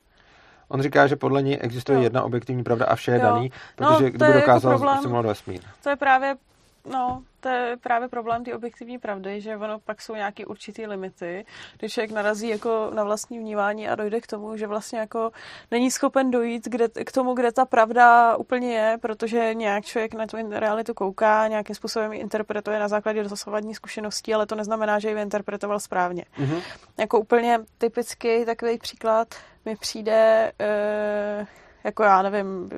On říká, že podle ní existuje jo. jedna objektivní pravda a vše je jo. daný, protože no, kdyby dokázal simulovat vesmír. To je právě No, to je právě problém ty objektivní pravdy, že ono pak jsou nějaké určitý limity, kdy člověk narazí jako na vlastní vnívání a dojde k tomu, že vlastně jako není schopen dojít kde, k tomu, kde ta pravda úplně je, protože nějak člověk na tu realitu kouká, nějakým způsobem ji interpretuje na základě dosavadní zkušeností, ale to neznamená, že ji interpretoval správně. Mm-hmm. Jako úplně typický takový příklad mi přijde, e, jako já nevím,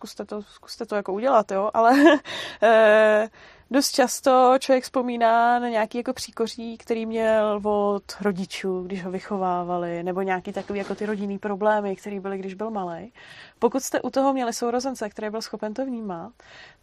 zkuste to, zkuste to jako udělat, jo, ale <laughs> eh, dost často člověk vzpomíná na nějaký jako příkoří, který měl od rodičů, když ho vychovávali, nebo nějaký takový jako ty rodinný problémy, které byly, když byl malý. Pokud jste u toho měli sourozence, který byl schopen to vnímat,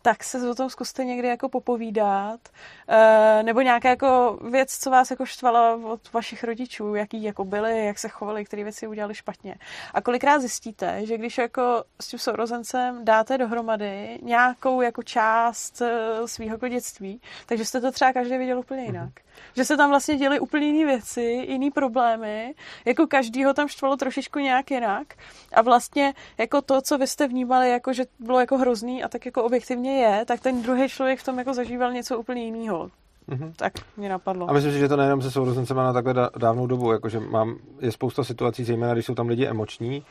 tak se o tom zkuste někdy jako popovídat, eh, nebo nějaká jako věc, co vás jako štvala od vašich rodičů, jaký jako byli, jak se chovali, které věci udělali špatně. A kolikrát zjistíte, že když jako s tím sourozencem dáte dohromady nějakou jako část eh, svého dětství, takže jste to třeba každý viděl úplně jinak. Že se tam vlastně děly úplně jiné věci, jiné problémy, jako každýho tam štvalo trošičku nějak jinak a vlastně jako to, co vy jste vnímali, jako že bylo jako hrozný a tak jako objektivně je, tak ten druhý člověk v tom jako zažíval něco úplně jiného. Mm-hmm. Tak mě napadlo. A myslím si, že to nejenom se sourozencema na takhle dávnou dobu, jakože mám, je spousta situací, zejména když jsou tam lidi emoční,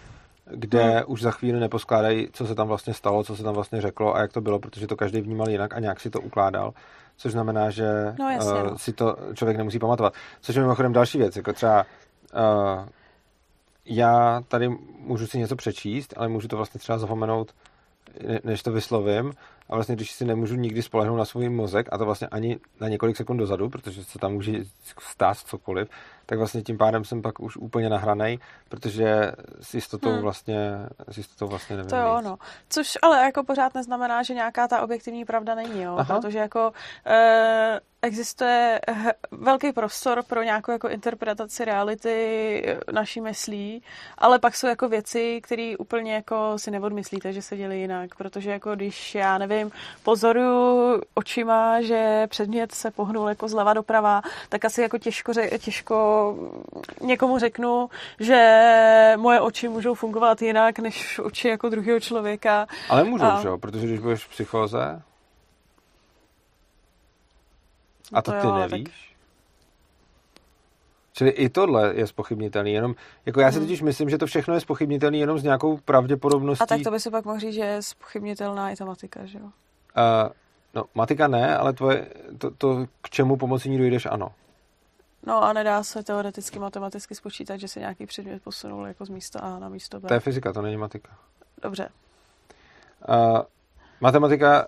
kde hmm. už za chvíli neposkládají, co se tam vlastně stalo, co se tam vlastně řeklo a jak to bylo, protože to každý vnímal jinak a nějak si to ukládal, což znamená, že no, jasně, uh, si to člověk nemusí pamatovat. Což je mimochodem další věc, jako třeba uh, já tady můžu si něco přečíst, ale můžu to vlastně třeba zapomenout, než to vyslovím. A vlastně, když si nemůžu nikdy spolehnout na svůj mozek, a to vlastně ani na několik sekund dozadu, protože se tam může stát cokoliv, tak vlastně tím pádem jsem pak už úplně nahranej, protože s jistotou hmm. vlastně, s jistotou vlastně nevím To je ono. Což ale jako pořád neznamená, že nějaká ta objektivní pravda není, jo? protože jako e, existuje velký prostor pro nějakou jako interpretaci reality naší myslí, ale pak jsou jako věci, které úplně jako si neodmyslíte, že se děli jinak, protože jako když já nevím, pozoruju očima, že předmět se pohnul jako zleva doprava, tak asi jako těžko, těžko někomu řeknu, že moje oči můžou fungovat jinak než oči jako druhého člověka. Ale můžou, a... že jo? Protože když budeš v psychóze a to, to ty jo, nevíš, tak... Čili i tohle je spochybnitelný, jenom, jako já si hmm. totiž myslím, že to všechno je spochybnitelný jenom s nějakou pravděpodobností. A tak to by si pak mohl říct, že je spochybnitelná i ta matika, že jo? Uh, no, matika ne, ale tvoje, to, to, k čemu pomocí ní dojdeš, ano. No a nedá se teoreticky matematicky spočítat, že se nějaký předmět posunul jako z místa A na místo B. To je fyzika, to není matika. Dobře. Uh, matematika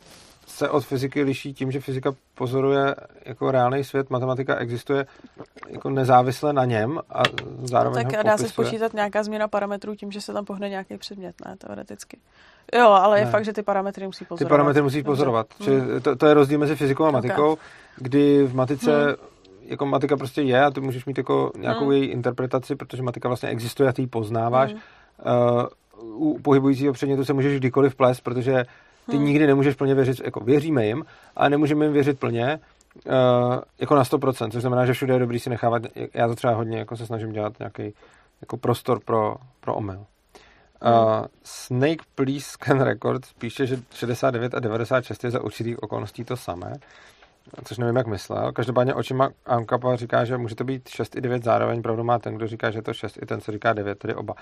se od fyziky liší tím, že fyzika pozoruje jako reálný svět, matematika existuje jako nezávisle na něm a zároveň Tak ho dá se spočítat nějaká změna parametrů tím, že se tam pohne nějaký předmět, ne, teoreticky. Jo, ale ne. je fakt, že ty parametry musí pozorovat. Ty parametry musí pozorovat. Hmm. To, to je rozdíl mezi fyzikou a matikou, okay. kdy v matice hmm jako matika prostě je a ty můžeš mít jako nějakou hmm. její interpretaci, protože matika vlastně existuje a ty ji poznáváš. Hmm. Uh, u pohybujícího předmětu se můžeš kdykoliv plést, protože ty hmm. nikdy nemůžeš plně věřit, jako věříme jim, ale nemůžeme jim věřit plně, uh, jako na 100%, což znamená, že všude je dobrý si nechávat, já to třeba hodně jako se snažím dělat nějaký jako prostor pro, pro omyl. Uh, Snake Please Scan Records píše, že 69 a 96 je za určitých okolností to samé což nevím, jak myslel. Každopádně očima Ankapa říká, že může to být 6 i 9 zároveň. Pravdu má ten, kdo říká, že je to 6 i ten, co říká 9, tedy oba.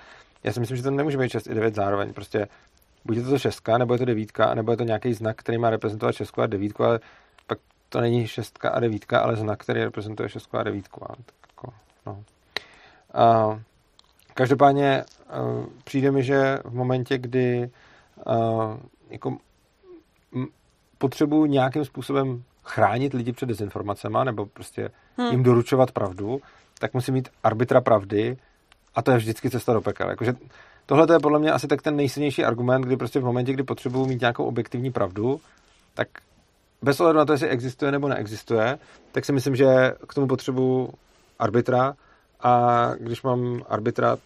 Já si myslím, že to nemůže být 6 i 9 zároveň. Prostě buď je to šestka, nebo je to devítka, nebo je to nějaký znak, který má reprezentovat šestku a devítku, ale pak to není šestka a devítka, ale znak, který reprezentuje šestku a devítku. A, tak jako, no. a, každopádně a, přijde mi, že v momentě, kdy a, jako, m, potřebuji nějakým způsobem chránit lidi před dezinformacemi nebo prostě hmm. jim doručovat pravdu, tak musí mít arbitra pravdy a to je vždycky cesta do pekel. Jakože tohle je podle mě asi tak ten nejsilnější argument, kdy prostě v momentě, kdy potřebuji mít nějakou objektivní pravdu, tak bez ohledu na to, jestli existuje nebo neexistuje, tak si myslím, že k tomu potřebuji arbitra a když mám arbitra,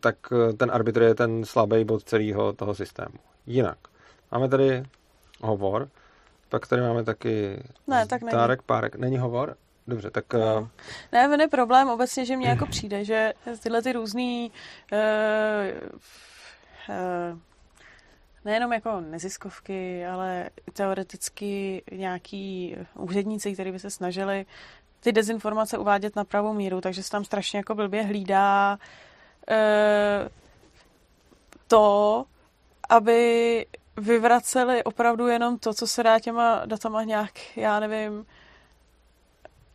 tak ten arbitr je ten slabý bod celého toho systému. Jinak. Máme tady hovor, pak tady máme taky ne, tak není. Tárek Párek. Není hovor? Dobře, tak... No. Uh... Ne, ne problém obecně, že mně jako přijde, že tyhle ty různý uh, uh, nejenom jako neziskovky, ale teoreticky nějaký úředníci, kteří by se snažili ty dezinformace uvádět na pravou míru, takže se tam strašně jako blbě hlídá e, to, aby vyvraceli opravdu jenom to, co se dá těma datama nějak, já nevím,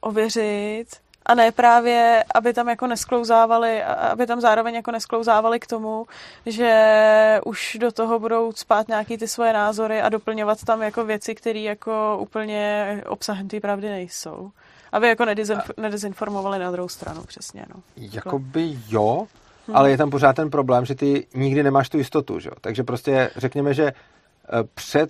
ověřit a ne právě, aby tam jako nesklouzávali, aby tam zároveň jako nesklouzávali k tomu, že už do toho budou spát nějaký ty svoje názory a doplňovat tam jako věci, které jako úplně obsahem té pravdy nejsou. Aby jako nedezinf- nedezinformovali na druhou stranu, přesně. No. Jakoby jo, hmm. ale je tam pořád ten problém, že ty nikdy nemáš tu jistotu, že? takže prostě řekněme, že eh, před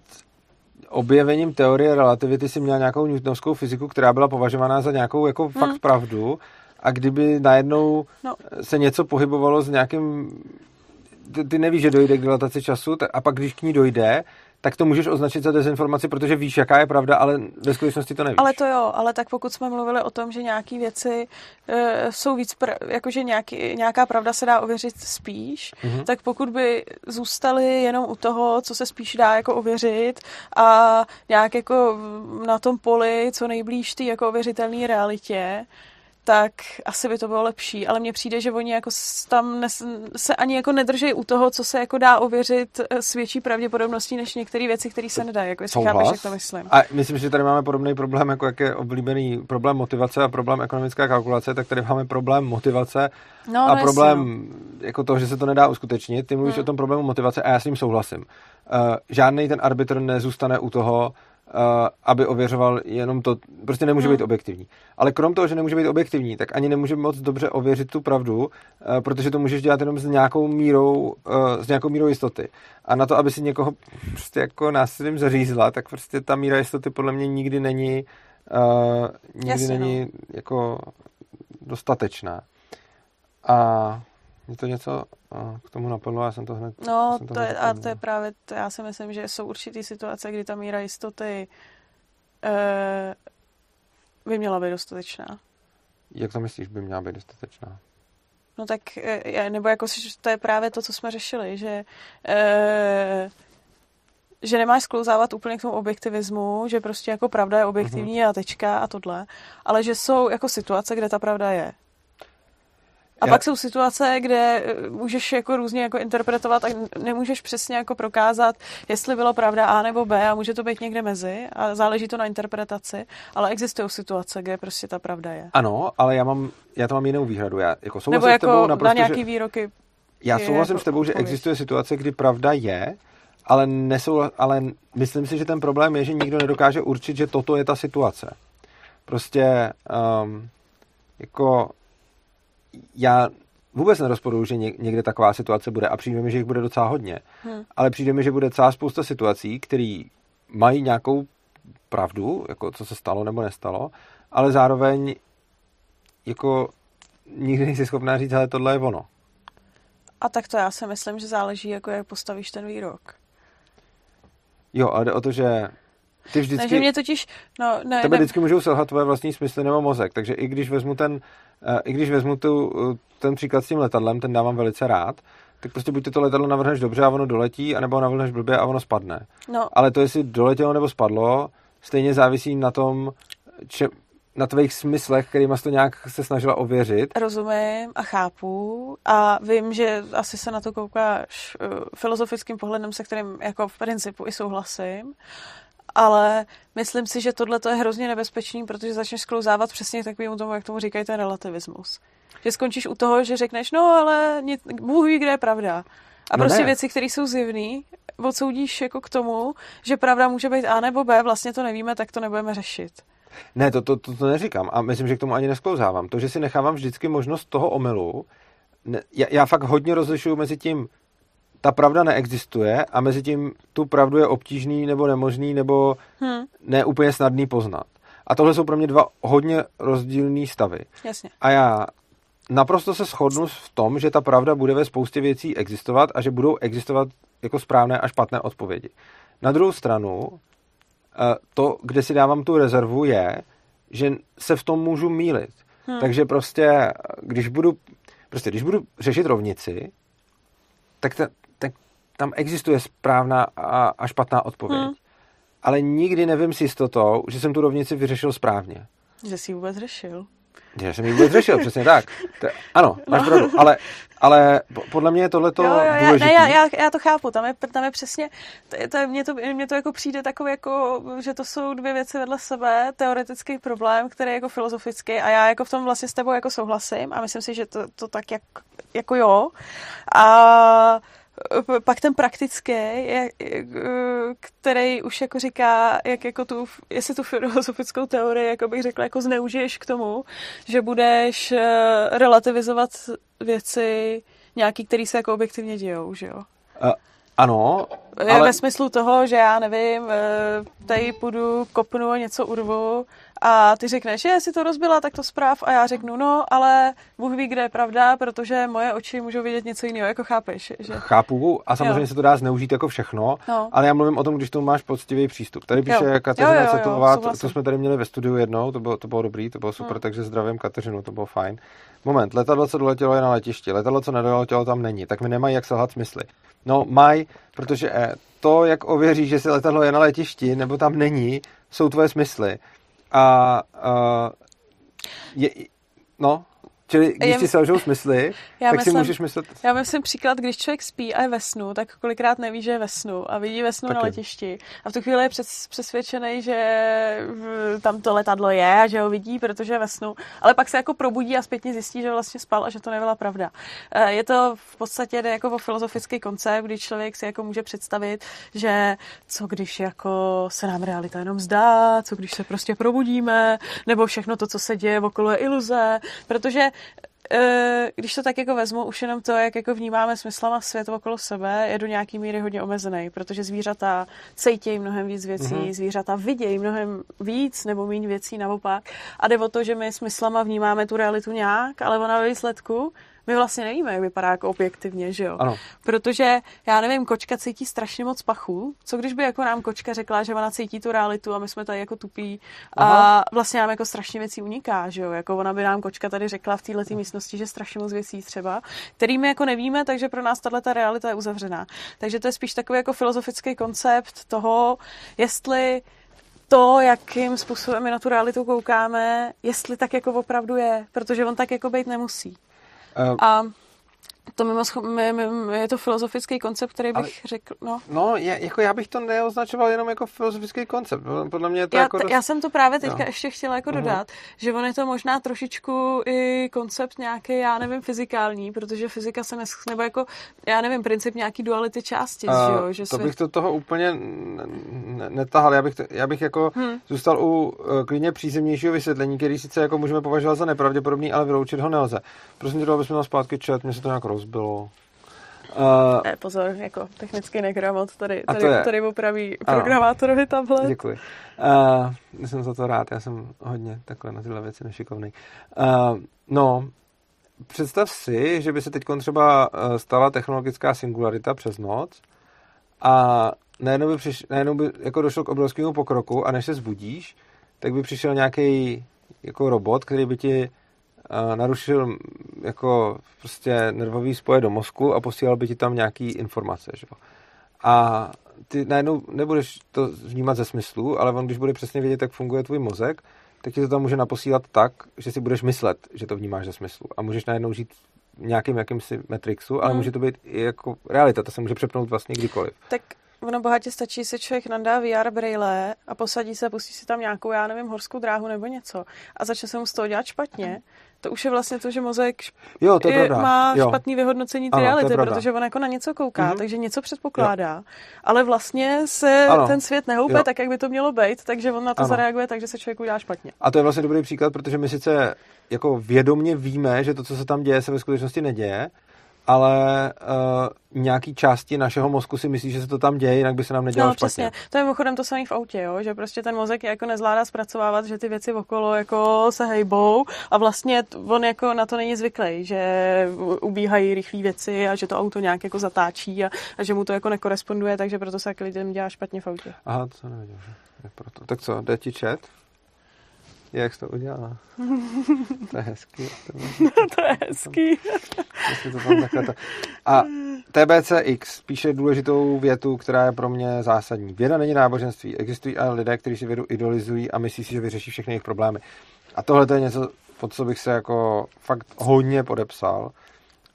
objevením teorie relativity si měla nějakou newtonovskou fyziku, která byla považovaná za nějakou jako hmm. fakt pravdu a kdyby najednou no. se něco pohybovalo s nějakým ty, ty nevíš, že dojde k dilataci času a pak když k ní dojde, tak to můžeš označit za dezinformaci, protože víš, jaká je pravda, ale ve skutečnosti to nevíš. Ale to jo, ale tak pokud jsme mluvili o tom, že nějaké věci e, jsou víc, pr- jakože nějaký, nějaká pravda se dá ověřit spíš, mm-hmm. tak pokud by zůstali jenom u toho, co se spíš dá jako ověřit a nějak jako na tom poli, co nejblíž ty jako ověřitelné realitě, tak asi by to bylo lepší, ale mně přijde, že oni jako tam nes, se ani jako nedrží u toho, co se jako dá ověřit eh, s větší pravděpodobností než některé věci, které se nedají, jako jestli chápeš, jak to myslím. A myslím, že tady máme podobný problém, jako jak je oblíbený problém motivace a problém ekonomická kalkulace, tak tady máme problém motivace no, a no problém no. jako toho, že se to nedá uskutečnit. Ty mluvíš hmm. o tom problému motivace a já s ním souhlasím. Uh, žádný ten arbitr nezůstane u toho, aby ověřoval jenom to, prostě nemůže hmm. být objektivní. Ale krom toho, že nemůže být objektivní, tak ani nemůže moc dobře ověřit tu pravdu, protože to můžeš dělat jenom s nějakou mírou, s nějakou mírou jistoty. A na to, aby si někoho prostě jako násilím zařízla, tak prostě ta míra jistoty podle mě nikdy není, nikdy Jasně, není no. jako dostatečná. A mě to něco k tomu napadlo, já jsem to hned... No, to, to je, a to je právě, to já si myslím, že jsou určitý situace, kdy ta míra jistoty e, by měla být dostatečná. Jak to myslíš, by měla být dostatečná? No tak, e, nebo jako to je právě to, co jsme řešili, že e, že nemáš sklouzávat úplně k tomu objektivismu, že prostě jako pravda je objektivní mm-hmm. a tečka a tohle, ale že jsou jako situace, kde ta pravda je. A Já... pak jsou situace, kde eh, můžeš jako různě jako interpretovat a nemůžeš přesně jako prokázat, jestli bylo pravda A nebo B a může to být někde mezi a záleží to na interpretaci, ale existují situace, kde prostě ta pravda je. Ano, ale já mám, já to mám jinou výhradu. Já jako souhlasím nebo jako s tebou naprosto, na nějaký že... výroky já souhlasím jako s tebou, že existuje situace, kdy pravda je, ale, nesou, ale myslím si, že ten problém je, že nikdo nedokáže určit, že toto je ta situace. Prostě um, jako já vůbec nerozporuju, že někde taková situace bude a přijde mi, že jich bude docela hodně. Hmm. Ale přijde mi, že bude celá spousta situací, které mají nějakou pravdu, jako co se stalo nebo nestalo, ale zároveň jako nikdy nejsi schopná říct, ale tohle je ono. A tak to já si myslím, že záleží, jako jak postavíš ten výrok. Jo, ale jde o to, že ty vždycky... Takže mě totiž... No, ne, tebe ne. vždycky můžou selhat tvoje vlastní smysly nebo mozek, takže i když vezmu ten, uh, i když vezmu tu, uh, ten příklad s tím letadlem, ten dávám velice rád, tak prostě buď to letadlo navrhneš dobře a ono doletí, anebo navrhneš blbě a ono spadne. No. Ale to, jestli doletělo nebo spadlo, stejně závisí na tom, če, na tvých smyslech, kterýma jsi to nějak se snažila ověřit. Rozumím a chápu a vím, že asi se na to koukáš uh, filozofickým pohledem, se kterým jako v principu i souhlasím, ale myslím si, že tohle je hrozně nebezpečný, protože začneš sklouzávat přesně takovým tomu, jak tomu říkají ten relativismus. Že skončíš u toho, že řekneš, no ale nic, Bůh ví, kde je pravda. A no prostě ne. věci, které jsou zjevné, odsoudíš jako k tomu, že pravda může být A nebo B, vlastně to nevíme, tak to nebudeme řešit. Ne, to, to, to, to neříkám a myslím, že k tomu ani nesklouzávám. To, že si nechávám vždycky možnost toho omylu, ne, já, já fakt hodně rozlišuju mezi tím, ta pravda neexistuje a mezi tím tu pravdu je obtížný nebo nemožný nebo hmm. neúplně snadný poznat. A tohle jsou pro mě dva hodně rozdílné stavy. Jasně. A já naprosto se shodnu v tom, že ta pravda bude ve spoustě věcí existovat a že budou existovat jako správné a špatné odpovědi. Na druhou stranu, eh, to, kde si dávám tu rezervu, je, že se v tom můžu mílit. Hmm. Takže prostě, když budu, prostě, když budu řešit rovnici, tak ta, tam existuje správná a, a špatná odpověď. Hmm. Ale nikdy nevím s jistotou, že jsem tu rovnici vyřešil správně. Že jsi ji vůbec řešil. Že jsem ji vůbec řešil, přesně tak. To, ano, máš no. pravdu, ale, ale podle mě je tohleto jo, jo, důležitý. Já, já, já, to chápu, tam je, tam je přesně, to, to, mně, to, mně to jako přijde takové jako, že to jsou dvě věci vedle sebe, teoretický problém, který je jako filozofický a já jako v tom vlastně s tebou jako souhlasím a myslím si, že to, to tak jak, jako jo. A pak ten praktický, který už jako říká, jak jako tu, jestli tu filozofickou teorii, jako bych řekla, jako zneužiješ k tomu, že budeš eh, relativizovat věci nějaký, který se jako objektivně dějou, že jo? Uh, ano, ale... Ve smyslu toho, že já nevím, eh, tady půjdu, kopnu a něco urvu a ty řekneš, že si to rozbila, tak to zpráv a já řeknu, no, ale Bůh ví, kde je pravda, protože moje oči můžou vidět něco jiného, jako chápeš. Že... Chápu a samozřejmě jo. se to dá zneužít jako všechno, no. ale já mluvím o tom, když to máš poctivý přístup. Tady píše jo. Kateřina Cetová, to, to jsme tady měli ve studiu jednou, to bylo, to bylo dobrý, to bylo super, hmm. takže zdravím Kateřinu, to bylo fajn. Moment, letadlo, co doletělo, je na letišti, letadlo, co nedoletělo, tam není, tak mi nemají jak selhat smysly. No, mají, protože eh, to, jak ověří, že si letadlo je na letišti, nebo tam není, jsou tvoje smysly. A uh, je, no, Čili když já, ti selžou smysly, <laughs> já tak myslím, si můžeš myslet... Já myslím příklad, když člověk spí a je ve snu, tak kolikrát neví, že je ve snu a vidí ve snu Taky. na letišti. A v tu chvíli je přes, přesvědčený, že tam to letadlo je a že ho vidí, protože je ve snu. Ale pak se jako probudí a zpětně zjistí, že vlastně spal a že to nebyla pravda. Eh, je to v podstatě jako o filozofický koncept, kdy člověk si jako může představit, že co když jako se nám realita jenom zdá, co když se prostě probudíme, nebo všechno to, co se děje okolo je iluze, protože když to tak jako vezmu, už jenom to, jak jako vnímáme smyslama svět okolo sebe, je do nějaký míry hodně omezený, protože zvířata cejtějí mnohem víc věcí, mm-hmm. zvířata vidějí mnohem víc nebo méně věcí naopak. A jde o to, že my smyslama vnímáme tu realitu nějak, ale ona ve výsledku my vlastně nevíme, jak vypadá jako objektivně, že jo? Ano. Protože, já nevím, kočka cítí strašně moc pachu. Co když by jako nám kočka řekla, že ona cítí tu realitu a my jsme tady jako tupí Aha. a vlastně nám jako strašně věcí uniká, že jo? Jako ona by nám kočka tady řekla v této místnosti, že strašně moc věcí třeba, kterými jako nevíme, takže pro nás tahle ta realita je uzavřená. Takže to je spíš takový jako filozofický koncept toho, jestli to, jakým způsobem my na tu realitu koukáme, jestli tak jako opravdu je, protože on tak jako být nemusí. Uh, a to mimo, je to filozofický koncept, který bych ale, řekl, no. No, je, jako já bych to neoznačoval jenom jako filozofický koncept. Podle mě je to já, jako... T- dost... Já jsem to právě teďka no. ještě chtěla jako uh-huh. dodat, že on je to možná trošičku i koncept nějaký, já nevím, fyzikální, protože fyzika se nes... nebo jako, já nevím, princip nějaký duality části, uh, že jo? Že to svět... bych to toho úplně netahal. Já bych, to, já bych jako hmm. zůstal u uh, klidně přízemnějšího vysvětlení, který sice jako můžeme považovat za nepravděpodobný, ale vyloučit ho nelze. Prosím tě, abychom zpátky čet, mě se to nějak rozbilo. Uh, ne, pozor, jako technický negramot, tady, tady, tady opraví programátorovi tablet. Děkuji. Uh, jsem za to rád, já jsem hodně takhle na tyhle věci nešikovný. Uh, no, představ si, že by se teď třeba stala technologická singularita přes noc a najednou by, přiš, najednou by jako došlo k obrovskému pokroku a než se zbudíš, tak by přišel nějaký jako robot, který by ti narušil jako prostě nervový spoje do mozku a posílal by ti tam nějaký informace, že? A ty najednou nebudeš to vnímat ze smyslu, ale on, když bude přesně vědět, jak funguje tvůj mozek, tak ti to tam může naposílat tak, že si budeš myslet, že to vnímáš ze smyslu. A můžeš najednou žít v nějakým jakýmsi Matrixu, ale mm. může to být i jako realita, to se může přepnout vlastně kdykoliv. Tak ono bohatě stačí, se člověk nandá VR braille a posadí se, pustí si tam nějakou, já nevím, horskou dráhu nebo něco a začne se mu z toho dělat špatně, to už je vlastně to, že mozek jo, to je je, má jo. špatný vyhodnocení té reality, protože on jako na něco kouká, mm-hmm. takže něco předpokládá, jo. ale vlastně se ano. ten svět nehoupe tak, jak by to mělo být, takže on na to ano. zareaguje tak, že se člověk udělá špatně. A to je vlastně dobrý příklad, protože my sice jako vědomně víme, že to, co se tam děje, se ve skutečnosti neděje, ale uh, nějaký části našeho mozku si myslí, že se to tam děje, jinak by se nám nedělalo no, špatně. přesně. To je mimochodem to samé v autě, jo? že prostě ten mozek jako nezvládá zpracovávat, že ty věci okolo jako se hejbou a vlastně on jako na to není zvyklý, že ubíhají rychlé věci a že to auto nějak jako zatáčí a, a že mu to jako nekoresponduje, takže proto se lidem dělá špatně v autě. Aha, to nevěděl. Že proto. Tak co, jde ti chat? Jak jsi to udělala? <laughs> To je hezký. To, to je hezký. to tam takhle to. A TBCX píše důležitou větu, která je pro mě zásadní. Věda není náboženství. Existují ale lidé, kteří si vědu idolizují a myslí si, že vyřeší všechny jejich problémy. A tohle to je něco, pod co bych se jako fakt hodně podepsal.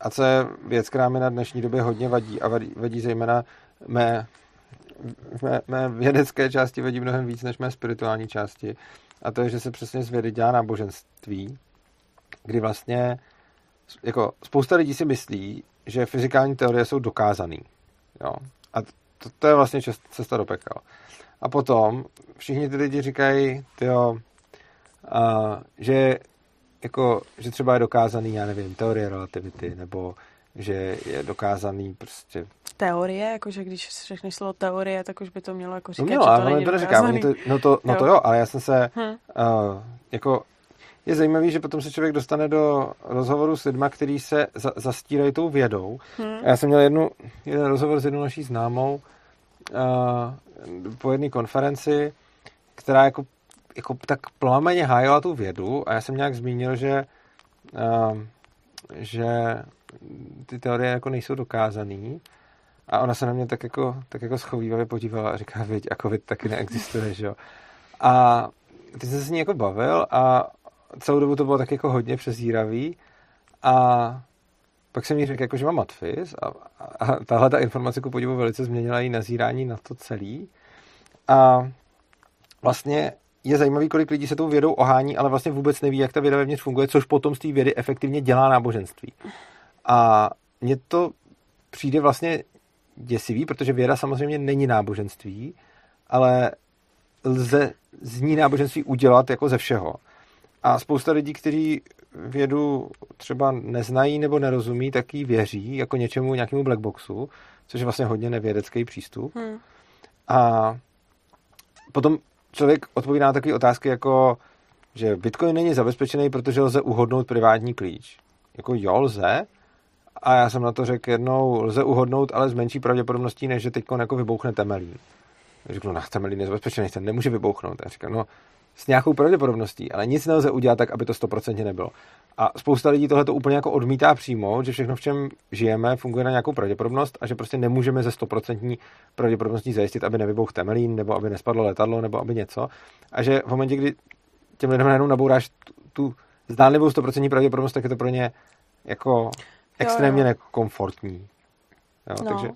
A co je věc, která mi na dnešní době hodně vadí a vadí, vadí zejména mé, mé, mé vědecké části vadí mnohem víc než mé spirituální části. A to je, že se přesně z vědy dělá náboženství, kdy vlastně jako spousta lidí si myslí, že fyzikální teorie jsou dokázaný. Jo? A to, to je vlastně cesta do pekel. A potom všichni ty lidi říkají, tyjo, a, že, jako, že třeba je dokázaný, já nevím, teorie relativity, nebo že je dokázaný prostě... Teorie, jakože když řekneš slovo teorie, tak už by to mělo jako říkat, no, mělo, že to není to neříká, to, no, to, no jo. to jo, ale já jsem se hmm. uh, jako je zajímavý, že potom se člověk dostane do rozhovoru s lidmi, kteří se za, zastírají tou vědou. Hmm. Já jsem měl jednu, jeden rozhovor s jednou naší známou uh, po jedné konferenci, která jako, jako tak plameně hájila tu vědu a já jsem nějak zmínil, že uh, že ty teorie jako nejsou dokázaný. A ona se na mě tak jako, tak jako schovývavě podívala a říká, viď, jako vid taky neexistuje, že jo. A ty jsem se s ní jako bavil a celou dobu to bylo tak jako hodně přezíravý a pak jsem jí řekl, jako, že mám matfis a, a tahle ta informace ku podivu velice změnila její nazírání na to celý. A vlastně je zajímavý, kolik lidí se tou vědou ohání, ale vlastně vůbec neví, jak ta věda vevnitř funguje, což potom z té vědy efektivně dělá náboženství. A mně to přijde vlastně děsivý, protože věda samozřejmě není náboženství, ale lze z ní náboženství udělat jako ze všeho. A spousta lidí, kteří vědu třeba neznají nebo nerozumí, tak jí věří jako něčemu, nějakému blackboxu, což je vlastně hodně nevědecký přístup. Hmm. A potom člověk odpovídá na takové otázky jako, že Bitcoin není zabezpečený, protože lze uhodnout privátní klíč. Jako jo, lze. A já jsem na to řekl jednou, lze uhodnout, ale s menší pravděpodobností, než že teď jako vybouchne temelín. Řeknu, no, temelín je zabezpečený, ten nemůže vybouchnout. Já říkám, no, s nějakou pravděpodobností, ale nic nelze udělat tak, aby to 100% nebylo. A spousta lidí tohle to úplně jako odmítá přijmout, že všechno, v čem žijeme, funguje na nějakou pravděpodobnost a že prostě nemůžeme ze 100% pravděpodobností zajistit, aby nevybuch temelín, nebo aby nespadlo letadlo, nebo aby něco. A že v momentě, kdy těm lidem jenom nabouráš tu, tu zdánlivou 100% pravděpodobnost, tak je to pro ně jako extrémně jo, jo. nekomfortní. Jo, no. takže...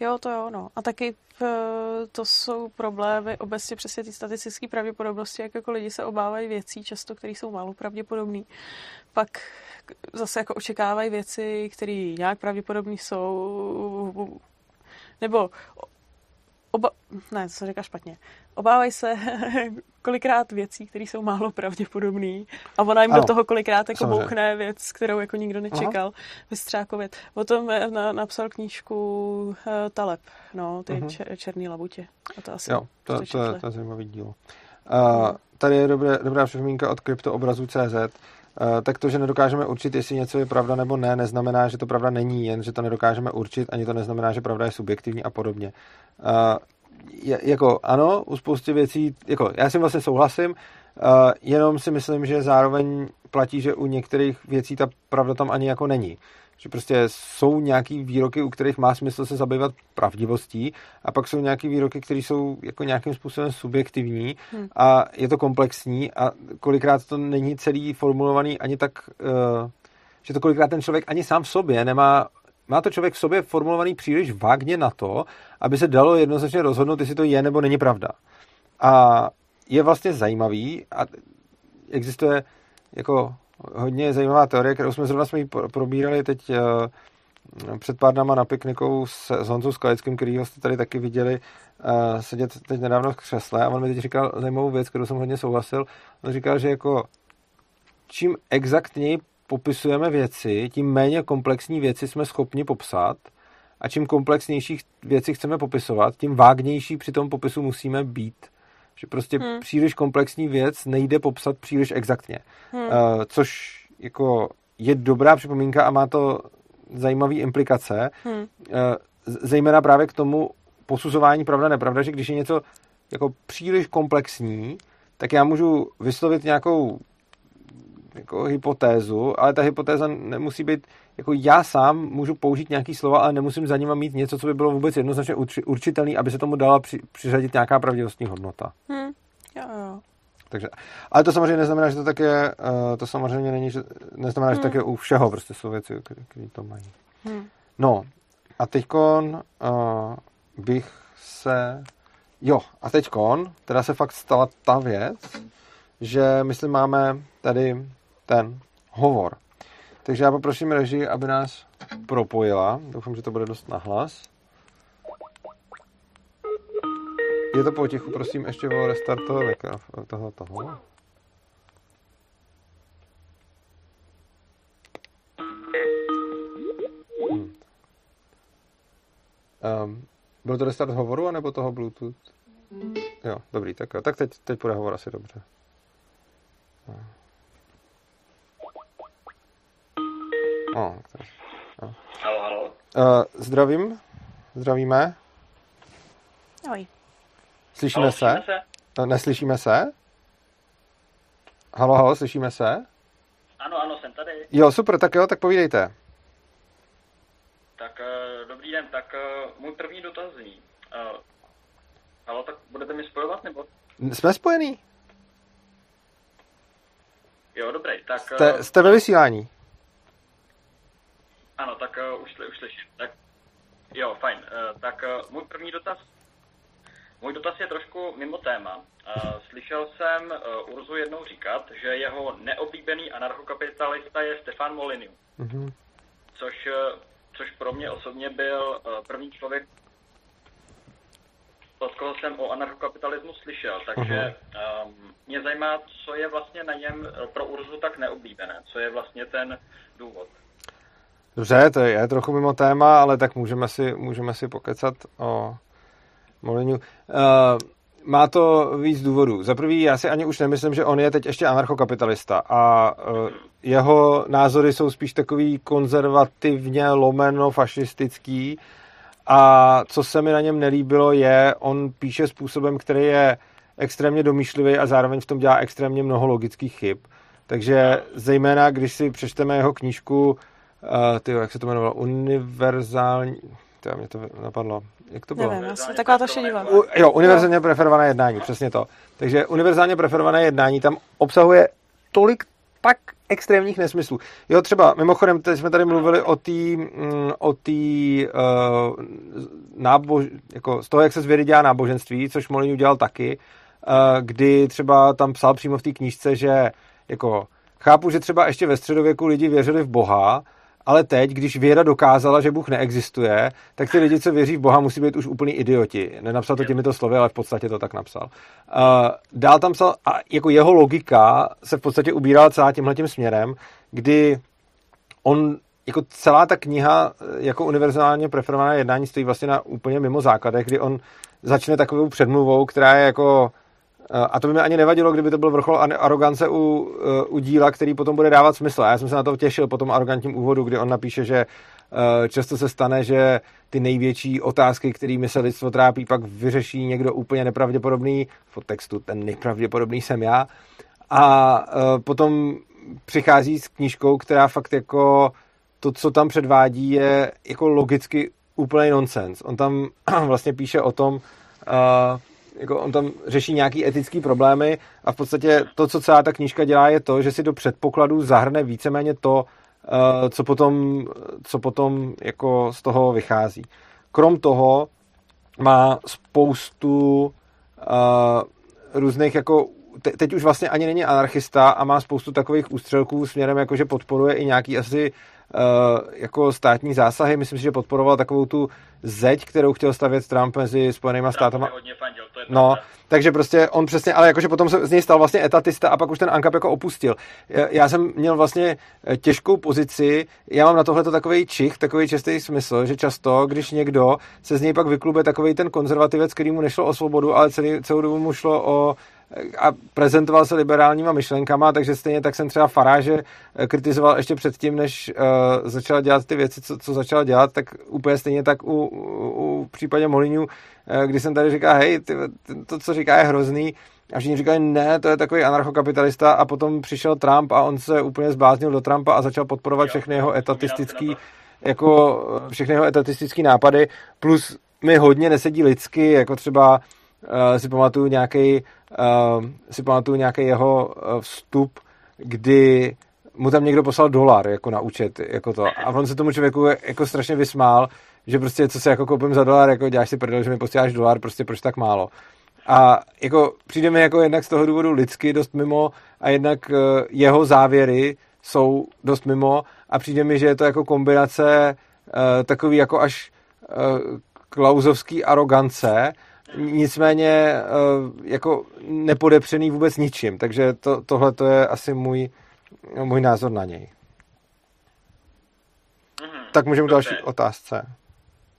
Jo, to jo, no. A taky Eh, to jsou problémy obecně přesně ty statistické pravděpodobnosti, jak jako lidi se obávají věcí, často, které jsou málo pravděpodobné. Pak zase jako očekávají věci, které nějak pravděpodobné jsou, nebo oba, ne, to říká špatně. Obávají se <laughs> kolikrát věcí, které jsou málo pravděpodobné a ona jim ano. do toho kolikrát jako Samozřejmě. bouchne věc, kterou jako nikdo nečekal vystřákovět. O tom eh, na, napsal knížku uh, Taleb, no, ty uh-huh. čer, černý labutě. A to asi jo, to, to, to, je, to je zajímavý díl. Uh, tady je dobré, dobrá připomínka od kryptoobrazu.cz. Uh, tak to, že nedokážeme určit, jestli něco je pravda nebo ne, neznamená, že to pravda není, jen že to nedokážeme určit, ani to neznamená, že pravda je subjektivní a podobně. Je, jako ano, u spousty věcí, jako já si vlastně souhlasím, uh, jenom si myslím, že zároveň platí, že u některých věcí ta pravda tam ani jako není. Že prostě jsou nějaký výroky, u kterých má smysl se zabývat pravdivostí a pak jsou nějaký výroky, které jsou jako nějakým způsobem subjektivní hmm. a je to komplexní a kolikrát to není celý formulovaný ani tak, uh, že to kolikrát ten člověk ani sám v sobě nemá má to člověk v sobě formulovaný příliš vágně na to, aby se dalo jednoznačně rozhodnout, jestli to je nebo není pravda. A je vlastně zajímavý a existuje jako hodně zajímavá teorie, kterou jsme zrovna jsme probírali teď uh, před pár dama na pikniku s, s Honzou Skalickým, který jste tady taky viděli uh, sedět teď nedávno v křesle a on mi teď říkal zajímavou věc, kterou jsem hodně souhlasil. On říkal, že jako čím exaktněji popisujeme věci, tím méně komplexní věci jsme schopni popsat a čím komplexnější věci chceme popisovat, tím vágnější při tom popisu musíme být. Že prostě hmm. příliš komplexní věc nejde popsat příliš exaktně. Hmm. Uh, což jako je dobrá připomínka a má to zajímavé implikace, hmm. uh, zejména právě k tomu posuzování pravda nepravda, že když je něco jako příliš komplexní, tak já můžu vyslovit nějakou jako hypotézu, ale ta hypotéza nemusí být, jako já sám můžu použít nějaký slova, ale nemusím za nima mít něco, co by bylo vůbec jednoznačně určitelné, aby se tomu dala při, přiřadit nějaká pravděpodobnostní hodnota. Hmm. Jo, jo. Takže, ale to samozřejmě neznamená, že to tak je, uh, to samozřejmě není, že, neznamená, hmm. že tak je u všeho, prostě jsou věci, které to mají. Hmm. No, a teďkon uh, bych se, jo, a teďkon, teda se fakt stala ta věc, že myslím máme tady ten hovor. Takže já poprosím režii, aby nás propojila. Doufám, že to bude dost nahlas. Je to potichu, prosím, ještě o restart toho, toho, toho. Um, byl to restart hovoru, anebo toho Bluetooth? Jo, dobrý, tak jo. Tak teď, teď bude hovor asi dobře. No, tak, no. Halo, halo. Uh, zdravím. Zdravíme. Ahoj. Slyšíme halo, se? se? Uh, neslyšíme se? Halo, halo, slyšíme se? Ano, ano, jsem tady. Jo, super, tak jo, tak povídejte. Tak uh, dobrý den, tak uh, můj první dotaz zní. Uh, halo, tak budete mi spojovat, nebo? Jsme spojení. Jo, dobrý, tak... Jste, jste ve vysílání. Ano, tak uh, už, už slyším. Tak, jo, fajn. Uh, tak uh, můj první dotaz můj dotaz je trošku mimo téma. Uh, slyšel jsem uh, Urzu jednou říkat, že jeho neoblíbený anarchokapitalista je Stefan Molyneux. Mm-hmm. Což, uh, což pro mě osobně byl uh, první člověk, od koho jsem o anarchokapitalismu slyšel. Takže uh-huh. um, mě zajímá, co je vlastně na něm pro Urzu tak neoblíbené. Co je vlastně ten důvod. Dobře, to je trochu mimo téma, ale tak můžeme si, můžeme si pokecat o Molinu. Uh, má to víc důvodů. Za prvý, já si ani už nemyslím, že on je teď ještě anarchokapitalista a uh, jeho názory jsou spíš takový konzervativně lomeno fašistický a co se mi na něm nelíbilo je, on píše způsobem, který je extrémně domýšlivý a zároveň v tom dělá extrémně mnoho logických chyb. Takže zejména, když si přečteme jeho knížku Uh, tyjo, jak se to jmenovalo? Univerzální... To mě to napadlo. Jak to bylo? Nevím, taková ta šedivá. U, jo, univerzálně preferované jednání, přesně to. Takže univerzálně preferované jednání tam obsahuje tolik tak extrémních nesmyslů. Jo, třeba, mimochodem, teď jsme tady mluvili o té, mm, o tý, uh, nábož, jako z toho, jak se z vědy dělá náboženství, což Molin udělal taky, uh, kdy třeba tam psal přímo v té knížce, že jako chápu, že třeba ještě ve středověku lidi věřili v Boha, ale teď, když věda dokázala, že Bůh neexistuje, tak ty lidi, co věří v Boha, musí být už úplný idioti. Nenapsal to těmito slovy, ale v podstatě to tak napsal. Uh, dál tam psal, a jako jeho logika se v podstatě ubírala celá tímhletím směrem, kdy on jako celá ta kniha jako univerzálně preferovaná jednání stojí vlastně na úplně mimo základech, kdy on začne takovou předmluvou, která je jako Eh, a to by mi ani nevadilo, kdyby to byl vrchol arogance u, eh, u díla, který potom bude dávat smysl. A já jsem se na to těšil po tom arrogantním úvodu, kdy on napíše, že eh, často se stane, že ty největší otázky, kterými se lidstvo trápí, pak vyřeší někdo úplně nepravděpodobný. V textu ten nejpravděpodobný jsem já. A potom přichází s knížkou, která fakt jako to, co tam předvádí, je jako logicky úplný nonsens. On tam <clears throat> vlastně píše o tom, jako on tam řeší nějaký etický problémy a v podstatě to, co celá ta knížka dělá, je to, že si do předpokladů zahrne víceméně to, eh, co potom, co potom jako z toho vychází. Krom toho má spoustu uh, různých jako teď už vlastně ani není anarchista a má spoustu takových ústřelků směrem, jako že podporuje i nějaký asi jako státní zásahy. Myslím si, že podporoval takovou tu zeď, kterou chtěl stavět Trump mezi Spojenými státy. No, takže prostě on přesně, ale jakože potom se z něj stal vlastně etatista a pak už ten ANKAP jako opustil. Já jsem měl vlastně eh, těžkou pozici, já mám na tohle takový čich, takový čistý smysl, že často, když někdo se z něj pak vyklube takový ten konzervativec, který mu nešlo o svobodu, ale celý, celou dobu mu šlo o a prezentoval se liberálníma myšlenkama, takže stejně tak jsem třeba Faráže eh, kritizoval ještě předtím, než uh, začal dělat ty věci, co, co začal dělat, tak úplně stejně tak u, u, u případě Molinu, uh, kdy jsem tady říkal, hej, ty, to, co říká, je hrozný, A všichni říkali, ne, to je takový anarchokapitalista. A potom přišel Trump a on se úplně zbláznil do Trumpa a začal podporovat všechny jeho etatistický, jako všechny jeho etatistický nápady, plus mi hodně nesedí lidsky, jako třeba uh, si pamatuju nějaký uh, si pamatuju nějaký jeho uh, vstup, kdy mu tam někdo poslal dolar jako na účet, jako to. A on se tomu člověku jako strašně vysmál, že prostě co se jako koupím za dolar, jako děláš si prdel, že mi posíláš dolar, prostě proč tak málo. A jako přijde mi jako jednak z toho důvodu lidsky dost mimo a jednak uh, jeho závěry jsou dost mimo a přijde mi, že je to jako kombinace uh, takový jako až uh, klauzovský arogance, nicméně uh, jako nepodepřený vůbec ničím, takže to, tohle to je asi můj, můj názor na něj. Mm-hmm, tak můžeme další otázce.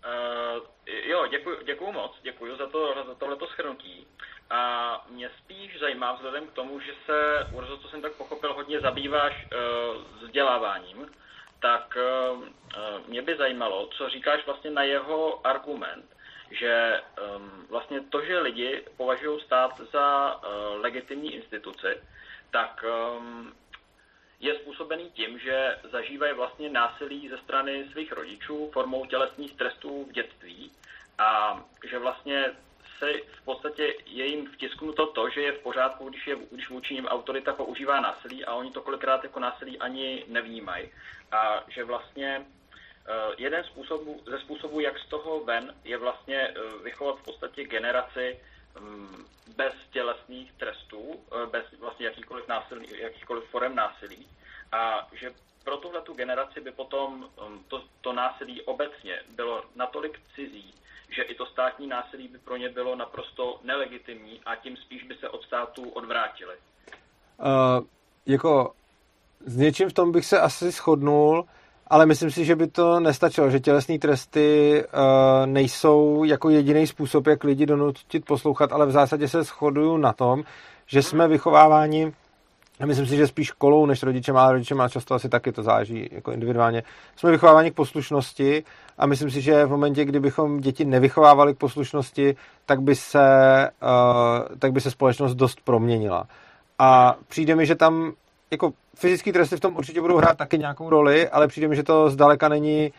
Uh, jo, děkuji, děkuji moc, děkuji za, to, za tohleto schrnutí. A mě spíš zajímá vzhledem k tomu, že se, Urzo, co jsem tak pochopil, hodně zabýváš uh, vzděláváním, tak uh, mě by zajímalo, co říkáš vlastně na jeho argument, že um, vlastně to, že lidi považují stát za uh, legitimní instituci, tak um, je způsobený tím, že zažívají vlastně násilí ze strany svých rodičů formou tělesných trestů v dětství a že vlastně se v podstatě je jim vtisknuto to, že je v pořádku, když, je, když vůči ním autorita používá násilí a oni to kolikrát jako násilí ani nevnímají. A že vlastně jeden způsobů, ze způsobů, jak z toho ven, je vlastně uh, vychovat v podstatě generaci um, bez tělesných trestů, uh, bez vlastně jakýchkoliv, násilí, jakýchkoliv forem násilí a že pro tuhle tu generaci by potom um, to, to násilí obecně bylo natolik cizí, že i to státní násilí by pro ně bylo naprosto nelegitimní a tím spíš by se od států odvrátili. Uh, jako s něčím v tom bych se asi shodnul, ale myslím si, že by to nestačilo, že tělesné tresty uh, nejsou jako jediný způsob, jak lidi donutit poslouchat, ale v zásadě se shoduju na tom, že jsme vychováváni myslím si, že spíš školou než rodiče má, rodiče má často asi taky to záží jako individuálně. Jsme vychováváni k poslušnosti a myslím si, že v momentě, kdybychom děti nevychovávali k poslušnosti, tak by se, uh, tak by se společnost dost proměnila. A přijde mi, že tam jako fyzické tresty v tom určitě budou hrát taky nějakou roli, ale přijde mi, že to zdaleka není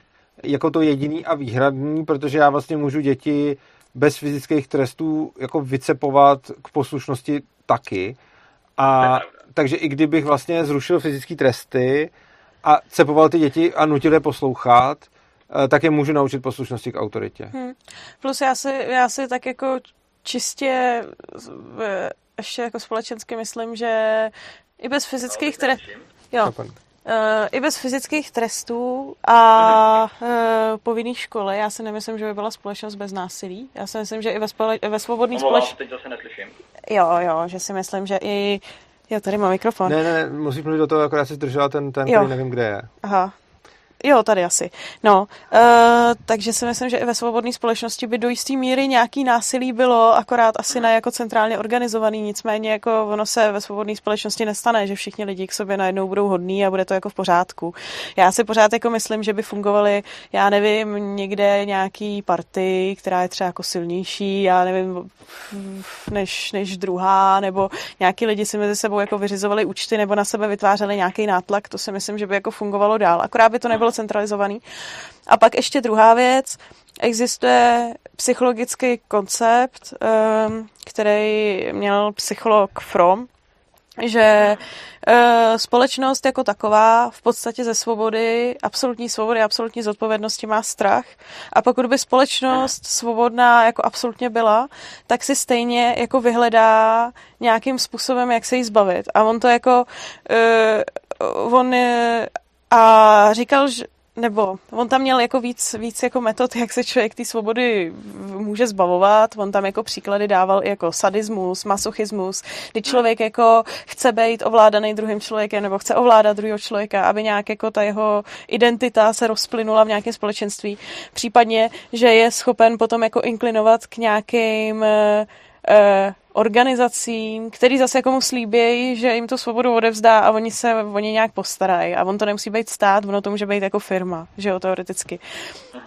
jako to jediný a výhradný, protože já vlastně můžu děti bez fyzických trestů jako vycepovat k poslušnosti taky. A takže i kdybych vlastně zrušil fyzické tresty a cepoval ty děti a nutil je poslouchat, eh, tak je můžu naučit poslušnosti k autoritě. Hmm. Plus já si, já si tak jako čistě ještě jako společensky myslím, že i bez fyzických trestů... Jo. Uh, I bez fyzických trestů a uh, povinných školy, já si nemyslím, že by byla společnost bez násilí. Já si myslím, že i ve, spole- ve svobodné společnosti... teď zase neslyším. Jo, jo, že si myslím, že i Jo, tady má mikrofon. Ne, ne, ne, musíš mluvit do toho, akorát si zdržela ten, ten který nevím, kde je. Aha, Jo, tady asi. No, uh, takže si myslím, že i ve svobodné společnosti by do jisté míry nějaký násilí bylo, akorát asi ne jako centrálně organizovaný, nicméně jako ono se ve svobodné společnosti nestane, že všichni lidi k sobě najednou budou hodní a bude to jako v pořádku. Já si pořád jako myslím, že by fungovaly, já nevím, někde nějaký party, která je třeba jako silnější, já nevím, než, než druhá, nebo nějaký lidi si mezi sebou jako vyřizovali účty nebo na sebe vytvářeli nějaký nátlak, to si myslím, že by jako fungovalo dál. Akorát by to nebylo bylo centralizovaný. A pak ještě druhá věc, existuje psychologický koncept, ehm, který měl psycholog From, že e, společnost jako taková v podstatě ze svobody, absolutní svobody, absolutní zodpovědnosti má strach a pokud by společnost svobodná jako absolutně byla, tak si stejně jako vyhledá nějakým způsobem, jak se jí zbavit. A on to jako, e, on a říkal, že nebo on tam měl jako víc, víc jako metod, <laughs> jak se člověk té svobody může zbavovat. On tam jako příklady dával i jako sadismus, masochismus, kdy člověk jako chce být ovládaný druhým člověkem nebo chce ovládat druhého člověka, aby nějak jako ta jeho identita se rozplynula v nějakém společenství. Případně, že je schopen potom jako inklinovat k nějakým eh, organizacím, který zase jako mu slíbějí, že jim to svobodu odevzdá a oni se o ně nějak postarají. A on to nemusí být stát, ono to může být jako firma, že jo, teoreticky.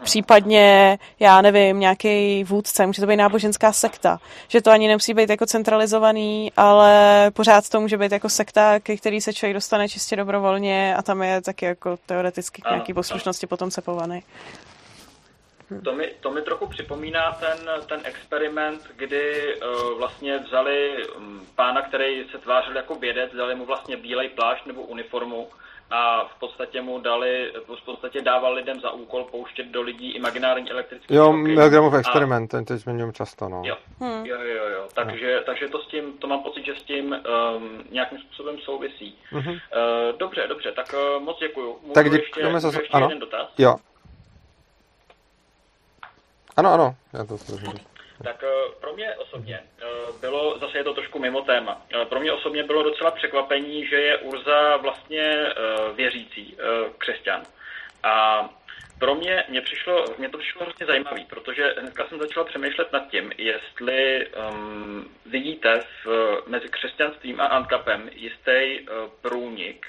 Případně, já nevím, nějaký vůdce, může to být náboženská sekta. Že to ani nemusí být jako centralizovaný, ale pořád to může být jako sekta, ke který se člověk dostane čistě dobrovolně a tam je taky jako teoreticky k nějaký poslušnosti potom cepovaný. To mi, to mi trochu připomíná ten, ten experiment, kdy uh, vlastně vzali um, pána, který se tvářil jako vědec, vzali mu vlastně bílej plášť nebo uniformu a v podstatě mu dali, v podstatě dával lidem za úkol pouštět do lidí imaginární elektrické Jo, Milgramův experiment, ten teď zmiňujeme často, no. Jo, hmm. jo, jo, jo. Takže, no. takže to s tím, to mám pocit, že s tím um, nějakým způsobem souvisí. Mm-hmm. Uh, dobře, dobře, tak uh, moc děkuju. Můžu tak děkujeme ještě, za... ještě ano. jeden dotaz? Jo. Ano, ano, já to zprožím. Tak eh, pro mě osobně eh, bylo, zase je to trošku mimo téma, eh, pro mě osobně bylo docela překvapení, že je Urza vlastně věřící křesťan. A pro mě, mě, přišlo, mě to přišlo hrozně zajímavé, protože dneska jsem začal přemýšlet nad tím, jestli um, vidíte v, mezi křesťanstvím a ankapem jistý uh, průnik,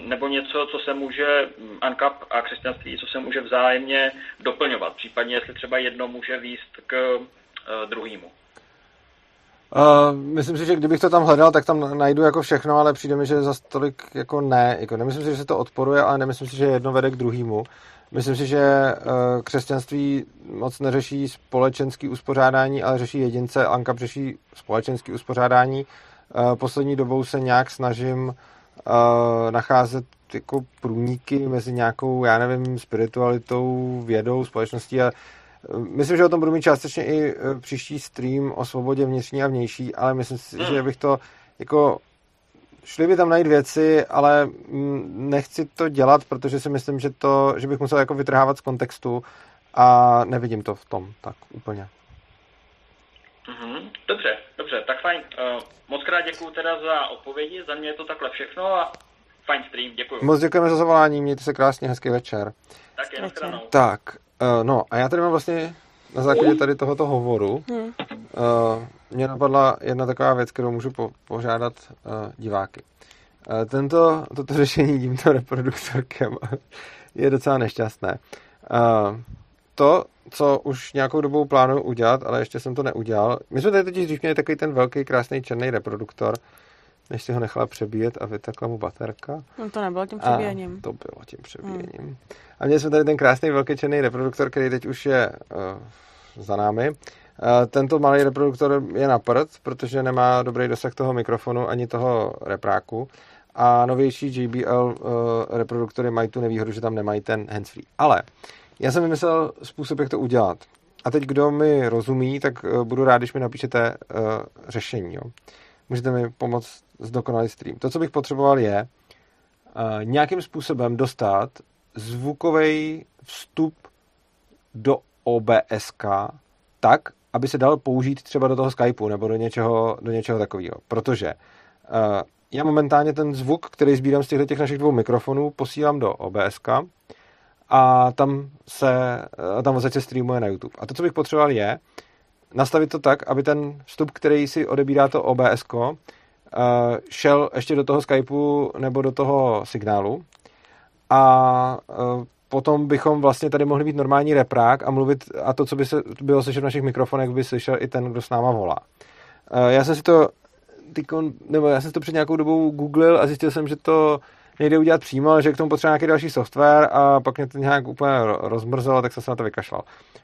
nebo něco, co se může, ANCAP a křesťanství, co se může vzájemně doplňovat, případně jestli třeba jedno může výst k eh, druhému. Uh, myslím si, že kdybych to tam hledal, tak tam najdu jako všechno, ale přijde mi, že za tolik jako ne. Jako nemyslím si, že se to odporuje, ale nemyslím si, že jedno vede k druhému. Myslím si, že uh, křesťanství moc neřeší společenský uspořádání, ale řeší jedince. Anka řeší společenský uspořádání. Uh, poslední dobou se nějak snažím nacházet jako průniky mezi nějakou, já nevím, spiritualitou, vědou, společností a e, Myslím, že o tom budu mít částečně i e, příští stream o svobodě vnitřní a vnější, ale myslím si, hmm. že bych to jako šli by tam najít věci, ale nechci to dělat, protože si myslím, že to, že bych musel jako vytrhávat z kontextu a nevidím to v tom tak úplně. Mm-hmm. Dobře, dobře, tak fajn. Uh, moc krát děkuju teda za odpovědi, za mě je to takhle všechno a fajn stream, děkuju. Moc děkujeme za zavolání, mějte se krásně, hezký večer. Tak jen Tak, uh, no a já tady mám vlastně na základě tady tohoto hovoru hmm. uh, mě napadla jedna taková věc, kterou můžu po, požádat uh, diváky. Uh, tento, toto řešení tímto <laughs> reproduktorkem je docela nešťastné. Uh, to, co už nějakou dobou plánuju udělat, ale ještě jsem to neudělal. My jsme tady totiž dřív měli takový ten velký, krásný černý reproduktor, než si ho nechala přebíjet a vytekla mu baterka. No to nebylo tím přebíjením. A to bylo tím přebíjením. Hmm. A měli jsme tady ten krásný velký černý reproduktor, který teď už je uh, za námi. Uh, tento malý reproduktor je na prd, protože nemá dobrý dosah toho mikrofonu ani toho repráku. A novější JBL uh, eh, reproduktory mají tu nevýhodu, že tam nemají ten handsfree. Ale já jsem vymyslel způsob, jak to udělat. A teď, kdo mi rozumí, tak uh, budu rád, když mi napíšete uh, řešení. Jo. Můžete mi pomoct zdokonalit stream. To, co bych potřeboval, je uh, nějakým způsobem dostat zvukový vstup do OBSK tak, aby se dal použít třeba do toho Skypeu nebo do něčeho, do něčeho takového. Protože uh, já momentálně ten zvuk, který sbírám z těchto těch našich dvou mikrofonů, posílám do OBSK a tam se, tam se streamuje na YouTube. A to, co bych potřeboval, je nastavit to tak, aby ten vstup, který si odebírá to OBS, šel ještě do toho Skypeu nebo do toho signálu a potom bychom vlastně tady mohli mít normální reprák a mluvit a to, co by se bylo slyšet v našich mikrofonech, by slyšel i ten, kdo s náma volá. Já jsem si to nebo já jsem si to před nějakou dobou googlil a zjistil jsem, že to nejde udělat přímo, že k tomu potřeba nějaký další software a pak mě to nějak úplně rozmrzelo, tak jsem se na to vykašlal.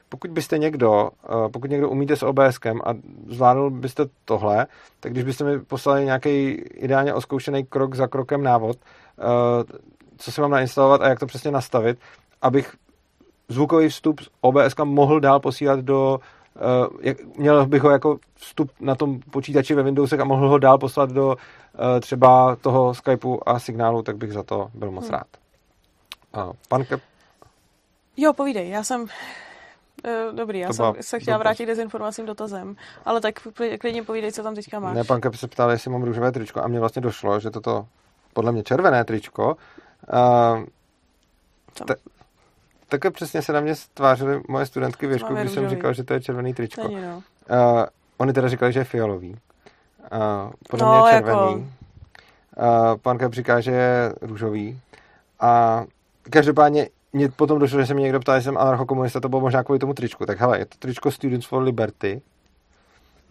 Pokud byste někdo, eh, pokud někdo umíte s OBSkem a zvládl byste tohle, tak když byste mi poslali nějaký ideálně oskoušený krok za krokem návod, eh, co si mám nainstalovat a jak to přesně nastavit, abych zvukový vstup z OBS mohl dál posílat do jak, měl bych ho jako vstup na tom počítači ve Windowsech a mohl ho dál poslat do uh, třeba toho Skypeu a signálu, tak bych za to byl moc hmm. rád. Uh, pan Kep... Jo, povídej, já jsem... Uh, dobrý, já to jsem se chtěla vrátit k dezinformacím dotazem, ale tak klidně povídej, co tam teďka máš. Ne, pan Kep se ptal, jestli mám růžové tričko a mně vlastně došlo, že toto podle mě červené tričko uh, Takhle přesně se na mě stvářily moje studentky věšku, když jsem říkal, že to je červený tričko. Není, no. uh, oni teda říkali, že je fialový. Uh, podle No, mě je jako- červený. Uh, pan Kep říká, že je růžový. A každopádně mě potom došlo, že se mě někdo ptal, že jsem anarchokomunista, to bylo možná kvůli tomu tričku. Tak hele, je to tričko Students for Liberty,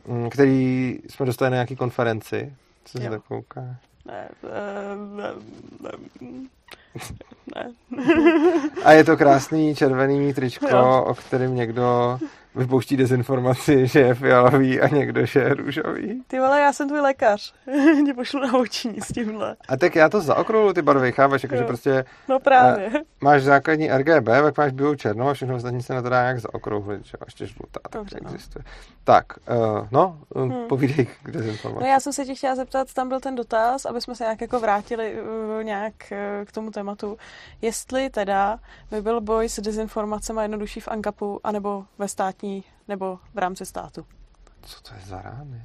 mm, který jsme dostali na nějaký konferenci. Co se tak kouká? Ne, eh, ne, ne, ne. <laughs> A je to krásný červený tričko, Jo. o kterém někdo vypouští dezinformaci, že je fialový a někdo, že je růžový. Ty vole, já jsem tvůj lékař. <laughs> Tě pošlu na učení s tímhle. A tak já to zaokrouhlu ty barvy, chápeš, jakože prostě No právě. máš základní RGB, pak máš bílou černou a všechno ostatní se na to dá nějak zaokrouhlit, že ještě žlutá, tak Dobře, no. existuje. Tak, uh, no, uh, Hmm. povídej k dezinformaci. No já jsem se tě chtěla zeptat, tam byl ten dotaz, aby jsme se nějak jako vrátili uh, nějak uh, k tomu tématu, jestli teda by byl boj s dezinformacemi jednodušší v ANKAPu, anebo ve státní, nebo v rámci státu. Co to je za rány?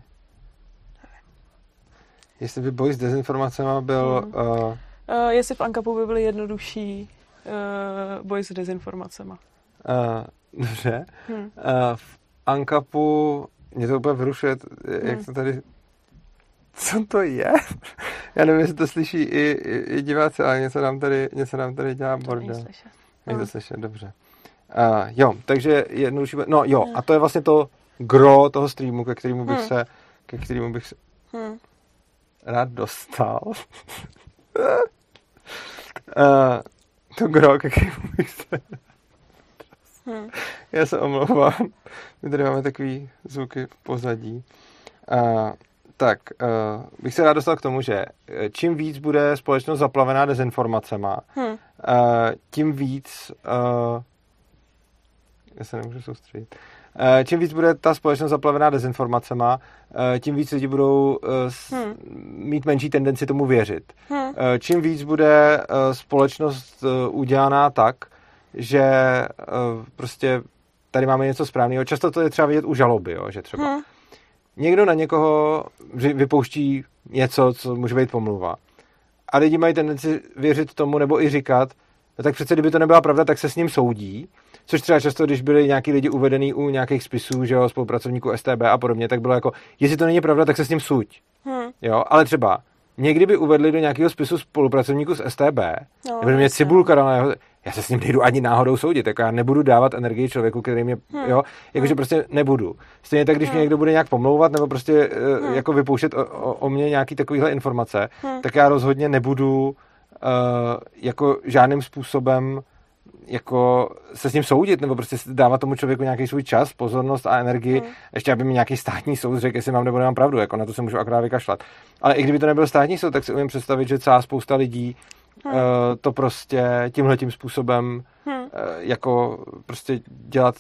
Jestli by boj s dezinformacemi byl... Hmm. Uh, Uh, jestli v ANKAPu by byly jednodušší uh, boj s dezinformacemi. uh, dobře. Hm. Uh, v Ankapu mě to úplně vyrušuje, jak Hmm. to tady... Co to je? <laughs> Já nevím, jestli to slyší i, i, i diváci, ale něco nám tady, něco nám tady dělá To bordel. není slyšet. Není to No. slyšet, dobře. Uh, jo, takže jednodušší... No jo, Hmm. a to je vlastně to gro toho streamu, ke kterému bych Hmm. se, ke kterému bych se Hm. rád dostal. <laughs> uh, to gro, ke kterému bych se... Hm. Já se omlouvám. My tady máme takový zvuky v pozadí. Uh, tak, uh, bych se rád dostal k tomu, že eh, čím víc bude společnost zaplavená dezinformacema, Hm. uh, tím víc... Uh, já se nemůžu soustředit. Uh, čím víc bude ta společnost zaplavená dezinformacema, uh, tím víc lidi budou uh, s, Hmm. mít menší tendenci tomu věřit. Hm. Eh, čím víc bude společnost udělaná tak, že prostě tady máme něco správného. Často to je třeba vidět u žaloby, jo, že třeba Hm. Někdo na někoho vy- vypouští něco, co může být pomluva. A lidi mají tendenci věřit tomu nebo i říkat, no tak přece kdyby to nebyla pravda, tak se s ním soudí. Což třeba často, když byli nějaký lidi uvedený u nějakých spisů, že jo, spolupracovníků STB a podobně, tak bylo jako, jestli to není pravda, tak se s ním suď. Hm. Jo, ale třeba někdy by uvedli do nějakého spisu spolupracovníků z STB, No, nebo mě cibulka dala jeho, já se s ním nejdu ani náhodou soudit, jako já nebudu dávat energii člověku, který mě, Hmm. jo, jakože prostě nebudu. Stejně tak, když mě Hmm. někdo bude nějak pomlouvat, nebo prostě Hmm. jako vypouštět o, o, o mě nějaký takovýhle informace, Hmm. tak já rozhodně nebudu uh, jako žádným způsobem jako se s ním soudit, nebo prostě dávat tomu člověku nějaký svůj čas, pozornost a energii, Hmm. ještě aby mi nějaký státní soud řekl, jestli mám nebo nemám pravdu, jako na to se můžu akorát vykašlat. Ale i kdyby to nebyl státní soud, tak si umím představit, že celá spousta lidí Hmm. uh, to prostě tímhletím způsobem Hm. uh, jako prostě dělat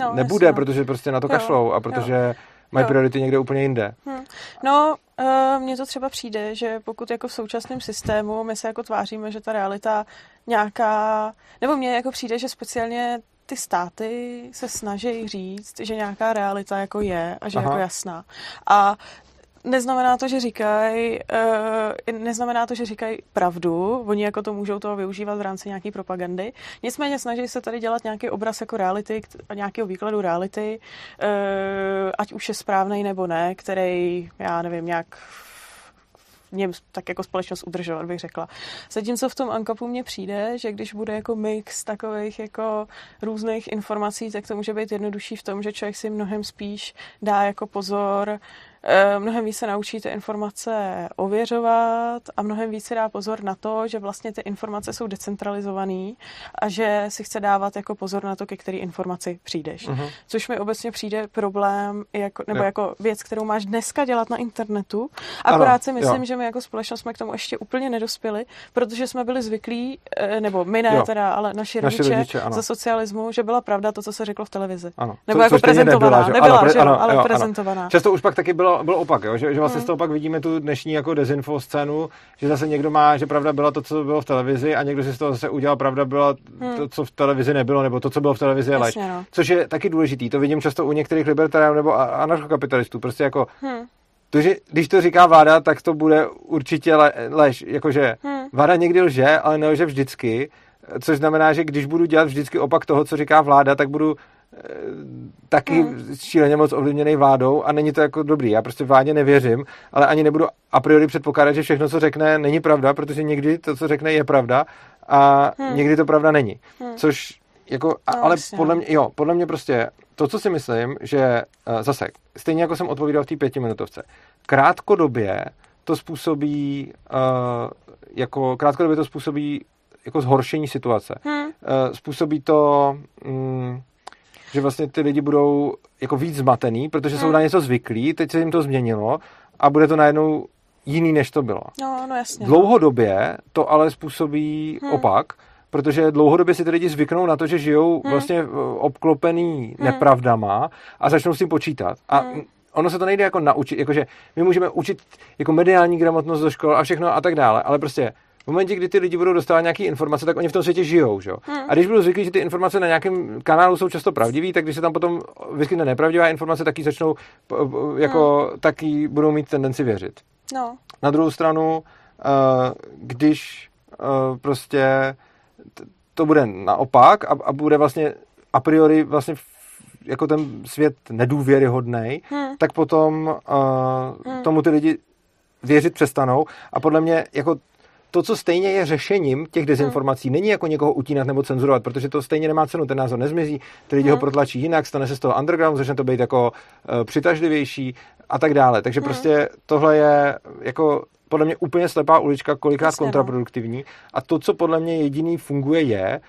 No, nebude, jasně, no. protože prostě na to Jo, kašlou a protože mají Jo. priority někde úplně jinde. Hm. No, uh, mně to třeba přijde, že pokud jako v současném systému my se jako tváříme, že ta realita nějaká, nebo mně jako přijde, že speciálně ty státy se snaží říct, že nějaká realita jako je a že Aha. jako jasná. A neznamená to, že říkají, uh, neznamená to, že říkají pravdu, oni jako to můžou toho využívat v rámci nějaké propagandy. Nicméně snaží se tady dělat nějaký obraz jako reality nějakého výkladu reality, uh, ať už je správný nebo ne, který, já nevím, nějak něm tak jako společnost udržovat, bych řekla. Zatímco v tom Ankapu mně přijde, že když bude jako mix takových jako různých informací, tak to může být jednodušší v tom, že člověk si mnohem spíš dá jako pozor, mnohem více naučí ty informace ověřovat a mnohem více dá pozor na to, že vlastně ty informace jsou decentralizované a že si chce dávat jako pozor na to, ke který informaci přijdeš. Mhm. Což mi obecně přijde problém, jako, nebo Jo. jako věc, kterou máš dneska dělat na internetu. Akorát Ano, si myslím, jo. že my jako společnost jsme k tomu ještě úplně nedospěli, protože jsme byli zvyklí, eh, nebo my ne Jo. teda, ale naši, Naši rodiče, rodiče, ano. za socialismu, že byla pravda to, co se řeklo v televizi. Ano. Nebo Co- jako prezentovaná. nebyla, že? Nebyla, Ano, že ano, ale jo, ano. prezentovaná. Často už pak taky bylo, bylo opak, jo? Že, že vlastně Hmm. z toho pak vidíme tu dnešní jako dezinfo scénu, že zase někdo má, že pravda byla to, co bylo v televizi a někdo si z toho zase udělal pravda byla Hmm. to, co v televizi nebylo, nebo to, co bylo v televizi je lež. Jasně, no. Což je taky důležitý, to vidím často u některých libertariánů nebo anarchokapitalistů, prostě jako Hm, to, že když to říká vláda, tak to bude určitě le, lež, jakože hm, vláda někdy lže, ale nelže vždycky, což znamená, že když budu dělat vždycky opak toho, co říká vláda, tak budu taky Hmm. šíleně moc ovlivněný vládou a není to jako dobrý. Já prostě vládě nevěřím, ale ani nebudu a priori předpokládat, že všechno, co řekne, není pravda, protože někdy to, co řekne, je pravda a Hmm. někdy to pravda není. Což jako, a, No, ale podle mě, jo, podle mě prostě to, co si myslím, že uh, zase, stejně jako jsem odpovídal v té pětiminutovce, krátkodobě to způsobí uh, jako krátkodobě to způsobí jako zhoršení situace. Hmm. Uh, způsobí to, mm, že vlastně ty lidi budou jako víc zmatený, protože jsou Hmm. na něco zvyklí, teď se jim to změnilo a bude to najednou jiný, než to bylo. No, no jasně. no. Dlouhodobě to ale způsobí Hmm. opak, protože dlouhodobě si ty lidi zvyknou na to, že žijou Hmm. vlastně eh, obklopený nepravdama a začnou s tím počítat. A Hmm. ono se to nejde jako naučit, jakože my můžeme učit jako mediální gramotnost do škol a všechno a tak dále, ale prostě v momentě, kdy ty lidi budou dostávat nějaké informace, tak oni v tom světě žijou, že? Hmm. A když budou zvyklí, že ty informace na nějakém kanálu jsou často pravdivé, tak když se tam potom vyskytne nepravdivá informace, tak ji začnou jako taky budou mít tendenci věřit. No, Na druhou stranu, eh, když eh, prostě to bude naopak a, a bude vlastně a priori vlastně jako ten svět nedůvěryhodný, Hmm. tak potom uh, tomu ty lidi věřit přestanou a podle mě jako to, co stejně je řešením těch dezinformací, není jako někoho utínat nebo cenzurovat, protože to stejně nemá cenu, ten názor nezmizí, ty lidi ho protlačí jinak, stane se z toho underground, začne to být jako uh, přitažlivější a tak dále. Takže prostě tohle je jako podle mě úplně slepá ulička, kolikrát Jasně, no. kontraproduktivní. A to, co podle mě jediný funguje, je,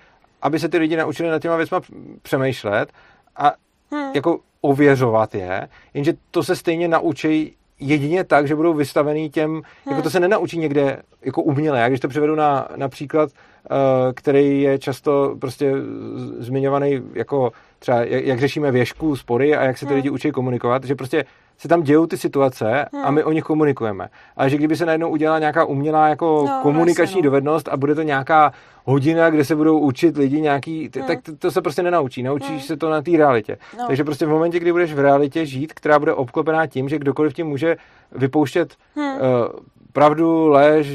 aby se ty lidi naučili nad těma věcma přemýšlet a Hmm. jako ověřovat je, jenže to se stejně naučí jedině tak, že budou vystavený těm, Hmm. jako to se nenaučí někde jako uměle. Já když to přivedu na, na příklad, eh, který je často prostě zmiňovaný jako třeba, jak, jak řešíme věšku, spory a jak se ty Hmm. lidi učí komunikovat, že prostě se tam dějou ty situace a Hmm. my o nich komunikujeme. Ale že kdyby se najednou udělala nějaká umělá jako No, komunikační jasně, no. dovednost a bude to nějaká hodina, kde se budou učit lidi nějaký, t- Hmm. tak to, to se prostě nenaučí. Naučíš se to na té realitě. No. Takže prostě v momentě, kdy budeš v realitě žít, která bude obklopená tím, že kdokoliv tím může vypouštět Hmm. uh, pravdu, lež,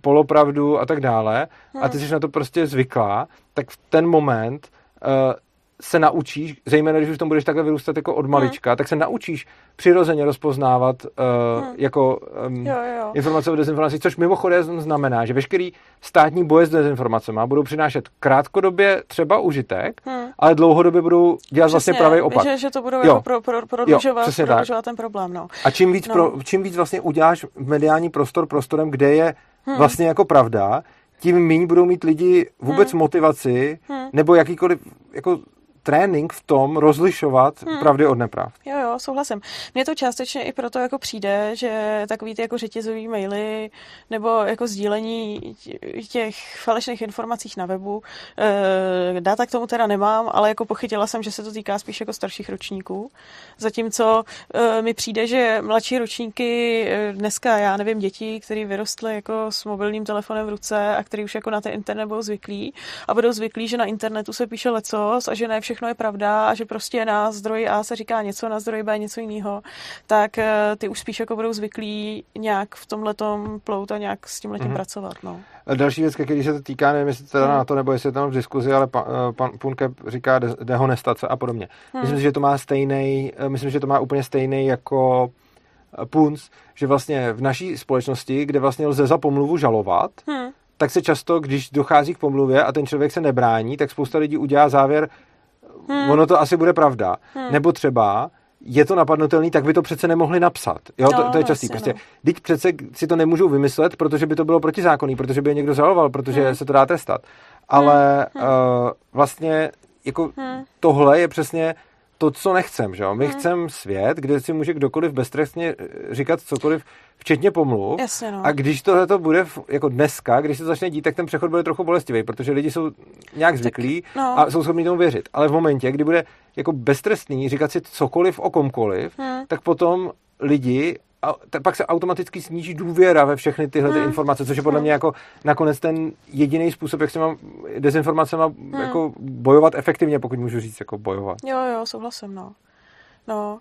polopravdu a tak dále, a Hmm. ty jsi na to prostě zvyklá, tak v ten moment uh, se naučíš, zejména když už v tom budeš takhle vyrůstat jako od malička, tak se naučíš přirozeně rozpoznávat uh, Hmm. jako um, Jo, jo. informace o dezinformaci, což mimochodem znamená, že veškerý státní boje s dezinformacemi budou přinášet krátkodobě třeba užitek, Hmm. ale dlouhodobě budou dělat vlastně pravý opak. Že, že to budou Jo. jako pro, pro, prodlužovat, přesně tak. prodlužovat ten problém, no. A čím víc, No. pro, čím víc vlastně uděláš mediální prostor prostorem, kde je Hmm. vlastně jako pravda, tím méně budou mít lidi vůbec motivaci Hmm. nebo jakýkoliv jako trénink v tom rozlišovat Hmm. pravdy od nepravd. Jo, jo, souhlasím. Mně to částečně i proto jako přijde, že takový ty jako řetězový maily nebo jako sdílení těch falešných informacích na webu, e, data k tomu teda nemám, ale jako pochytila jsem, že se to týká spíš jako starších ročníků. Zatímco e, mi přijde, že mladší ročníky e, dneska, já nevím, děti, které vyrostly jako s mobilním telefonem v ruce a který už jako na ten internet budou zvyklí a budou zvyklí, že na internetu se píše lecos a že ne všechno je pravda a že prostě na zdroji A se říká něco, na zdroji B něco jiného, tak eh, ty už spíš jako budou zvyklí nějak v tomhletom plout a nějak s tím letím Mhm. pracovat. No. Další věc, který se to týká, nevím, jestli teda Hmm. na to, nebo jestli je tam v diskuzi, ale pan, eh, pan Punke říká de- dehonestace a podobně. Hmm. Myslím si, že to má stejný, myslím, že to má úplně stejný jako eh, Punc, že vlastně v naší společnosti, kde vlastně lze za pomluvu žalovat, Hm. tak se často, když dochází k pomluvě a ten člověk se nebrání, tak spousta lidí udělá závěr, Hmm. ono to asi bude pravda. Hmm. Nebo třeba je to napadnutelný, tak by to přece nemohli napsat. Jo, to, No, to je no, častý. jasně, Prostě, no. teď přece si to nemůžou vymyslet, protože by to bylo protizákonný, protože by je někdo žaloval, protože Hmm. se to dá trestat. Ale Hmm. uh, vlastně jako Hmm. tohle je přesně to, co nechcem. Že? jo? My Hmm. chcem svět, kde si může kdokoliv beztrestně eh, říkat cokoliv, včetně pomluv. Jasně, no. A když tohle to bude v- jako dneska, když se to začne dít, tak ten přechod bude trochu bolestivý, protože lidi jsou nějak zvyklí no. a jsou schopni tomu věřit. Ale v momentě, kdy bude jako beztrestný říkat si cokoliv o komkoliv, Hmm. tak potom lidi a pak se automaticky sníží důvěra ve všechny tyhle ty Hmm. informace, což je podle mě jako nakonec ten jediný způsob, jak se mám dezinformacemi Hmm. jako bojovat efektivně, pokud můžu říct jako bojovat. Jo, jo, souhlasím, no. No.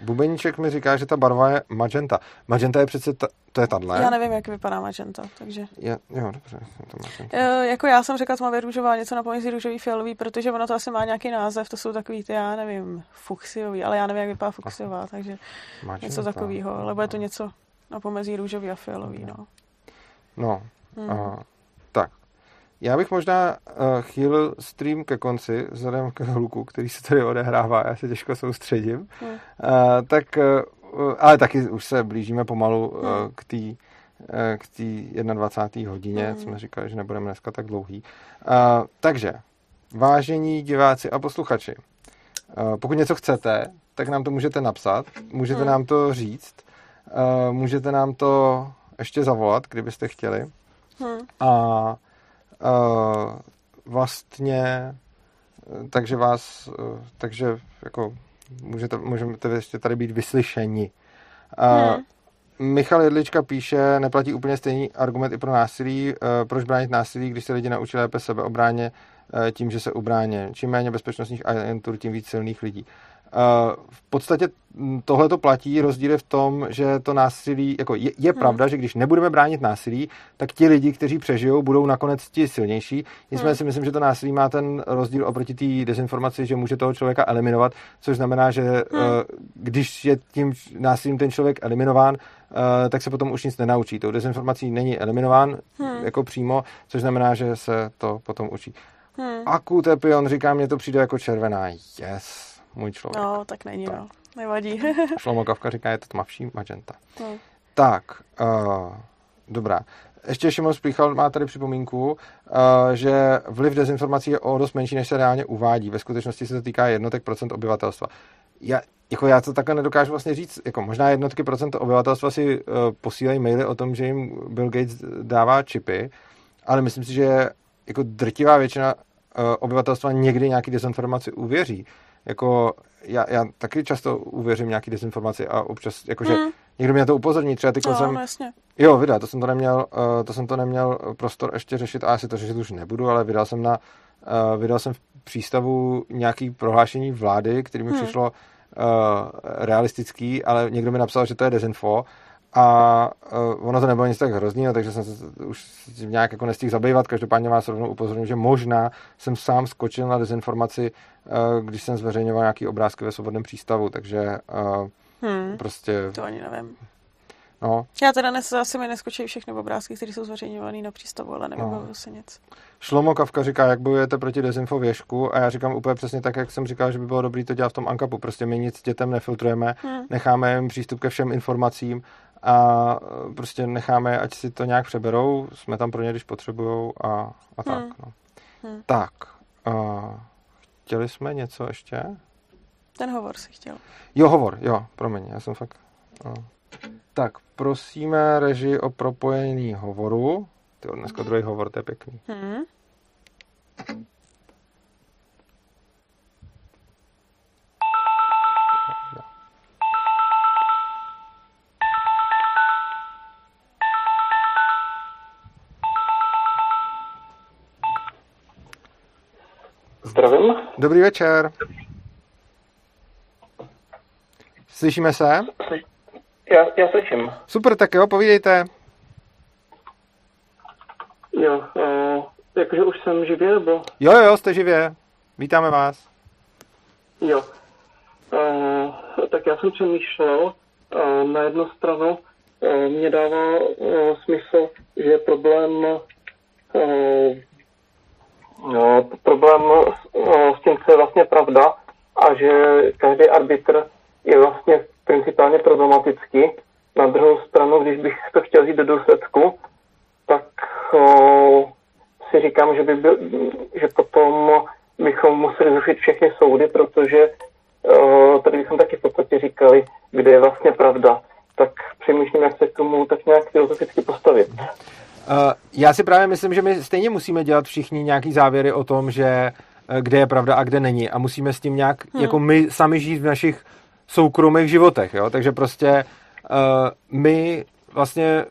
Bubeníček mi říká, že ta barva je magenta. Magenta je přece, ta, to je tahle. Já nevím, jak vypadá magenta, takže... Je, jo, dobře, to. E, jako já jsem řekla tmavě růžová, něco na pomezí růžový fialový, protože ono to asi má nějaký název, to jsou takový ty, já nevím, fuchsiový, ale já nevím, jak vypadá fuchsiová, takže magenta. něco takového, lebo je to něco na pomezí růžový a fialový, no. No, hmm. a, tak. Já bych možná uh, chýlil stream ke konci, vzhledem k hluku, který se tady odehrává, já se těžko soustředím. Hmm. Uh, tak, uh, ale taky už se blížíme pomalu uh, k té k té 21. hodině, hmm. jsme říkali, že nebudeme dneska tak dlouhý. Uh, takže, vážení diváci a posluchači, uh, pokud něco chcete, tak nám to můžete napsat, můžete hmm. nám to říct, uh, můžete nám to ještě zavolat, kdybyste chtěli. Hmm. A uh, vlastně takže vás, takže jako můžete, můžete ještě tady být vyslyšeni. Uh, hmm. Michal Jedlička píše, neplatí úplně stejný argument i pro násilí. Uh, proč bránit násilí, když se lidi naučí lépe sebeobráně uh, tím, že se ubráně? Čím méně bezpečnostních agentur, tím víc silných lidí. V podstatě tohle to platí, rozdíl je v tom, že to násilí, jako je, je hmm. pravda, že když nebudeme bránit násilí, tak ti lidi, kteří přežijou, budou nakonec ti silnější. Nicméně hmm. si myslím, že to násilí má ten rozdíl oproti té dezinformaci, že může toho člověka eliminovat, což znamená, že hmm. když je tím násilím ten člověk eliminován, tak se potom už nic nenaučí. Tou dezinformací není eliminován hmm. jako přímo, což znamená, že se to potom učí. Hmm. Akutepion říká, mně to přijde jako červená. Yes můj člověk. No, tak není, tak. no. Nevadí. <laughs> Šlomokavka říká, je to tmavší magenta. No. Tak, uh, dobrá. Ještě Šimon Spíchal má tady připomínku, uh, že vliv dezinformací je o dost menší, než se reálně uvádí. Ve skutečnosti se to týká jednotek procent obyvatelstva. Já, jako já to takhle nedokážu vlastně říct. Jako možná jednotky procent obyvatelstva si uh, posílají maily o tom, že jim Bill Gates dává čipy, ale myslím si, že jako drtivá většina uh, obyvatelstva někdy nějaký dezinformaci uvěří jako já, já taky často uvěřím nějaký dezinformaci a občas, jakože hmm. někdo mě to upozorní, třeba ty no, jsem... Jasně. Jo, vydá, to jsem to neměl, uh, to jsem to neměl prostor ještě řešit a asi to řešit už nebudu, ale vydal jsem na, uh, vydal jsem v přístavu nějaký prohlášení vlády, který mi hmm. přišlo uh, realistický, ale někdo mi napsal, že to je dezinfo a uh, ono to nebylo nic tak hroznýho, takže jsem se už nějak jako nestihl zabývat. Každopádně vás rovnou upozorňuji, že možná jsem sám skočil na dezinformaci, uh, když jsem zveřejňoval nějaký obrázky ve svobodném přístavu, takže uh, hmm, prostě... To ani nevím. No. Já teda nes, asi mi neskočí všechny obrázky, které jsou zveřejňované na přístavu, ale nevím no. se nic. Šlomo Kavka říká, jak bojujete proti dezinfo věžku a já říkám úplně přesně tak, jak jsem říkal, že by bylo dobré to dělat v tom ankapu. Prostě my nic dětem nefiltrujeme, hmm. necháme jim přístup ke všem informacím a prostě necháme, ať si to nějak přeberou, jsme tam pro ně, když potřebují a, a tak. Hmm. No. Hmm. Tak, uh, chtěli jsme něco ještě? Ten hovor si chtěl. Jo, hovor, jo, promiň, já jsem fakt... Uh. Tak, prosíme reži o propojení hovoru. Ty dneska druhý hovor, to je pěkný. Hmm. Zdravím. Dobrý večer. Slyšíme se? Já, já slyším. Super, tak jo, povídejte. Jo, uh, jakože už jsem živě, nebo? Jo, jo, jste živě. Vítáme vás. Jo. Uh, tak já jsem přemýšlel, uh, na jednu stranu uh, mě dává uh, smysl, že je problém uh, problém uh, s tím, co je vlastně pravda a že každý arbitr je vlastně principálně problematický. Na druhou stranu, když bych to chtěl jít do důsledku, tak o, si říkám, že, by byl, že potom bychom museli zrušit všechny soudy, protože o, tady bychom taky v podstatě říkali, kde je vlastně pravda. Tak přemýšlím, jak se k tomu tak nějak filozoficky postavit. Já si právě myslím, že my stejně musíme dělat všichni nějaký závěry o tom, že kde je pravda a kde není. A musíme s tím nějak, hmm. jako my sami žít v našich soukromých životech, jo? takže prostě uh, my vlastně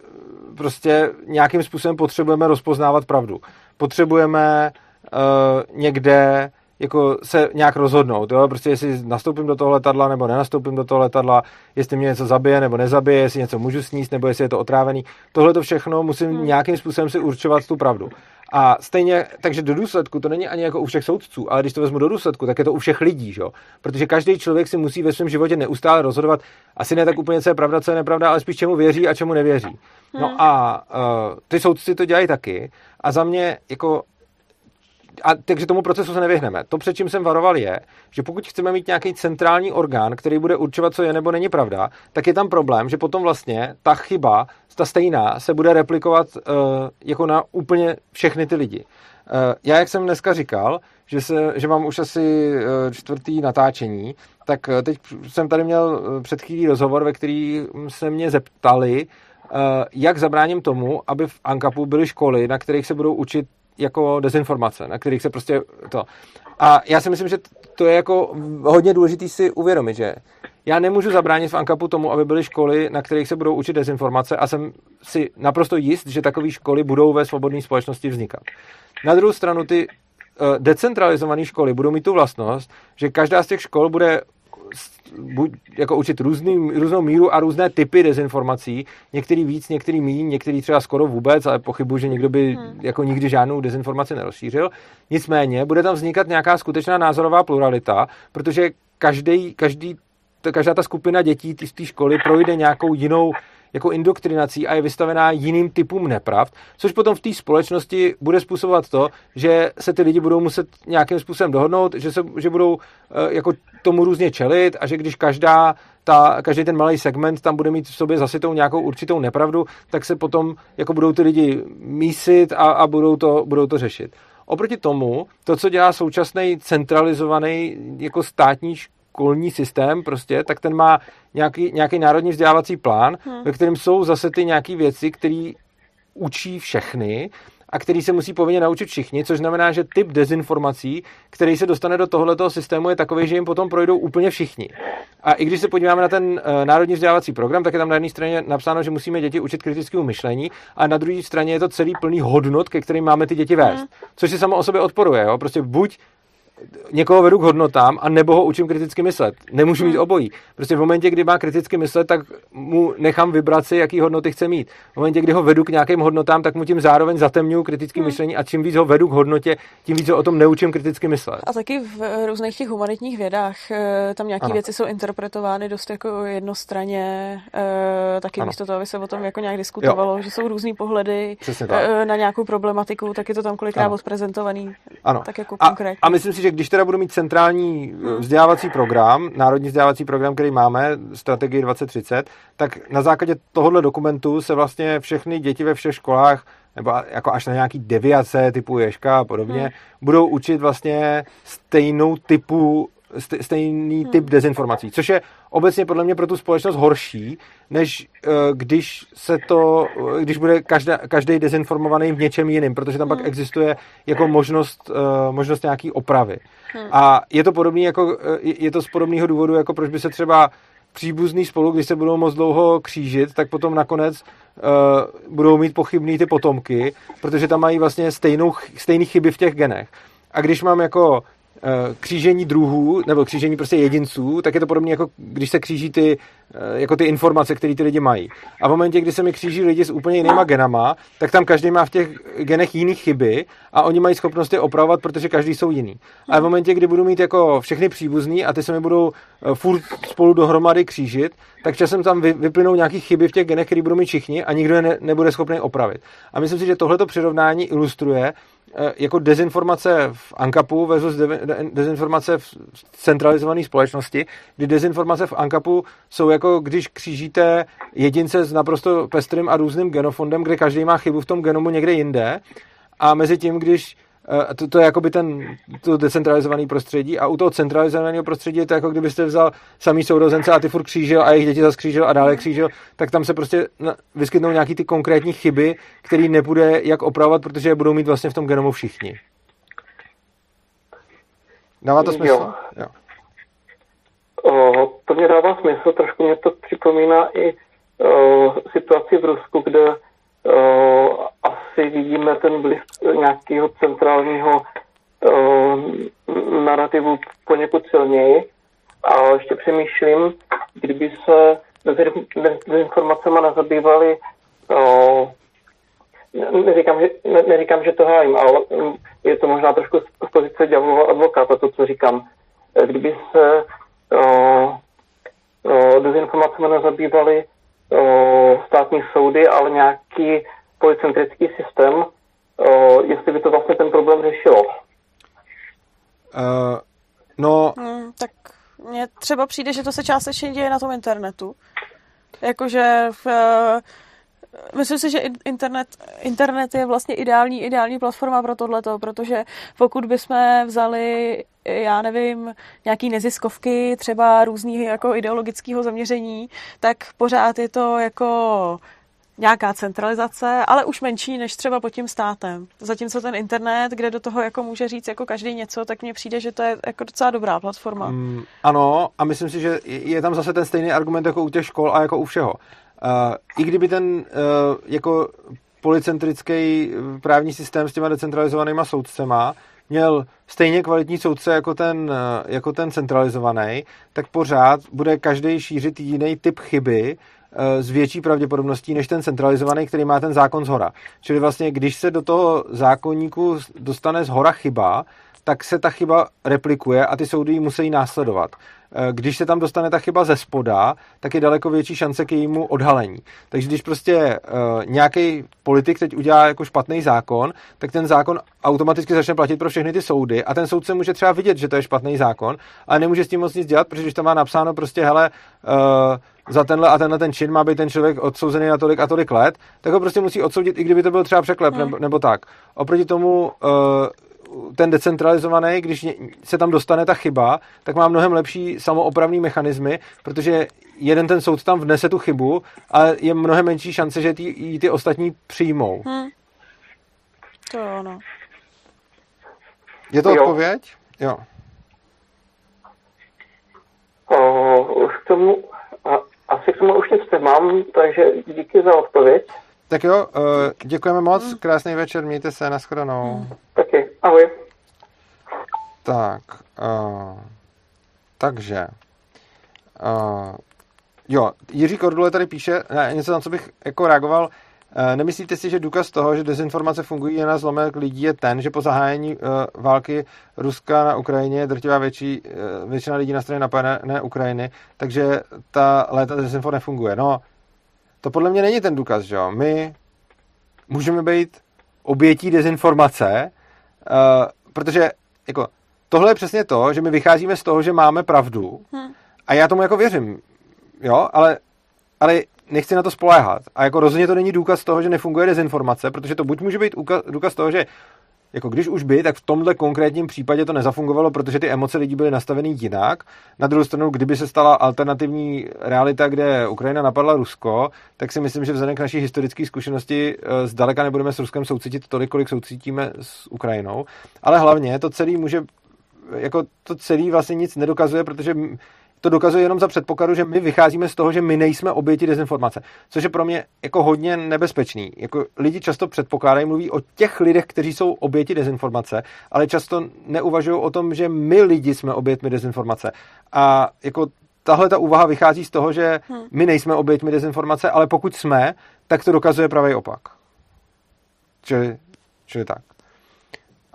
prostě nějakým způsobem potřebujeme rozpoznávat pravdu. Potřebujeme uh, někde jako se nějak rozhodnout, jo? prostě jestli nastoupím do toho letadla nebo nenastoupím do toho letadla, jestli mě něco zabije nebo nezabije, jestli něco můžu sníst nebo jestli je to otrávený. Tohle to všechno musím hmm. nějakým způsobem si určovat tu pravdu. A stejně, takže do důsledku to není ani jako u všech soudců, ale když to vezmu do důsledku, tak je to u všech lidí, že? protože každý člověk si musí ve svém životě neustále rozhodovat, asi ne tak úplně, co je pravda, co je nepravda, ale spíš čemu věří a čemu nevěří. No hmm. a uh, ty soudci to dělají taky a za mě jako a takže tomu procesu se nevyhneme. To, před čím jsem varoval, je, že pokud chceme mít nějaký centrální orgán, který bude určovat, co je nebo není pravda, tak je tam problém, že potom vlastně ta chyba, ta stejná, se bude replikovat uh, jako na úplně všechny ty lidi. Uh, já, jak jsem dneska říkal, že, se, že mám už asi uh, čtvrtý natáčení, tak uh, teď jsem tady měl před chvílí rozhovor, ve který se mě zeptali, jak zabráním tomu, aby v ANKAPu byly školy, na kterých se budou učit jako dezinformace, na kterých se prostě to. A já si myslím, že to je jako hodně důležitý si uvědomit, že já nemůžu zabránit v ANKAPu tomu, aby byly školy, na kterých se budou učit dezinformace a jsem si naprosto jist, že takové školy budou ve svobodné společnosti vznikat. Na druhou stranu ty eh, decentralizované školy budou mít tu vlastnost, že každá z těch škol bude buď jako učit různý, různou míru a různé typy dezinformací, některý víc, některý méně, některý třeba skoro vůbec, ale pochybuji, že někdo by hmm. jako nikdy žádnou dezinformaci nerozšířil. Nicméně bude tam vznikat nějaká skutečná názorová pluralita, protože každý, každý, každá ta skupina dětí z té školy projde nějakou jinou jako indoktrinací a je vystavená jiným typům nepravd, což potom v té společnosti bude způsobovat to, že se ty lidi budou muset nějakým způsobem dohodnout, že, se, že budou eh, jako tomu různě čelit a že když každá ta, každý ten malý segment tam bude mít v sobě zasitou nějakou určitou nepravdu, tak se potom jako budou ty lidi mísit a, a budou, to, budou to řešit. Oproti tomu, to, co dělá současný centralizovaný jako státní školní systém prostě, tak ten má nějaký, nějaký národní vzdělávací plán, hmm. ve kterém jsou zase ty nějaké věci, které učí všechny a který se musí povinně naučit všichni, což znamená, že typ dezinformací, který se dostane do tohoto systému, je takový, že jim potom projdou úplně všichni. A i když se podíváme na ten uh, národní vzdělávací program, tak je tam na jedné straně napsáno, že musíme děti učit kritickému myšlení, a na druhé straně je to celý plný hodnot, ke kterým máme ty děti vést. Hmm. Což si samo o sobě odporuje. Jo? Prostě buď někoho vedu k hodnotám a nebo ho učím kriticky myslet. Nemůžu mít hmm. obojí. Prostě v momentě, kdy má kriticky myslet, tak mu nechám vybrat si, jaký hodnoty chce mít. V momentě, kdy ho vedu k nějakým hodnotám, tak mu tím zároveň zatemňuji kritické hmm. myšlení a čím víc ho vedu k hodnotě, tím víc ho o tom neučím kriticky myslet. A taky v různých těch humanitních vědách eh, tam nějaké věci jsou interpretovány dost jako jednostranně, eh, taky ano. místo toho, aby se o tom jako nějak diskutovalo, jo. že jsou různý pohledy eh, na nějakou problematiku, tak je to tam kolikrát odprezentovaný. Ano. Tak jako a, konkrétně. A myslím si, že když teda budu mít centrální eh, vzdělávací program, národní vzdělávací program, který máme, strategii 2030, tak na základě tohohle dokumentu se vlastně všechny děti ve všech školách nebo jako až na nějaký deviace typu Ješka a podobně, hmm. budou učit vlastně stejnou typu stejný typ hmm. dezinformací, což je obecně podle mě pro tu společnost horší, než uh, když se to, když bude každá, každý dezinformovaný v něčem jiným, protože tam hmm. pak existuje jako možnost, uh, možnost nějaký opravy. Hmm. A je to podobný jako, je to z podobného důvodu, jako proč by se třeba příbuzný spolu, když se budou moc dlouho křížit, tak potom nakonec uh, budou mít pochybný ty potomky, protože tam mají vlastně stejnou, stejný chyby v těch genech. A když mám jako Eh, křížení druhů, nebo křížení prostě jedinců, tak je to podobně jako když se kříží ty, eh, jako ty informace, které ty lidi mají. A v momentě, kdy se mi kříží lidi s úplně jinýma genama, tak tam každý má v těch genech jiný chyby a oni mají schopnost je opravovat, protože každý jsou jiný. A v momentě, kdy budu mít jako všechny příbuzný a ty se mi budou eh, furt spolu dohromady křížit, tak časem tam vyplynou nějaké chyby v těch genech, které budou mít všichni a nikdo je ne, nebude schopný opravit. A myslím si, že tohleto přirovnání ilustruje, Eh, jako dezinformace v ANKAPu versus dezinformace v centralizované společnosti, kdy dezinformace v ANKAPu jsou jako když křížíte jedince s naprosto pestrým a různým genofondem, kde každý má chybu v tom genomu někde jinde a mezi tím, když Eh, to, to je jakoby ten, to decentralizované prostředí a u toho centralizovaného prostředí je to jako kdybyste vzal samý sourozence a ty furt křížil a jejich děti zase křížil a dále křížil, tak tam se prostě vyskytnou nějaký ty konkrétní chyby, které nebude jak opravovat, protože je budou mít vlastně v tom genomu všichni. Dává to smysl? Jo. jo. O, to mě dává smysl, trošku mě to připomíná i o, situaci v Rusku, kde o, asi vidíme ten vliv nějakého centrálního uh, narrativu poněkud silněji. A ještě přemýšlím, kdyby se dezinformacemi nezabývali, uh, neříkám, že, ne, neříkám, že to hájím, ale je to možná trošku z pozice ďáblova advokáta, to, co říkám. Kdyby se uh, uh, dezinformacemi nezabývali uh, státní soudy, ale nějaký policentrický systém, uh, jestli by to vlastně ten problém řešilo. Uh, no... Hmm, tak mně třeba přijde, že to se částečně děje na tom internetu. Jakože v, Myslím si, že internet, internet je vlastně ideální, ideální platforma pro tohleto, protože pokud bychom vzali, já nevím, nějaký neziskovky, třeba různý jako ideologického zaměření, tak pořád je to jako nějaká centralizace, ale už menší než třeba pod tím státem. Zatímco ten internet, kde do toho jako může říct jako každý něco, tak mně přijde, že to je jako docela dobrá platforma. Mm, ano, a myslím si, že je tam zase ten stejný argument jako u těch škol a jako u všeho. Uh, I kdyby ten uh, jako policentrický právní systém s těma decentralizovanýma soudcema měl stejně kvalitní soudce jako ten, jako ten centralizovaný, tak pořád bude každý šířit jiný typ chyby, Eh, s větší pravděpodobností než ten centralizovaný, který má ten zákon z hora. Čili vlastně, když se do toho zákonníku dostane z hora chyba, tak se ta chyba replikuje a ty soudy ji musí následovat. Eh, když se tam dostane ta chyba ze spoda, tak je daleko větší šance k jejímu odhalení. Takže když prostě uh, nějaký politik teď udělá jako špatný zákon, tak ten zákon automaticky začne platit pro všechny ty soudy a ten soudce může třeba vidět, že to je špatný zákon, ale nemůže s tím moc nic dělat, protože když tam má napsáno prostě, hele, uh, za tenhle a tenhle ten čin má být ten člověk odsouzený na tolik a tolik let, tak ho prostě musí odsoudit, i kdyby to byl třeba překlep hmm. nebo, nebo tak. Oproti tomu ten decentralizovaný, když se tam dostane ta chyba, tak má mnohem lepší samoopravný mechanismy, protože jeden ten soud tam vnese tu chybu, ale je mnohem menší šance, že ty, ty ostatní přijmou. Hmm. To je ono. Je to jo. odpověď? Jo. Uh, k tomu asi k tomu už nic nemám, takže díky za odpověď. Tak jo, uh, děkujeme moc, hmm. krásný večer, mějte se, nashledanou. Hmm. Taky, ahoj. Tak, uh, takže, uh, jo, Jiří Kordule tady píše, ne, něco na co bych jako reagoval, Eh, nemyslíte si, že důkaz toho, že dezinformace fungují jen na zlomek lidí, je ten, že po zahájení uh, války Ruska na Ukrajině je drtivá větší, uh, většina lidí na straně napadené Ukrajiny, takže ta léta dezinformace nefunguje. No, to podle mě není ten důkaz, že jo. My můžeme být obětí dezinformace, protože jako, tohle je přesně to, že my vycházíme z toho, že máme pravdu hmm. a já tomu jako věřím, jo, ale, ale nechci na to spoléhat. A jako rozhodně to není důkaz toho, že nefunguje dezinformace, protože to buď může být důkaz toho, že jako když už by, tak v tomhle konkrétním případě to nezafungovalo, protože ty emoce lidí byly nastaveny jinak. Na druhou stranu, kdyby se stala alternativní realita, kde Ukrajina napadla Rusko, tak si myslím, že vzhledem k naší historické zkušenosti eh, zdaleka nebudeme s Ruskem soucitit tolik, kolik soucítíme s Ukrajinou. Ale hlavně to celé může jako to celé vlastně nic nedokazuje, protože to dokazuje jenom za předpokladu, že my vycházíme z toho, že my nejsme oběti dezinformace, což je pro mě jako hodně nebezpečný. Jako lidi často předpokládají, mluví o těch lidech, kteří jsou oběti dezinformace, ale často neuvažují o tom, že my lidi jsme obětmi dezinformace. A jako tahle ta úvaha vychází z toho, že hmm. my nejsme oběťmi dezinformace, ale pokud jsme, tak to dokazuje pravý opak. Čili, čili tak.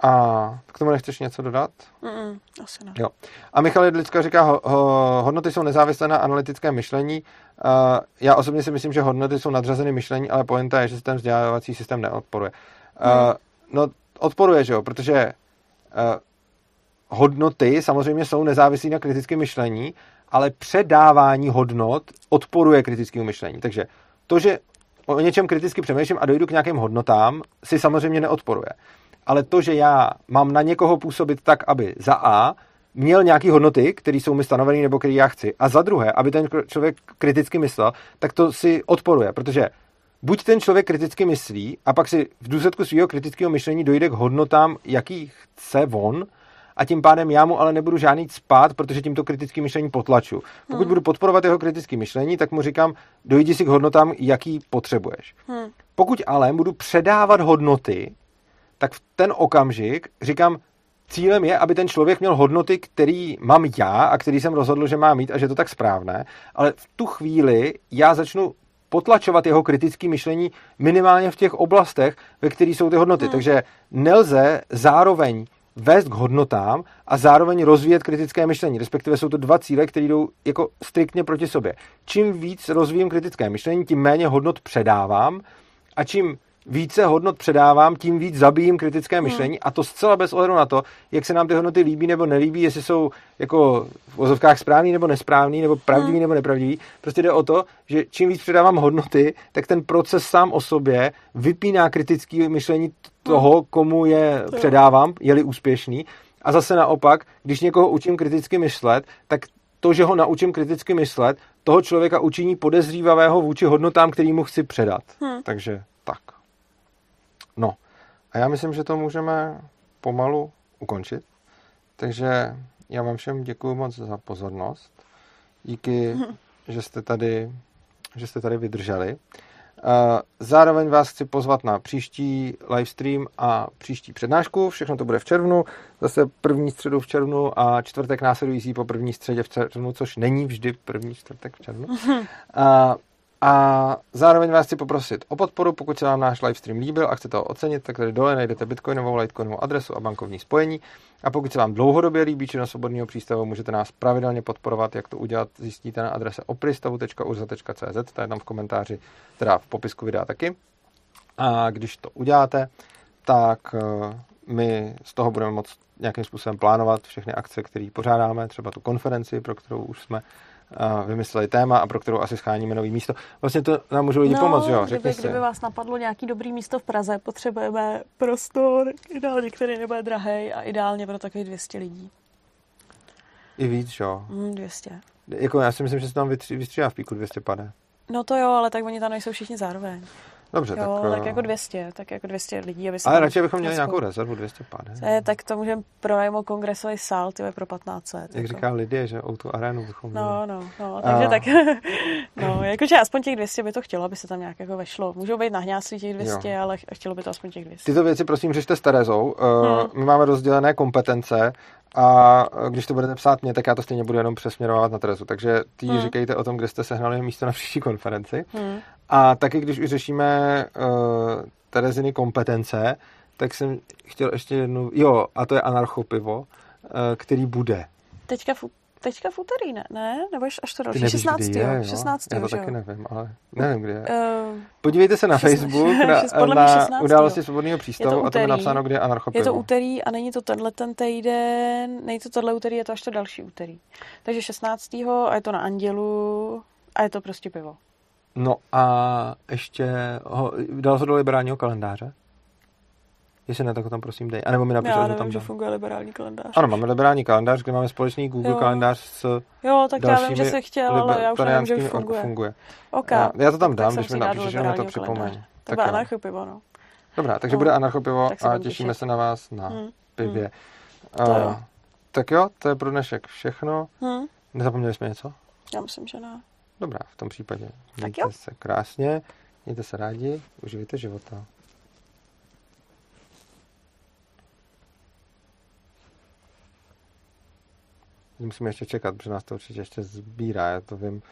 A k tomu nechceš něco dodat? Mm, asi ne. Jo. A Michal Jedlicka říká, ho, ho, hodnoty jsou nezávislé na analytické myšlení. Uh, já osobně si myslím, že hodnoty jsou nadřazeny myšlení, ale pointa je, že se ten vzdělávací systém neodporuje. Uh, mm. No, odporuje, že jo, protože uh, hodnoty samozřejmě jsou nezávislé na kritickém myšlení, ale předávání hodnot odporuje kritickému myšlení. Takže to, že o něčem kriticky přemýšlím a dojdu k nějakým hodnotám, si samozřejmě neodporuje ale to, že já mám na někoho působit tak, aby za A měl nějaký hodnoty, které jsou mi stanoveny nebo které já chci, a za druhé, aby ten člověk kriticky myslel, tak to si odporuje, protože buď ten člověk kriticky myslí a pak si v důsledku svého kritického myšlení dojde k hodnotám, jaký chce on, a tím pádem já mu ale nebudu žádný spát, protože tímto kritickým myšlení potlaču. Pokud hmm. budu podporovat jeho kritické myšlení, tak mu říkám, dojdi si k hodnotám, jaký potřebuješ. Hmm. Pokud ale budu předávat hodnoty, tak v ten okamžik říkám, cílem je, aby ten člověk měl hodnoty, který mám já a který jsem rozhodl, že má mít a že je to tak správné, ale v tu chvíli já začnu potlačovat jeho kritické myšlení minimálně v těch oblastech, ve kterých jsou ty hodnoty. Hmm. Takže nelze zároveň vést k hodnotám a zároveň rozvíjet kritické myšlení. Respektive jsou to dva cíle, které jdou jako striktně proti sobě. Čím víc rozvíjím kritické myšlení, tím méně hodnot předávám a čím více hodnot předávám, tím víc zabijím kritické hmm. myšlení a to zcela bez ohledu na to, jak se nám ty hodnoty líbí nebo nelíbí, jestli jsou jako v vozovkách správný nebo nesprávný, nebo pravdivý hmm. nebo nepravdivý. Prostě jde o to, že čím víc předávám hodnoty, tak ten proces sám o sobě vypíná kritické myšlení toho, hmm. komu je předávám, je-li úspěšný. A zase naopak, když někoho učím kriticky myslet, tak to, že ho naučím kriticky myslet, toho člověka učiní podezřívavého vůči hodnotám, který mu chci předat. Hmm. Takže tak. No, a já myslím, že to můžeme pomalu ukončit. Takže já vám všem děkuji moc za pozornost. Díky, že jste tady, že jste tady vydrželi. Zároveň vás chci pozvat na příští livestream a příští přednášku. Všechno to bude v červnu. Zase první středu v červnu a čtvrtek následující po první středě v červnu, což není vždy první čtvrtek v červnu. <laughs> a zároveň vás chci poprosit o podporu, pokud se vám náš livestream líbil a chcete ho ocenit, tak tady dole najdete bitcoinovou, litecoinovou adresu a bankovní spojení. A pokud se vám dlouhodobě líbí činnost svobodného přístavu, můžete nás pravidelně podporovat. Jak to udělat, zjistíte na adrese opristavu.urza.cz, to je tam v komentáři, teda v popisku videa taky. A když to uděláte, tak eh, my z toho budeme moct nějakým způsobem plánovat všechny akce, které pořádáme, třeba tu konferenci, pro kterou už jsme vymysleli téma a pro kterou asi scháníme nový místo. Vlastně to nám můžou lidi no, pomoct, jo? Řekni kdyby, si. kdyby vás napadlo nějaký dobrý místo v Praze, potřebujeme prostor, ideálně, který nebude drahý a ideálně pro takových 200 lidí. I víc, jo? Mm, 200. Jako já si myslím, že se tam vystřídá v píku 200 pade. No to jo, ale tak oni tam nejsou všichni zároveň. Dobře, jo, tak... tak jako 200, tak jako 200 lidí, aby se Ale radši bychom měli nějakou rezervu 200 pár. Ne? Tak to můžeme pronajmout kongresový sál, ty pro 15 let. Jak jako. říká Lidie, že o tu arénu bychom No, no, no, takže a... tak, <laughs> no, jakože aspoň těch 200 by to chtělo, aby se tam nějak jako vešlo. Můžou být nahňáslí těch 200, jo. ale chtělo by to aspoň těch 200. Tyto věci prosím řešte s Terezou. Hmm. My máme rozdělené kompetence a když to budete psát mě, tak já to stejně budu jenom přesměrovat na Terezu. Takže ty hmm. říkejte o tom, kde jste sehnali místo na příští konferenci. Hmm. A taky, když už řešíme uh, Tereziny kompetence, tak jsem chtěl ještě jednu, jo, a to je anarchopivo, uh, který bude. Teďka v, teďka v úterý, ne? ne? Nebo až to další? Nevíš, 16. Kdy je, 16. Já to taky nevím, ale nevím, kde je. Uh, Podívejte se na 16, Facebook, <laughs> na, na 16, události svobodného přístavu a tam je napsáno, kde je anarchopivo. Je to úterý a není to tenhle ten týden, není to tohle úterý, je to až to další úterý. Takže 16. a je to na Andělu a je to prostě pivo. No a ještě ho, dal se do liberálního kalendáře? Jestli ne, tak ho tam prosím dej. A nebo mi napiš, Já nevím, tam že funguje liberální kalendář. Ano, máme liberální kalendář, kde máme společný Google jo. kalendář s Jo, tak já vím, že se chtěl, ale já už nevím, že už funguje. funguje. Okay. Já, já to tam dám, když mi napíšeš, že mi to připomeň. Tak, tak bude anarchopivo, no. Dobrá, takže no. bude anarchopivo a těšíme těšit. se na vás na hmm. pivě. Hmm. Uh, jo. Tak jo, to je pro dnešek všechno. Hmm. Nezapomněli jsme něco? Já myslím, že ne. Dobrá, v tom případě mějte se krásně, mějte se rádi, uživejte života. Musíme ještě čekat, protože nás to určitě ještě sbírá, já to vím.